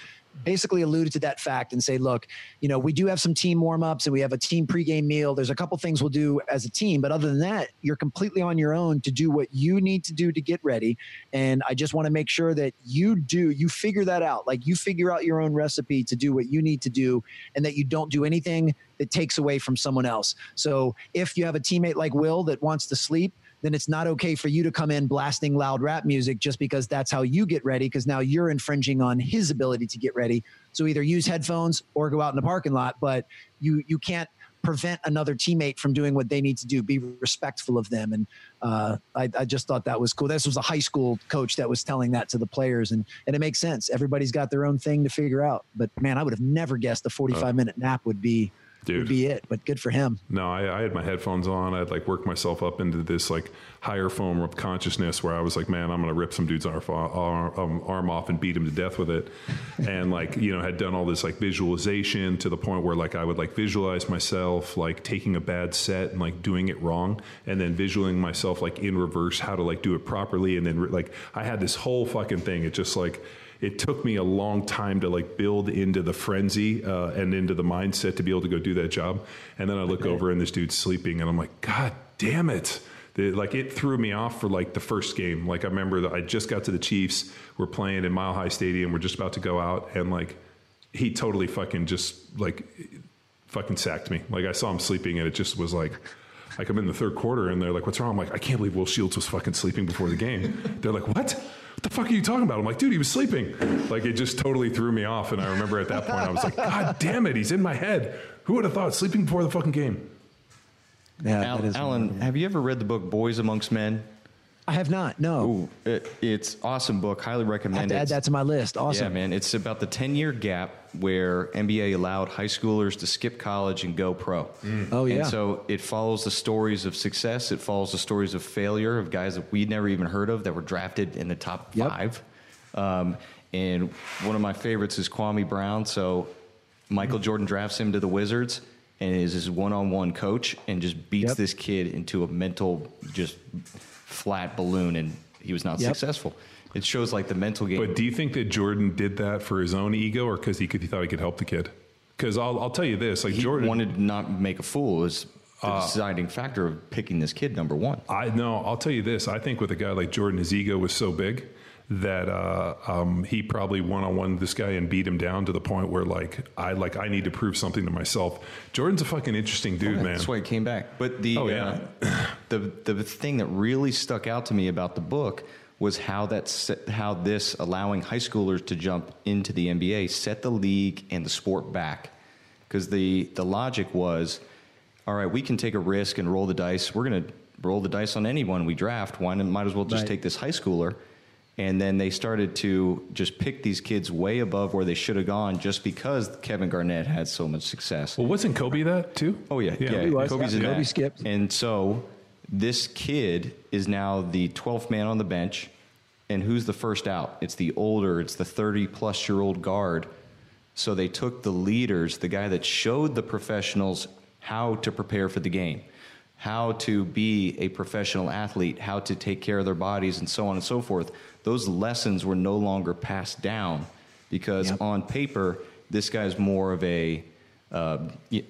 Speaker 5: basically alluded to that fact and say, look, you know, we do have some team warm ups and we have a team pregame meal. There's a couple things we'll do as a team, but other than that, you're completely on your own to do what you need to do to get ready. And I just want to make sure that you do, you figure that out. Like you figure out your own recipe to do what you need to do and that you don't do anything that takes away from someone else. So if you have a teammate like Will that wants to sleep, then it's not okay for you to come in blasting loud rap music just because that's how you get ready because now you're infringing on his ability to get ready. So either use headphones or go out in the parking lot but you you can't prevent another teammate from doing what they need to do. Be respectful of them. And uh, I, I just thought that was cool. This was a high school coach that was telling that to the players and and it makes sense. Everybody's got their own thing to figure out. But man i would have never guessed a 45 minute nap would be
Speaker 4: Dude.
Speaker 5: would be it but good for him
Speaker 4: No, I, I had my headphones on. I'd like work myself up into this like higher form of consciousness where I was like, man, I'm going to rip some dude's arm, arm, um, arm off and beat him to death with it. and like, you know, had done all this like visualization to the point where like I would like visualize myself like taking a bad set and like doing it wrong and then visualizing myself like in reverse how to like do it properly. And then like I had this whole fucking thing. It just like, it took me a long time to like build into the frenzy uh, and into the mindset to be able to go do that job. And then I look over and this dude's sleeping, and I'm like, God damn it! The, like it threw me off for like the first game. Like I remember that I just got to the Chiefs. We're playing in Mile High Stadium. We're just about to go out, and like he totally fucking just like fucking sacked me. Like I saw him sleeping, and it just was like. Like I'm in the third quarter, and they're like, "What's wrong?" I'm like, "I can't believe Will Shields was fucking sleeping before the game." They're like, "What? What the fuck are you talking about?" I'm like, "Dude, he was sleeping." Like it just totally threw me off, and I remember at that point I was like, "God damn it, he's in my head." Who would have thought sleeping before the fucking game?
Speaker 5: yeah
Speaker 3: Al-
Speaker 5: that is
Speaker 3: Alan, have you ever read the book Boys Amongst Men?
Speaker 5: I have not no
Speaker 3: Ooh, it, it's awesome book. Highly
Speaker 5: I have
Speaker 3: recommend
Speaker 5: to
Speaker 3: it.
Speaker 5: add that to my list awesome
Speaker 3: Yeah, man. It's about the 10 year gap where NBA allowed high schoolers to skip college and go pro.
Speaker 5: Oh, yeah.
Speaker 3: And so it follows the stories of success. It follows the stories of failure of guys that we'd never even heard of that were drafted in the top
Speaker 5: Yep.
Speaker 3: five. Um, and one of my favorites is Kwame Brown. So Michael Jordan drafts him to the Wizards and is his one on one coach and just beats
Speaker 5: Yep.
Speaker 3: this kid into a mental, just flat balloon. And he was not
Speaker 5: Yep.
Speaker 3: successful. It shows like the mental game.
Speaker 4: But do you think that Jordan did that for his own ego, or because he could he thought he could help the kid? Because I'll I'll tell you this, like
Speaker 3: he
Speaker 4: Jordan
Speaker 3: wanted to not make a fool was the
Speaker 5: Uh,
Speaker 3: deciding factor of picking this kid number one.
Speaker 4: I know. I'll tell you this. I think with a guy like Jordan, his ego was so big that uh, um, he probably one on one this guy and beat him down to the point where like I like I need to prove something to myself. Jordan's a fucking interesting dude, man.
Speaker 3: That's why he came back. But the
Speaker 4: Oh, yeah.
Speaker 3: uh, the the thing that really stuck out to me about the book was how that set, how this allowing high schoolers to jump into the NBA set the league and the sport back because the the logic was all right we can take a risk and roll the dice we're going to roll the dice on anyone we draft why not, might as well just
Speaker 5: Right.
Speaker 3: take this high schooler and then they started to just pick these kids way above where they should have gone just because Kevin Garnett had so much success.
Speaker 4: Well, wasn't Kobe that too?
Speaker 3: Oh yeah, yeah.
Speaker 5: He was.
Speaker 3: Kobe's
Speaker 5: Yeah.
Speaker 3: in
Speaker 5: Kobe
Speaker 3: that.
Speaker 5: skipped.
Speaker 3: And so this kid is now the 12th man on the bench, and who's the first out? It's the older, it's the 30 plus year old guard. So they took the leaders, the guy that showed the professionals how to prepare for the game, how to be a professional athlete, how to take care of their bodies, and so on and so forth. Those lessons were no longer passed down because
Speaker 5: Yep.
Speaker 3: on paper, this guy's more of a uh,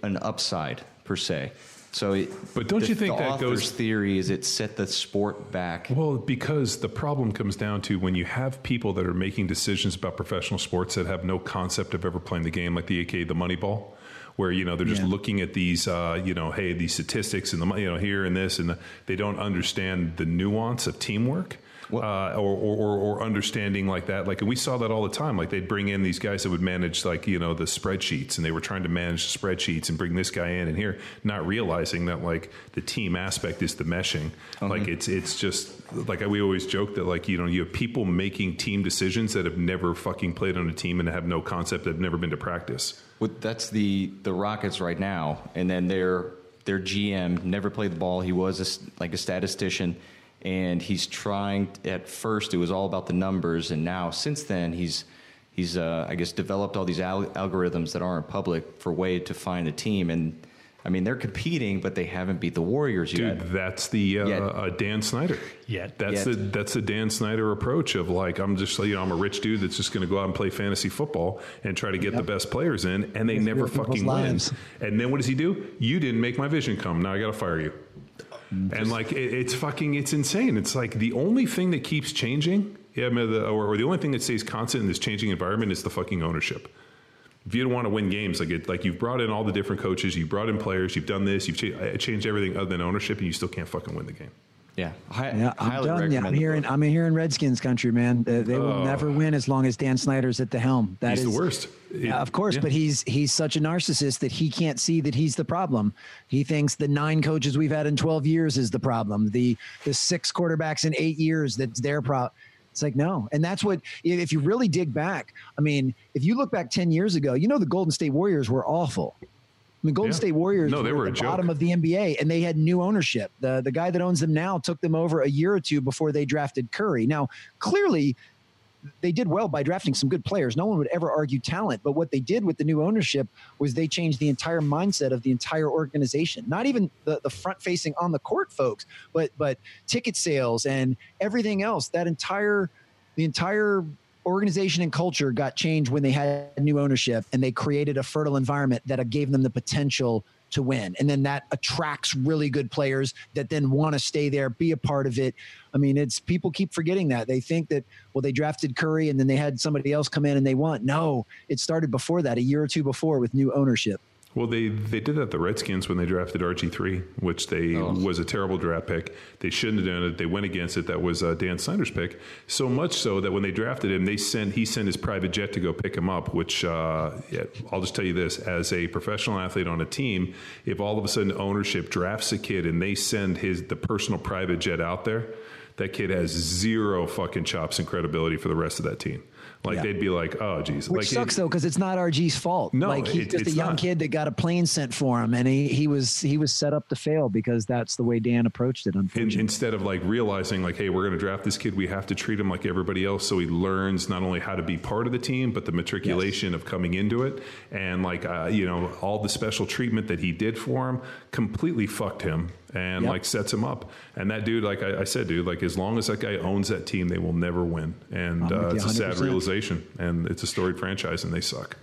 Speaker 3: an upside per se. So, it,
Speaker 4: But don't
Speaker 3: the-
Speaker 4: you think
Speaker 3: the
Speaker 4: that
Speaker 3: author's
Speaker 4: goes-
Speaker 3: theory is it set the sport back?
Speaker 4: Well, because the problem comes down to when you have people that are making decisions about professional sports that have no concept of ever playing the game, like the AK, the money ball, where you know they're just
Speaker 5: Yeah.
Speaker 4: looking at these, uh, you know, hey, these statistics and the mo- you know here and this, and the, they don't understand the nuance of teamwork. Uh, or, or, or understanding like that. Like, and we saw that all the time. Like, they'd bring in these guys that would manage, like, you know, the spreadsheets, and they were trying to manage the spreadsheets and bring this guy in and here, not realizing that, like, the team aspect is the meshing.
Speaker 3: Uh-huh.
Speaker 4: Like, it's, it's just, like, we always joke that, like, you know, you have people making team decisions that have never fucking played on a team and have no concept, have never been to practice.
Speaker 3: Well, that's the the Rockets right now, and then their their GM never played the ball. He was a like a statistician, and he's trying. At first, it was all about the numbers, and now since then, he's he's uh, I guess developed all these al- algorithms that aren't public for way to find a team. And I mean, they're competing, but they haven't beat the Warriors yet.
Speaker 4: Dude, that's the uh,
Speaker 3: Yet.
Speaker 4: uh, Dan Snyder.
Speaker 6: Yet.
Speaker 4: That's
Speaker 3: Yet.
Speaker 4: the that's the Dan Snyder approach of like I'm just you know I'm a rich dude that's just going to go out and play fantasy football and try to get the best players in, and they
Speaker 5: With
Speaker 4: never fucking win.
Speaker 5: lives.
Speaker 4: And then what does he do? You didn't make my vision come. Now I got to fire you. And like it, it's fucking it's insane. It's like the only thing that keeps changing, yeah, I mean, the, or, or the only thing that stays constant in this changing environment is the fucking ownership if you don't want to win games, like it, like you've brought in all the different coaches, you've brought in players, you've done this, you've cha- uh, changed everything other than ownership, and you still can't fucking win the game.
Speaker 3: Yeah, Hi,
Speaker 5: Yeah, I'm done. Yeah, I'm
Speaker 3: the
Speaker 5: here in. I'm here in Redskins country, man. They, they will oh. never win as long as Dan Snyder's at the helm. That
Speaker 4: Oh. He's
Speaker 5: is
Speaker 4: the worst. It-
Speaker 5: Yeah, of course,
Speaker 4: yeah.
Speaker 5: but he's he's such a narcissist that he can't see that he's the problem. He thinks the nine coaches we've had in 12 years is the problem. The the six quarterbacks in 8 years that's their problem. It's like no. And that's what if you really dig back, I mean, if you look back 10 years ago, you know the Golden State Warriors were awful. I mean, Golden
Speaker 4: Yeah.
Speaker 5: State Warriors
Speaker 4: No, they
Speaker 5: were,
Speaker 4: were
Speaker 5: at the bottom of the NBA, and they had new ownership. The the guy that owns them now took them over a year or two before they drafted Curry. Now, clearly, they did well by drafting some good players. No one would ever argue talent, but what they did with the new ownership was they changed the entire mindset of the entire organization. Not even the, the front facing on the court folks, but but ticket sales and everything else. That entire the entire organization and culture got changed when they had new ownership and they created a fertile environment that gave them the potential to win. And then that attracts really good players that then want to stay there, be a part of it. I mean, it's people keep forgetting that. They think that, well, they drafted Curry and then they had somebody else come in and they won. No, it started before that, a year or two before with new ownership.
Speaker 4: Well, they they did that the Redskins when they drafted RG three, which they was a terrible draft pick. They shouldn't have done it. They went against it. That was uh, Dan Snyder's pick. So much so that when they drafted him, they sent he sent his private jet to go pick him up. Which uh, yeah, I'll just tell you this: as a professional athlete on a team, if all of a sudden ownership drafts a kid and they send his the personal private jet out there, that kid has zero fucking chops and credibility for the rest of that team. Like
Speaker 5: Yeah.
Speaker 4: they'd be like, "Oh, geez,"
Speaker 5: Which
Speaker 4: like
Speaker 5: sucks
Speaker 4: it-
Speaker 5: though, because it's not RG's fault.
Speaker 4: No,
Speaker 5: like he's
Speaker 4: it-
Speaker 5: just a young
Speaker 4: not.
Speaker 5: kid that got a plane sent for him, and he, he was he was set up to fail because that's the way Dan approached it.
Speaker 4: In, instead of like realizing like hey we're going to draft this kid we have to treat him like everybody else so he learns not only how to be part of the team but the matriculation of coming into it and like uh, you know all the special treatment that he did for him completely fucked him and
Speaker 5: Yep.
Speaker 4: like sets him up and that dude like I, I said dude like as long as that guy owns that team they will never win and uh, it's a sad realization and it's a storied franchise and they suck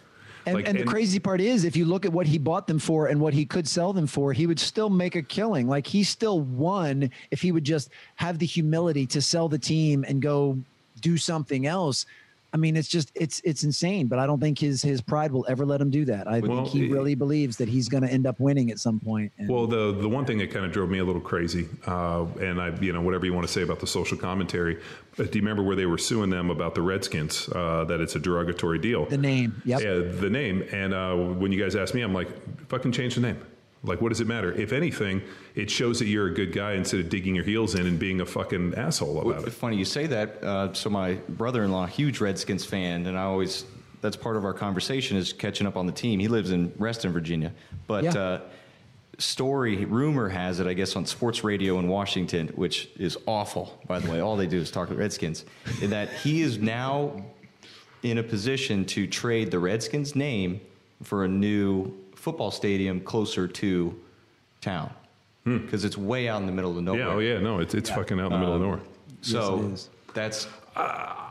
Speaker 5: And,
Speaker 4: Like,
Speaker 5: and the crazy part is, if you look at what he bought them for and what he could sell them for, he would still make a killing. Like he still won if he would just have the humility to sell the team and go do something else. I mean, it's just it's it's insane. But I don't think his his pride will ever let him do that. I
Speaker 4: Well,
Speaker 5: think he really believes that he's going to end up winning at some point. And
Speaker 4: Well, the the one thing that kind of drove me a little crazy, uh, and I, you know, whatever you want to say about the social commentary, but do you remember where they were suing them about the Redskins uh, that it's a derogatory deal?
Speaker 5: the name, yep.
Speaker 4: Yeah, the name. And uh, when you guys asked me, I'm like, fucking change the name. Like, what does it matter? If anything, it shows that you're a good guy instead of digging your heels in and being a fucking asshole about it.
Speaker 3: Funny you say that. Uh, so my brother-in-law, huge Redskins fan, and I always that's part of our conversation is catching up on the team. He lives in Reston, Virginia, but
Speaker 5: Yeah.
Speaker 3: uh, story rumor has it, I guess, on sports radio in Washington, which is awful. By the way, all they do is talk to Redskins. that he is now in a position to trade the Redskins name for a new football stadium closer to town because it's way out in the middle of nowhere.
Speaker 4: Hmm. Yeah, oh yeah, no, it's it's fucking out in the middle of nowhere.
Speaker 3: So
Speaker 5: Yes, it is.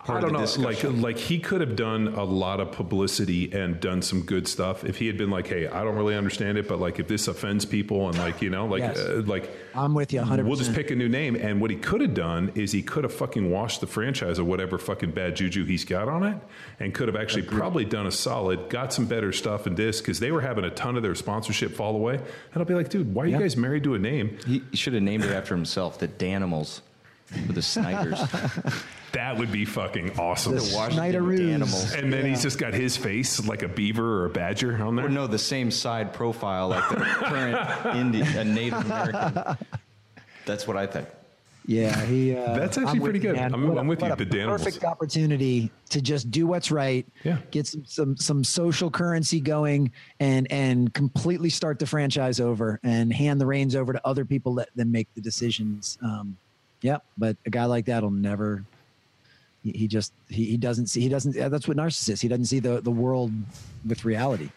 Speaker 3: That's
Speaker 4: I don't
Speaker 3: of
Speaker 4: know.
Speaker 3: the
Speaker 4: Like, like he could have done a lot of publicity and done some good stuff if he had been like, "Hey, I don't really understand it, but like, if this offends people and like, you know, like,
Speaker 5: Yes.
Speaker 4: uh, like,
Speaker 5: I'm with you 100%.
Speaker 4: We'll just pick a new name." And what he could have done is he could have fucking washed the franchise of whatever fucking bad juju he's got on it, and could have actually probably done a solid, got some better stuff in this because they were having a ton of their sponsorship fall away. And I'll be like, dude, why are you guys married to a name?
Speaker 3: he should have named it after himself, the Danimals. For the Snyders.
Speaker 4: That would be fucking awesome.
Speaker 5: The
Speaker 3: Washington
Speaker 5: Schneideroos.
Speaker 3: animals.
Speaker 4: And then he's just got his face like a beaver or a badger on there.
Speaker 3: Or no, the same side profile like the current Indian, a Native American. That's what I think.
Speaker 5: Yeah, he. Uh,
Speaker 4: That's actually
Speaker 5: I'm
Speaker 4: pretty good.
Speaker 5: man.
Speaker 4: I'm-
Speaker 5: What a-
Speaker 4: I'm with you,
Speaker 5: what a
Speaker 4: the Danimals.
Speaker 5: Perfect opportunity to just do what's right.
Speaker 4: Yeah.
Speaker 5: Get some, some some social currency going and and completely start the franchise over and hand the reins over to other people. Let them make the decisions. Um, yep. But a guy like that'll never. He, just he, he doesn't see he doesn't yeah, that's what narcissists he doesn't see the the world with reality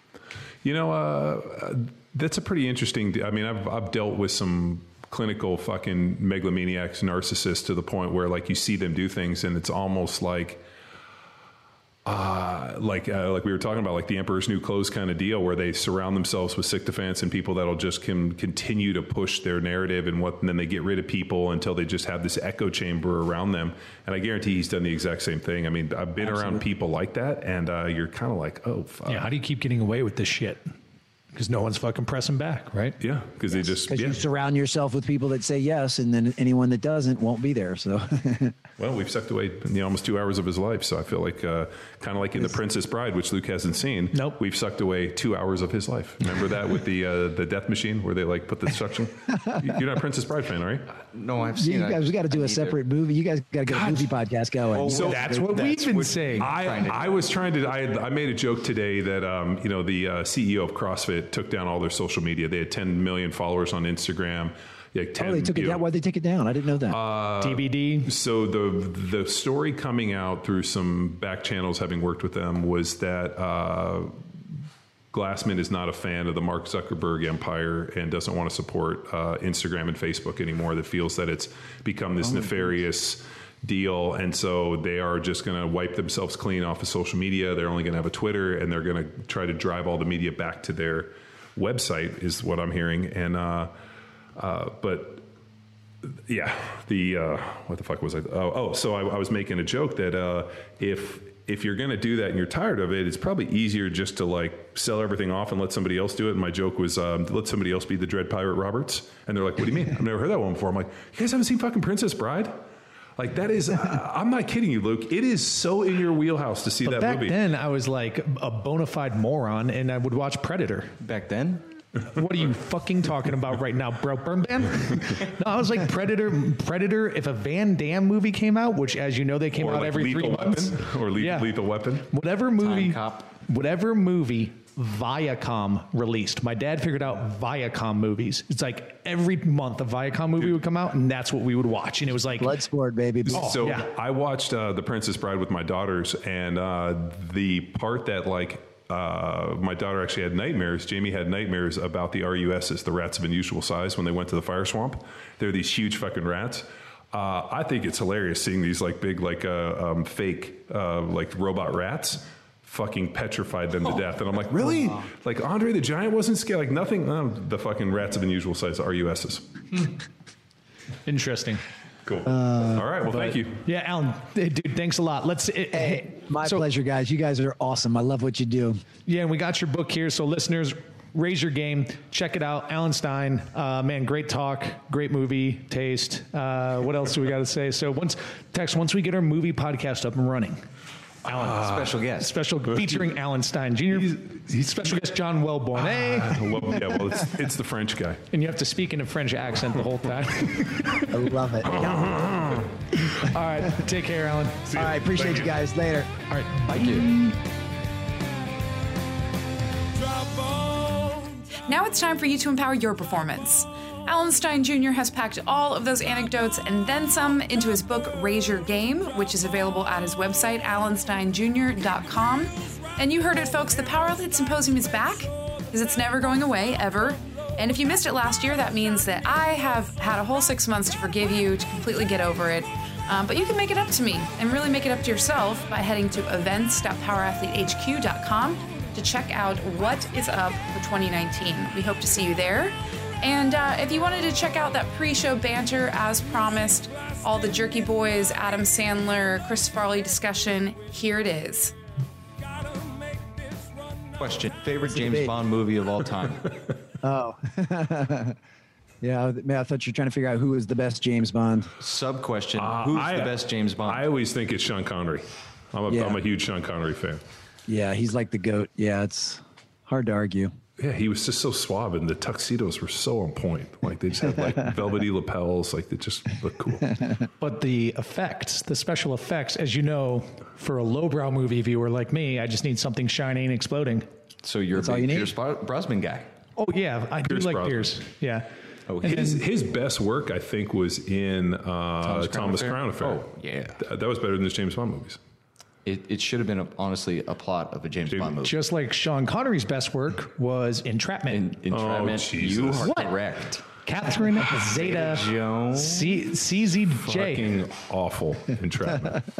Speaker 4: You know, uh, that's a pretty interesting. I mean, I've I've dealt with some clinical fucking megalomaniacs, narcissists to the point where like you see them do things, and it's almost like. Uh, like uh, like we were talking about, like the Emperor's New Clothes kind of deal, where they surround themselves with sycophants and people that'll just can continue to push their narrative, and what, and then they get rid of people until they just have this echo chamber around them. And I guarantee he's done the exact same thing. I mean, I've been around people like that, and uh, you're kind of like, oh, fuck.
Speaker 2: Yeah, how do you keep getting away with this shit? Because no one's fucking pressing back, right?
Speaker 4: Yeah, because they just
Speaker 5: because
Speaker 4: yeah.
Speaker 5: you surround yourself with people that say yes and then anyone that doesn't won't be there so
Speaker 4: Well, we've sucked away you know, almost two hours of his life, so I feel like uh, kind of like in the Princess Bride, which Luke hasn't seen.
Speaker 2: Nope.
Speaker 4: we've sucked away two hours of his life. Remember that with the uh, the death machine where they like put the suction. You're not a Princess Bride fan, right?
Speaker 3: No, I've seen
Speaker 5: you
Speaker 3: it.
Speaker 5: guys got to do
Speaker 3: I
Speaker 5: a
Speaker 3: need to-
Speaker 5: separate movie you guys got to get a movie podcast going
Speaker 3: Oh,
Speaker 4: So
Speaker 2: That's what
Speaker 3: That's
Speaker 2: we've been
Speaker 3: what-
Speaker 2: saying.
Speaker 4: I, I was trying to. I, I made a joke today that um, you know the uh, CEO of CrossFit took down all their social media. They had 10 million followers on Instagram. Yeah, 10,
Speaker 5: oh they took it down why'd they take it down i didn't know that
Speaker 4: Uh,
Speaker 2: DVD.
Speaker 4: So the the story coming out through some back channels, having worked with them, was that uh, Glassman is not a fan of the Mark Zuckerberg empire and doesn't want to support uh, Instagram and Facebook anymore. That feels that it's become this nefarious deal, and so they are just going to wipe themselves clean off of social media. They're only going to have a Twitter, and they're going to try to drive all the media back to their website, is what I'm hearing. And uh, uh, but yeah, the uh, what the fuck was I? Oh, oh so I, I was making a joke that uh, if if you're going to do that and you're tired of it, it's probably easier just to like sell everything off and let somebody else do it. And my joke was um, let somebody else be the Dread Pirate Roberts. And they're like, "What do you mean? I've never heard that one before." I'm like, "You guys haven't seen fucking Princess Bride?" Like that is, uh, I'm not kidding you, Luke. It is so in your wheelhouse to see
Speaker 2: But
Speaker 4: that
Speaker 2: back
Speaker 4: movie.
Speaker 2: then, I was like a bona fide moron, and I would watch Predator.
Speaker 3: Back then?
Speaker 2: What are you fucking talking about right now, bro? Burn ban? No, I was like Predator. Predator. If a Van Damme movie came out, which, as you know, they came
Speaker 4: or
Speaker 2: out
Speaker 4: like
Speaker 2: every
Speaker 4: Lethal
Speaker 2: three months,
Speaker 4: Weapon, or Le-
Speaker 2: Yeah.
Speaker 4: Lethal Weapon.
Speaker 2: whatever movie,
Speaker 3: Cop.
Speaker 2: whatever movie Viacom released. My dad figured out Viacom movies. It's like every month a Viacom movie would come out, and that's what we would watch. And it was like,
Speaker 5: bloodsport baby
Speaker 4: so
Speaker 2: yeah.
Speaker 4: I watched uh, The Princess Bride with my daughters, and uh, the part that like uh, my daughter actually had nightmares. Jamie had nightmares about the RUSs, the rats of unusual size, when they went to the fire swamp. They're these huge fucking rats. Uh, I think it's hilarious seeing these like big like uh, um, fake uh, like robot rats. Fucking petrified them to death, and I'm like, really? Like Andre the Giant wasn't scared. Like nothing. Um, the fucking rats of unusual size RUSs.
Speaker 2: interesting.
Speaker 4: Cool. All right. Well, thank you.
Speaker 2: Yeah, Alan, dude, thanks a lot. Let's. eh,
Speaker 5: Hey, my
Speaker 2: so-
Speaker 5: pleasure, guys. You guys are awesome. I love what you do.
Speaker 2: Yeah, and we got your book here. So, listeners, raise your game. Check it out. Alan Stein. Uh, man, great talk. Great movie taste. Uh, what else do we got to say? So, once, Tex, once we get our movie podcast up and running, Alan, uh,
Speaker 3: Special guest.
Speaker 2: special featuring Alan Stein Jr., he's special guest John Welborn. Eh? Ah, hey.
Speaker 4: well, yeah, well, it's, it's the French guy.
Speaker 2: And you have to speak in a French accent the whole time.
Speaker 5: I love it. All
Speaker 2: All right. Take care, Alan.
Speaker 5: right, appreciate
Speaker 4: Thank
Speaker 5: you
Speaker 4: you.
Speaker 5: guys. Later.
Speaker 2: All right. Bye.
Speaker 1: Now it's time for you to empower your performance. Alan Stein Jr. has packed all of those anecdotes and then some into his book Raise Your Game, which is available at his website, alansteinjr.com. And you heard it, folks, the Power Athlete Symposium is back because it's never going away, ever. And if you missed it last year, that means that I have had a whole six months to forgive you, to completely get over it. Um, but you can make it up to me and really make it up to yourself by heading to events.powerathletehq.com to check out what is up for 2019. We hope to see you there. And uh, if you wanted to check out that pre show banter as promised, all the Jerky Boys, Adam Sandler, Chris Farley discussion, here it is.
Speaker 3: Question: Favorite James. Bond movie of all time?
Speaker 5: Oh, Yeah, man, I thought you were trying to figure out who is the best James Bond.
Speaker 3: Sub question:
Speaker 4: Uh,
Speaker 3: Who's
Speaker 4: I-
Speaker 3: the best James Bond?
Speaker 4: I always think it's Sean Connery. I'm a,
Speaker 5: Yeah.
Speaker 4: am a huge Sean Connery fan.
Speaker 5: Yeah, he's like the goat. Yeah, it's hard to argue.
Speaker 4: Yeah, he was just so suave, and the tuxedos were so on point. Like they just had like velvety lapels, like they just look cool.
Speaker 2: But the effects, the special effects, as you know, for a lowbrow movie viewer like me, I just need something shiny and exploding.
Speaker 3: so you're
Speaker 5: That's
Speaker 3: a
Speaker 5: all
Speaker 3: big
Speaker 5: you?
Speaker 3: Pierce Bro- Brosnan guy.
Speaker 2: Oh yeah, I do like
Speaker 4: Brosnan.
Speaker 2: Pierce. Yeah.
Speaker 3: Oh,
Speaker 4: His,
Speaker 2: then-
Speaker 4: his best work, I think, was in uh, Thomas,
Speaker 3: Crown
Speaker 4: Crown,
Speaker 3: Affair?
Speaker 4: Affair.
Speaker 3: Oh, yeah.
Speaker 4: Th- that was better than his James Bond movies.
Speaker 3: It, it should have been a, honestly a plot of a James
Speaker 4: James-
Speaker 3: Bond movie.
Speaker 2: just like Sean Connery's best work was Entrapment.
Speaker 3: In, entrapment. Oh, you
Speaker 4: Jesus.
Speaker 3: are
Speaker 2: What?
Speaker 3: correct.
Speaker 2: Catherine Zeta
Speaker 3: Jones.
Speaker 2: C- CZJ.
Speaker 4: Fucking awful entrapment.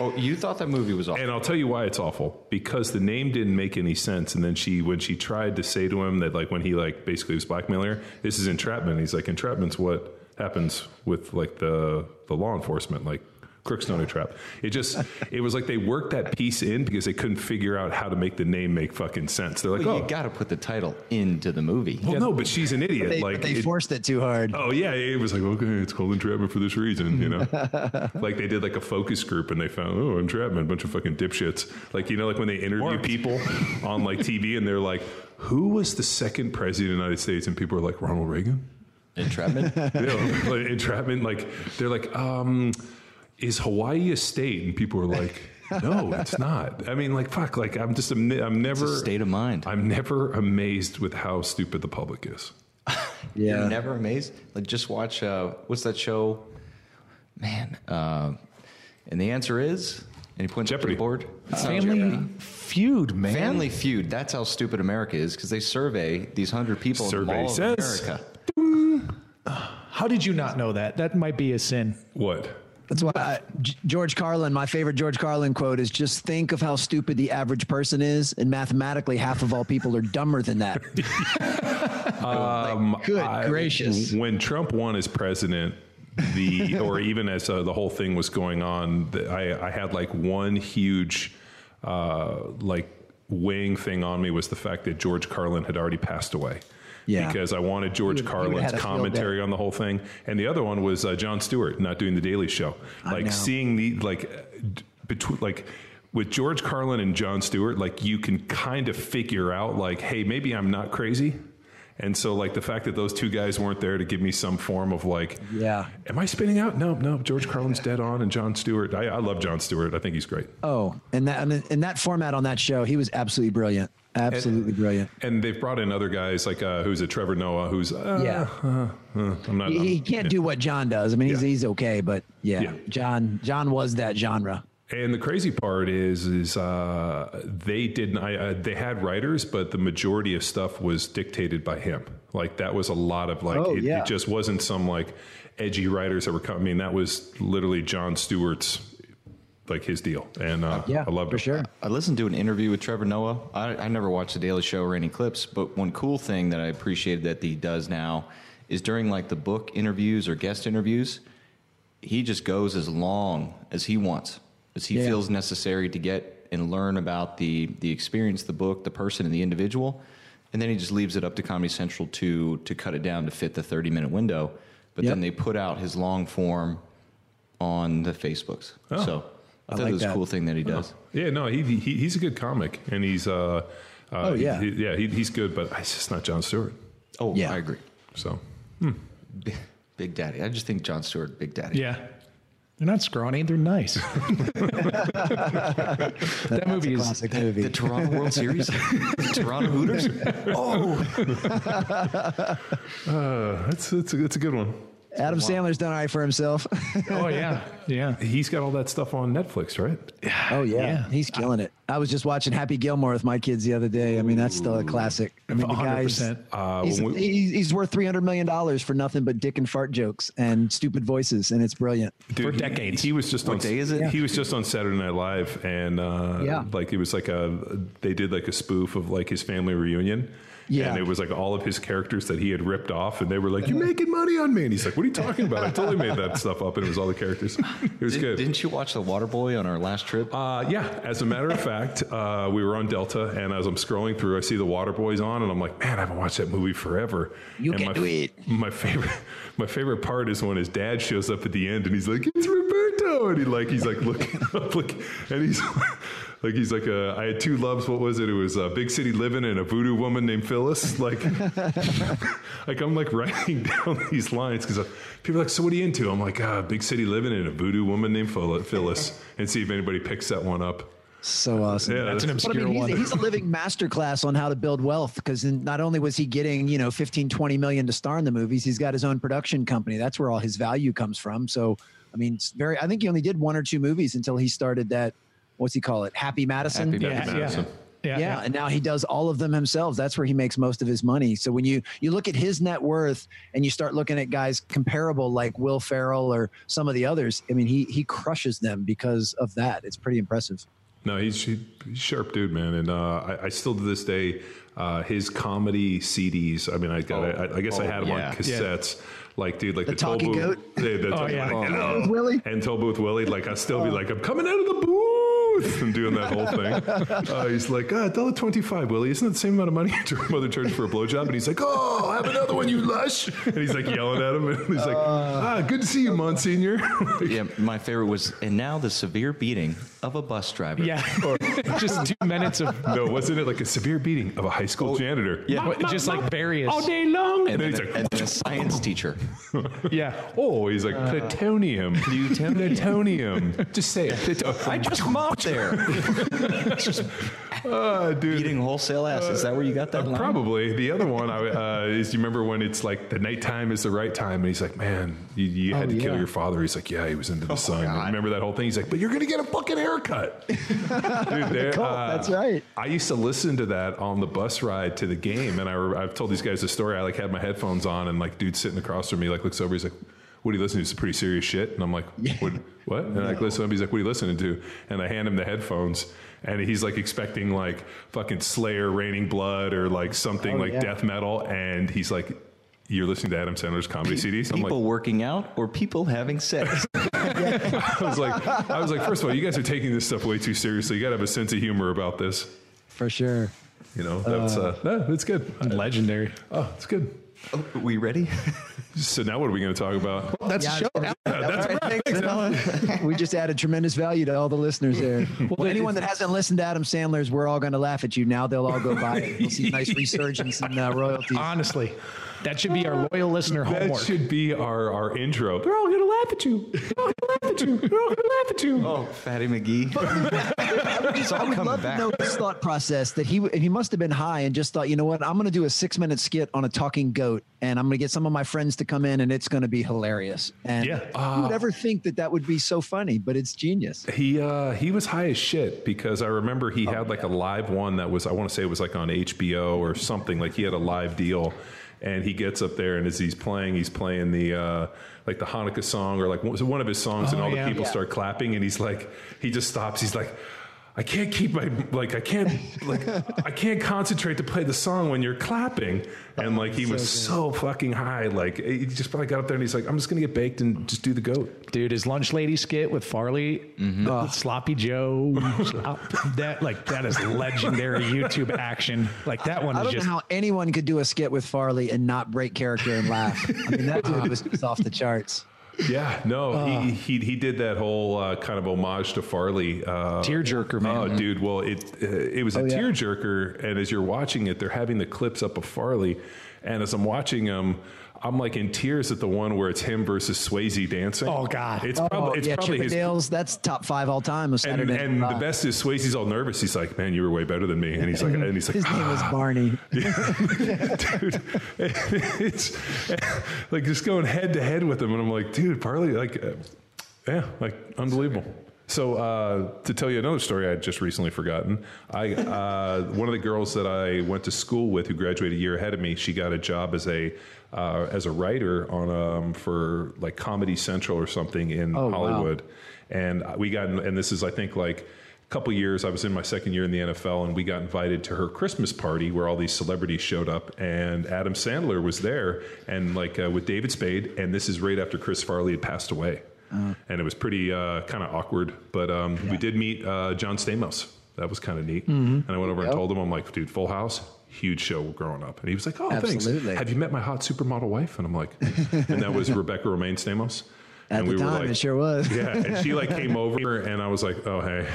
Speaker 3: Oh, you thought that movie was awful.
Speaker 4: and I'll tell you why it's awful. Because the name didn't make any sense. And then she, when she tried to say to him that, like, when he, like, basically was blackmailing her, this is entrapment. He's like, entrapment's what happens with, like, the, the law enforcement. Like, crooks don't entrap. It just, it was like they worked that piece in because they couldn't figure out how to make the name make fucking sense. They're like,
Speaker 3: Well,
Speaker 4: oh,
Speaker 3: you got to put the title into the movie.
Speaker 4: well, no, but she's an idiot.
Speaker 5: They,
Speaker 4: like,
Speaker 5: they
Speaker 4: it-
Speaker 5: forced it too hard.
Speaker 4: Oh yeah, it was like okay, it's called entrapment for this reason, you know. like they did like a focus group and they found oh entrapment, a bunch of fucking dipshits. Like you know, like when they interview people on like TV and they're like, who was the second president of the United States? And people are like Ronald Reagan.
Speaker 3: Entrapment.
Speaker 4: You know, like, entrapment. Like they're like, um, is Hawaii a state? And people are like. No, it's not. I mean, like, fuck. Like, I'm just, I'm, I'm never.
Speaker 3: a state of mind.
Speaker 4: I'm never amazed with how stupid the public is.
Speaker 5: Yeah.
Speaker 3: You're never amazed. Like just watch. Uh, what's that show? Man. Uh, and the answer is. And he points up to
Speaker 4: Jeopardy.
Speaker 3: the board. It's
Speaker 2: Family
Speaker 3: Jeopardy.
Speaker 2: Feud, man.
Speaker 3: Family Feud. That's how stupid America is because they survey these hundred people in the
Speaker 4: Survey says.
Speaker 3: of America.
Speaker 2: How did you not know that? That might be a sin.
Speaker 4: What?
Speaker 5: That's why I, G- George Carlin, my favorite George Carlin quote is just think of how stupid the average person is, and mathematically, half of all people are dumber than that.
Speaker 4: Um,
Speaker 5: Good
Speaker 4: I-
Speaker 5: gracious.
Speaker 4: When Trump won as president, the or even as uh, the whole thing was going on, the, I, I had like one huge uh, like weighing thing on me was the fact that George Carlin had already passed away.
Speaker 5: Yeah.
Speaker 4: Because I wanted George
Speaker 5: He would- he would
Speaker 4: Carlin's
Speaker 5: have had a field
Speaker 4: commentary on the whole thing, and the other one was uh, Jon Stewart not doing the Daily Show. Like seeing the like between like with George Carlin and Jon Stewart, like you can kind of figure out like, hey, maybe I'm not crazy. And so, like the fact that those two guys weren't there to give me some form of like,
Speaker 5: Yeah.
Speaker 4: am I spinning out? No, no. George Carlin's dead on, and Jon Stewart. I, I love Jon Stewart. I think he's great.
Speaker 5: Oh, and that and in that format on that show, he was absolutely brilliant. Absolutely brilliant.
Speaker 4: And they've brought in other guys like uh, who's a Trevor Noah, who's uh,
Speaker 5: Yeah.
Speaker 4: uh, uh, I'm not.
Speaker 5: He, he can't
Speaker 4: yeah.
Speaker 5: do what John does. I mean, he's
Speaker 4: Yeah.
Speaker 5: he's okay, but yeah,
Speaker 4: Yeah.
Speaker 5: John John was that genre.
Speaker 4: And the crazy part is, is uh, they didn't. I, uh, they had writers, but the majority of stuff was dictated by him. Like that was a lot of like.
Speaker 5: Oh,
Speaker 4: it,
Speaker 5: yeah.
Speaker 4: it just wasn't some like edgy writers that were coming. I mean, that was literally Jon Stewart's like his deal, and uh,
Speaker 5: Yeah,
Speaker 4: I loved
Speaker 5: for
Speaker 4: it.
Speaker 5: sure.
Speaker 3: I listened to an interview with Trevor Noah. I, I never watched The Daily Show or any clips, but one cool thing that I appreciated that he does now is during like the book interviews or guest interviews, he just goes as long as he wants, as he
Speaker 5: Yeah.
Speaker 3: feels necessary to get and learn about the the experience, the book, the person, and the individual, and then he just leaves it up to Comedy Central to to cut it down to fit the thirty minute window. But
Speaker 5: Yep.
Speaker 3: then they put out his long form on the Facebooks.
Speaker 4: Oh.
Speaker 3: So I,
Speaker 5: I
Speaker 3: thought
Speaker 5: like
Speaker 3: it was a cool thing that he does.
Speaker 4: Yeah, no, he, he he's a good comic, and he's uh, uh
Speaker 5: Oh, yeah.
Speaker 4: he- yeah, he, he's good, but it's just not Jon Stewart.
Speaker 3: Oh,
Speaker 5: Yeah.
Speaker 3: I agree.
Speaker 4: So
Speaker 3: Big, Big Daddy. I just think Jon Stewart, Big Daddy.
Speaker 2: Yeah. They're not scrawny, they're nice. that movie is
Speaker 5: Classic movie.
Speaker 3: The Toronto World Series, the Toronto Hooters.
Speaker 4: Oh, uh, that's that's a, that's a good one.
Speaker 5: Adam Sandler's done all right for himself.
Speaker 2: Oh yeah. Yeah.
Speaker 4: He's got all that stuff on Netflix, right?
Speaker 5: oh yeah.
Speaker 2: Yeah.
Speaker 5: he's killing it. I was just watching Happy Gilmore with my kids the other day. I mean, that's still a classic. I mean, the guy's
Speaker 2: 100%.
Speaker 4: Uh,
Speaker 5: he's,
Speaker 4: we-
Speaker 5: he's, he's worth three hundred million dollars for nothing but dick and fart jokes and stupid voices, and it's brilliant.
Speaker 4: Dude,
Speaker 2: For decades.
Speaker 4: He, was just
Speaker 3: What
Speaker 4: on.
Speaker 3: day is it?
Speaker 4: He was just on Saturday Night Live, and uh,
Speaker 5: Yeah.
Speaker 4: like it was like a they did like a spoof of like his family reunion,
Speaker 5: Yeah.
Speaker 4: And it was like all of his characters that he had ripped off, and they were like, "You're making money on me." And he's like, "What are you talking about? I totally made that stuff up." And it was all the characters. It was
Speaker 3: Did,
Speaker 4: good.
Speaker 3: Didn't you watch The Waterboy on our last trip?
Speaker 4: Uh, yeah, as a matter of fact, uh, we were on Delta, and as I'm scrolling through, I see the Water Boys on, and I'm like, man, I haven't watched that movie forever.
Speaker 5: You
Speaker 4: and
Speaker 5: can
Speaker 4: my,
Speaker 5: do it.
Speaker 4: My favorite, my favorite part is when his dad shows up at the end, and he's like, "It's Roberto," and he like he's like looking up, like, and he's like he's like, uh, I had two loves. What was it? It was uh, Big City Living and a voodoo woman named Phyllis. Like, like I'm like writing down these lines because people are like, so what are you into? I'm like, uh, Big City Living and a voodoo woman named Phyllis, Phyllis, and see if anybody picks that one up.
Speaker 5: So awesome.
Speaker 4: Yeah,
Speaker 2: That's an
Speaker 4: that's-
Speaker 5: But I
Speaker 2: obscure
Speaker 5: mean,
Speaker 2: one.
Speaker 5: he's, he's a living masterclass on how to build wealth because not only was he getting, you know, 15, 20 million to star in the movies, he's got his own production company. That's where all his value comes from. So, I mean, it's very, I think he only did one or two movies until he started that, what's he call it? Happy Madison.
Speaker 3: Happy
Speaker 2: yeah,
Speaker 4: Madison.
Speaker 2: yeah,
Speaker 5: yeah, and now he does all of them himself. That's where he makes most of his money. So when you you look at his net worth and you start looking at guys comparable like Will Ferrell or some of the others, I mean, he he crushes them because of that. It's pretty impressive.
Speaker 4: No, he's, he- he's sharp dude, man, and uh, I, I still to this day uh, his comedy CDs. I mean, I got, I, I guess I
Speaker 3: oh,
Speaker 4: had them
Speaker 3: yeah.
Speaker 4: on cassettes. Like, dude, like
Speaker 5: The
Speaker 4: the, toll
Speaker 5: Talking
Speaker 4: booth,
Speaker 5: Goat?
Speaker 4: the, the,
Speaker 2: Oh, yeah.
Speaker 4: like,
Speaker 3: Oh,
Speaker 5: Willie?
Speaker 4: and Toll Booth Willie. Like, I still be like, I'm coming out of the booth and doing that whole thing. Uh, he's like, ah, dollar twenty five, Willie. Isn't that the same amount of money your mother charged for a blowjob? And he's like, oh, I have another one, you lush. And he's like yelling at him, and he's like, ah, good to see you, Monsignor.
Speaker 3: yeah, my favorite was, and now the severe beating of a bus driver.
Speaker 2: Yeah. or just two minutes of
Speaker 4: no, wasn't it like a severe beating of a high school janitor?
Speaker 3: Yeah.
Speaker 2: just like various.
Speaker 4: all day long.
Speaker 3: And,
Speaker 4: And, then
Speaker 3: then,
Speaker 4: he's like,
Speaker 3: and then a science teacher.
Speaker 2: Yeah.
Speaker 4: oh, he's like plutonium. Plutonium. Just say it.
Speaker 3: I just mopped there.
Speaker 4: Ah, dude.
Speaker 3: Beating wholesale ass. Is that where you got that
Speaker 4: Uh,
Speaker 3: line?
Speaker 4: probably the other one I, uh, is you remember when it's like the nighttime is the right time and he's like man you, you had
Speaker 5: Oh,
Speaker 4: to kill
Speaker 5: yeah.
Speaker 4: your father he's like yeah he was into the sun
Speaker 3: God.
Speaker 4: remember that whole thing he's like but you're gonna get a fucking haircut Dude, there-
Speaker 5: Cool, that's uh, right.
Speaker 4: I used to listen to that on the bus ride to the game and I, I've told these guys the story I like had my headphones on and like dude sitting across from me like looks over he's like what are you listening to? Some pretty serious shit. And I'm like, what? What? And I like, listen up. He's like, what are you listening to? And I hand him the headphones, and he's like expecting like fucking Slayer, Raining Blood, or like something
Speaker 5: Oh,
Speaker 4: like
Speaker 5: yeah.
Speaker 4: death metal. And he's like, you're listening to Adam Sandler's comedy CDs. I'm
Speaker 3: People
Speaker 4: like,
Speaker 3: working out or people having sex?
Speaker 4: I was like, I was like, first of all, you guys are taking this stuff way too seriously. You got to have a sense of humor about this.
Speaker 5: For sure.
Speaker 4: You know, that's uh, no, that's good.
Speaker 2: Legendary.
Speaker 4: Oh, it's good.
Speaker 3: oh, we ready?
Speaker 4: So now what are we going to talk about?
Speaker 2: That's
Speaker 5: Yeah,
Speaker 2: the show.
Speaker 4: That's a wrap. Thanks, Alan.
Speaker 5: we just added tremendous value to all the listeners there. Well, anyone that hasn't listened to Adam Sandler's, we're all going to laugh at you. Now they'll all go buy it. You'll see a nice resurgence in uh, royalties.
Speaker 2: Honestly, that should be our loyal listener homework.
Speaker 4: That should be our, our intro. They're all going to laugh at you. They're all going to laugh at you. They're all going to laugh at you.
Speaker 3: Oh, Fatty McGee.
Speaker 5: I would, just, I
Speaker 3: all
Speaker 5: would
Speaker 3: coming
Speaker 5: love
Speaker 3: back.
Speaker 5: to know his thought process that he he must have been high and just thought, you know what, I'm going to do a six minute skit on a talking goat, and I'm going to get some of my friends to come in, and it's going to be hilarious. And
Speaker 2: Yeah.
Speaker 5: who would ever think that that would be so funny? But it's genius.
Speaker 4: He uh, he was high as shit because I remember he had like a live one that was I want to say it was like on HBO or something like he had a live deal, and he gets up there and as he's playing he's playing the uh, like the Hanukkah song or like one of his songs and
Speaker 2: Oh,
Speaker 4: all
Speaker 2: yeah.
Speaker 4: the people
Speaker 5: Yeah.
Speaker 4: start clapping and he's like he just stops he's like. I can't keep my like I can't like I can't concentrate to play the song when you're clapping and like he was so fucking high like he just probably got up there and he's like I'm just gonna get baked and just do the goat
Speaker 2: Dude, his lunch lady skit with Farley, uh, Sloppy Joe, slop, that like that is legendary YouTube action. Like that one
Speaker 5: I
Speaker 2: is
Speaker 5: don't
Speaker 2: just
Speaker 5: know how anyone could do a skit with Farley and not break character and laugh. I mean, that dude was just off the charts.
Speaker 4: Yeah, no, he, he he did that whole uh, kind of homage to Farley. Uh,
Speaker 2: Tearjerker, man.
Speaker 4: Oh, dude, well, it uh, it was a
Speaker 5: Oh, yeah.
Speaker 4: tearjerker, and as you're watching it, they're having the clips up of Farley, and as I'm watching them. I'm like in tears at the one where it's him versus Swayze dancing.
Speaker 2: Oh, God.
Speaker 4: It's
Speaker 5: Oh,
Speaker 4: probably it's
Speaker 5: yeah,
Speaker 4: probably his
Speaker 5: Chippendales, that's top five all time of
Speaker 4: and, and the best is Swayze's all nervous. He's like, "Man, you were way better than me." And he's like, and he's like,
Speaker 5: His name was Barney.
Speaker 4: dude, it's like just going head to head with him, and I'm like, dude, Farley, like, uh, yeah, like unbelievable. So uh, to tell you another story, I had just recently forgotten. I uh, one of the girls that I went to school with, who graduated a year ahead of me, she got a job as a uh, as a writer on um, for like Comedy Central or something in
Speaker 5: Oh, wow.
Speaker 4: Hollywood, and we got and this is I think like a couple years. I was in my second year in the NFL, and we got invited to her Christmas party where all these celebrities showed up, and Adam Sandler was there, and like uh, with David Spade, and this is right after Chris Farley had passed away, and it was pretty uh, kind of awkward. But um, we did meet uh, John Stamos. That was kind of neat. And I went over and told him, I'm like, dude, Full House, huge show growing up. And he was like, oh,
Speaker 5: Absolutely.
Speaker 4: thanks. Have you met my hot supermodel wife? And I'm like, and that was Rebecca Romijn Stamos.
Speaker 5: At
Speaker 4: and
Speaker 5: the time, it sure was.
Speaker 4: yeah, and she like came over, and I was like, "Oh hey,"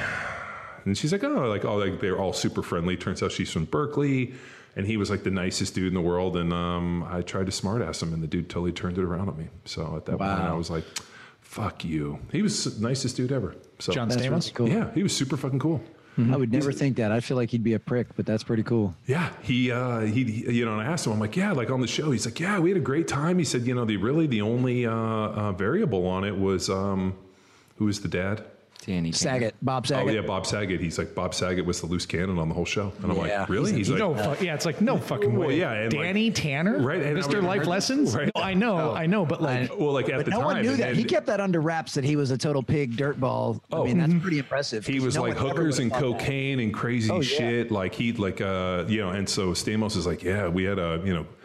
Speaker 4: and she's like, "Oh, like oh, like they're all super friendly." Turns out she's from Berkeley, and he was like the nicest dude in the world. And um, I tried to smart ass him, and the dude totally turned it around on me. So at that point, I was like, "Fuck you." He was the nicest dude ever. So
Speaker 2: John
Speaker 5: That's really
Speaker 2: Stamos.
Speaker 5: cool.
Speaker 4: yeah, he was super fucking cool.
Speaker 5: I would never think that. I feel like he'd be a prick, but that's pretty cool.
Speaker 4: Yeah, he, uh, he, he- you know, and I asked him, I'm like, yeah, like on the show, he's like, yeah, we had a great time. He said, you know, the really the only uh, uh, variable on it was um, who was the dad?
Speaker 3: Danny Tanner.
Speaker 5: Saget, Bob Saget.
Speaker 4: Oh yeah, Bob Saget. He's like Bob Saget was the loose cannon on the whole show, and I'm
Speaker 5: Yeah,
Speaker 4: like, really?
Speaker 5: he's
Speaker 4: He's,
Speaker 5: a-
Speaker 4: like,
Speaker 2: No, fuck, yeah, it's like no fucking way.
Speaker 4: Well,
Speaker 2: way.
Speaker 4: yeah, and like-
Speaker 2: Danny Tanner,
Speaker 4: Right, and I
Speaker 2: Mr.
Speaker 4: would-
Speaker 2: Life Lessons.
Speaker 4: Right.
Speaker 2: No, I know, I know, but like,
Speaker 4: well, like at
Speaker 5: But
Speaker 4: the
Speaker 5: no
Speaker 4: time,
Speaker 5: one knew
Speaker 4: and
Speaker 5: that.
Speaker 4: then
Speaker 5: He kept that under wraps that he was a total pig dirtball. I
Speaker 4: Oh.
Speaker 5: mean, that's pretty impressive.
Speaker 4: He was
Speaker 5: No
Speaker 4: like
Speaker 5: one ever
Speaker 4: hookers and
Speaker 5: would've thought that.
Speaker 4: cocaine and crazy
Speaker 5: Oh, yeah.
Speaker 4: shit. Like he like uh you know, and so Stamos is like, yeah, we had a you know a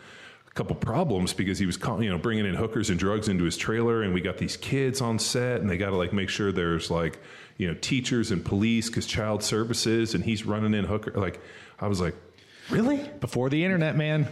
Speaker 4: couple problems because he was you know bringing in hookers and drugs into his trailer, and we got these kids on set, and they got to like make sure there's like you know teachers and police because child services, and he's running in hooker. Like I was like, really?
Speaker 2: before the internet, man.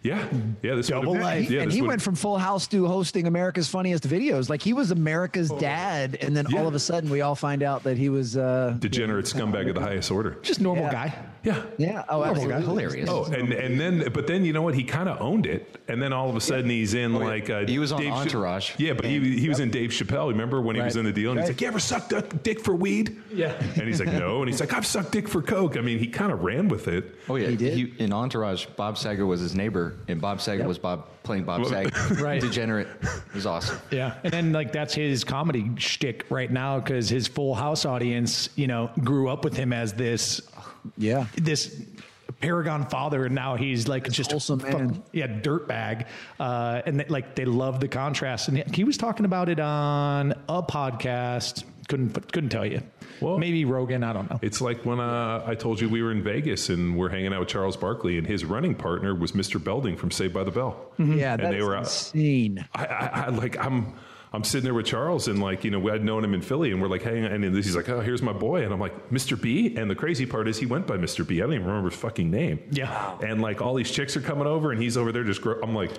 Speaker 4: Yeah, yeah. This
Speaker 2: Double
Speaker 4: would've-
Speaker 2: life.
Speaker 4: Yeah,
Speaker 5: and he went from Full House to hosting America's Funniest Videos. Like he was America's dad, and then
Speaker 4: Oh. Yeah.
Speaker 5: all of a sudden we all find out that he was. Uh,
Speaker 4: degenerate scumbag of the highest order.
Speaker 2: Just normal
Speaker 5: Yeah.
Speaker 2: guy.
Speaker 4: Yeah.
Speaker 5: yeah. Oh, absolutely.
Speaker 3: Hilarious.
Speaker 4: Oh, and and then, but then you know what? He kind of owned it, and then all of a sudden he's in
Speaker 3: Oh,
Speaker 4: like uh,
Speaker 3: He was on
Speaker 4: Dave Cha-
Speaker 3: Entourage.
Speaker 4: yeah, but he he was in Dave Chappelle. Remember when he was in the deal? And he's
Speaker 5: Right.
Speaker 4: like, "You ever sucked a dick for weed?"
Speaker 2: Yeah.
Speaker 4: And he's like, "No," and he's like, "I've sucked dick for coke." I mean, he kind of ran with it.
Speaker 3: Oh yeah,
Speaker 5: He did?
Speaker 3: in Entourage, Bob Saget was his neighbor, and Bob Saget was Bob playing Bob Saget.
Speaker 2: Right.
Speaker 3: Degenerate. It was awesome.
Speaker 2: Yeah, and then like that's his comedy shtick right now because his Full House audience, you know, grew up with him as this,
Speaker 5: Yeah.
Speaker 2: this paragon father, and now he's like just a
Speaker 5: Wholesome
Speaker 2: fuck-
Speaker 5: man.
Speaker 2: yeah, dirtbag, uh, and they, like they love the contrast. And he was talking about it on a podcast. Couldn't couldn't tell you.
Speaker 4: Well-
Speaker 2: maybe Rogan. I don't know.
Speaker 4: It's like when uh, I told you we were in Vegas and we're hanging out with Charles Barkley, and his running partner was Mr. Belding from Saved by the Bell.
Speaker 5: Yeah,
Speaker 4: And
Speaker 5: that's
Speaker 4: they were out-
Speaker 5: insane.
Speaker 4: I, I, I like I'm I'm sitting there with Charles and like you know I'd known him in Philly and we're like hanging and he's like oh here's my boy and I'm like Mr. B and the crazy part is he went by Mr. B I don't even remember his fucking name
Speaker 2: Yeah.
Speaker 4: and like all these chicks are coming over and he's over there just gro- I'm like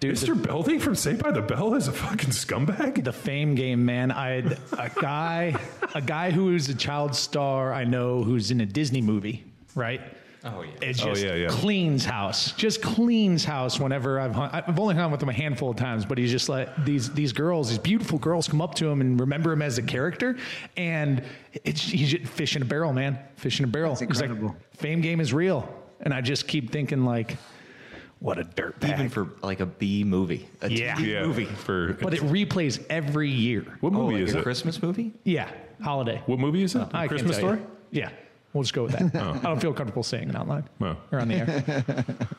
Speaker 2: Dude,
Speaker 4: Mr. Belding from Saved by the Bell is a fucking scumbag
Speaker 2: the fame game, man. I had a guy, a guy who is a child star I know who's in a Disney movie, right?
Speaker 3: Oh, yeah.
Speaker 2: It
Speaker 4: Oh,
Speaker 2: just
Speaker 4: yeah, yeah.
Speaker 2: cleans house, just cleans house. Whenever I've hung, I've only hung with him a handful of times, but he's just like these these girls, these beautiful girls, come up to him and remember him as a character, and it's he's just fish in a barrel, man, fish in a barrel.
Speaker 5: That's
Speaker 2: He's like,
Speaker 5: incredible.
Speaker 2: fame game is real, and I just keep thinking like, what a dirtbag.
Speaker 3: Even for like a B movie, a
Speaker 2: Yeah.
Speaker 3: TV
Speaker 4: yeah
Speaker 3: movie.
Speaker 4: for
Speaker 2: but it replays every year.
Speaker 4: what
Speaker 3: Oh,
Speaker 4: movie
Speaker 3: like
Speaker 4: is
Speaker 3: a
Speaker 4: it
Speaker 3: Christmas movie?
Speaker 2: Yeah, holiday.
Speaker 4: what movie is it
Speaker 2: I can't
Speaker 4: Christmas
Speaker 2: tell you.
Speaker 4: Story
Speaker 2: Yeah, we'll just go with that. I don't feel comfortable saying it out loud
Speaker 4: Oh.
Speaker 2: or on the air.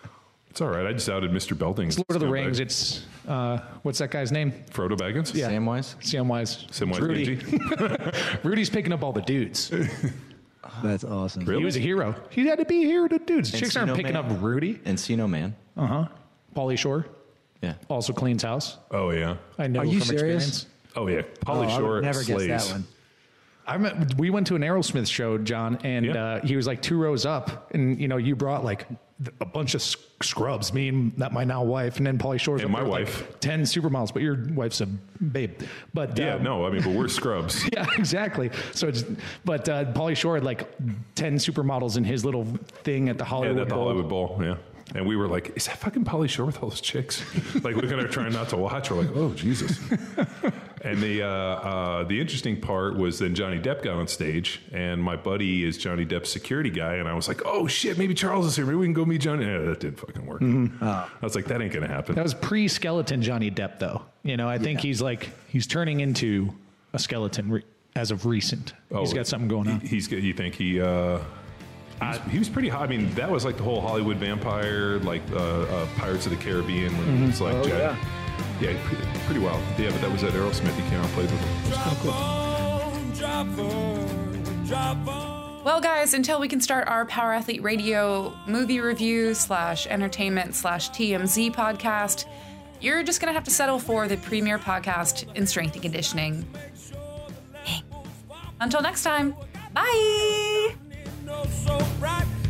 Speaker 4: it's all right I just outed Mr. Belding
Speaker 2: It's Lord of the Rings. It's uh, what's that guy's name?
Speaker 4: Frodo Baggins
Speaker 2: Yeah.
Speaker 3: Samwise?
Speaker 2: Samwise.
Speaker 4: Samwise
Speaker 2: It's Rudy.
Speaker 4: Gamgee?
Speaker 2: Rudy's picking up all the dudes.
Speaker 5: That's awesome.
Speaker 4: Really?
Speaker 2: He was a hero. He had to be a hero to dudes. Chicks aren't picking
Speaker 3: Man.
Speaker 2: up Rudy.
Speaker 3: Encino Man.
Speaker 2: Uh huh. Pauly Shore
Speaker 3: Yeah.
Speaker 2: also cleans house.
Speaker 4: oh yeah
Speaker 2: I know
Speaker 5: Are you
Speaker 2: from
Speaker 5: serious?
Speaker 2: experience.
Speaker 4: oh yeah Pauly
Speaker 5: Oh, I
Speaker 4: Shore
Speaker 5: would never
Speaker 4: slays
Speaker 5: guess that one.
Speaker 2: I we went to an Aerosmith show, John, and
Speaker 4: Yeah.
Speaker 2: uh, he was like two rows up, and you know you brought like a bunch of scrubs, me and that my now wife, and then Pauly Shore's
Speaker 4: And my wife.
Speaker 2: like ten supermodels, but your wife's a babe. But
Speaker 4: yeah
Speaker 2: um,
Speaker 4: no I mean but we're scrubs
Speaker 2: Yeah, exactly. So it's, but uh, Pauly Shore had like 10 supermodels in his little thing at the
Speaker 4: Yeah,
Speaker 2: Hollywood
Speaker 4: at the
Speaker 2: Bowl.
Speaker 4: Hollywood Bowl. Yeah. And we were like, is that fucking Pauly Shore with all those chicks? like looking at her trying not to watch. We're like, oh Jesus. and the uh, uh, the interesting part was then Johnny Depp got on stage, and my buddy is Johnny Depp's security guy, and I was like, oh shit, maybe Charles is here. Maybe we can go meet Johnny. Yeah, that didn't fucking work. I was like, that ain't gonna happen.
Speaker 2: That was pre skeleton Johnny Depp, though. You know, I think he's like, he's turning into a skeleton re- as of recent. he's got something going on.
Speaker 4: He, he's good. You think he? Uh, I, he was pretty hot. I mean, that was like the whole Hollywood vampire, like uh, uh, Pirates of the Caribbean, when
Speaker 2: mm-hmm.
Speaker 4: like
Speaker 5: oh,
Speaker 4: Yeah, yeah pretty, pretty, wild. Yeah, but that was at Aerosmith. He came out and played with him.
Speaker 6: Drop cool. on, drop on, drop on.
Speaker 1: Well, guys, until we can start our Power Athlete Radio movie review slash entertainment slash TMZ podcast, you're just going to have to settle for the premier podcast in strength and conditioning. Until next time, bye know so bright.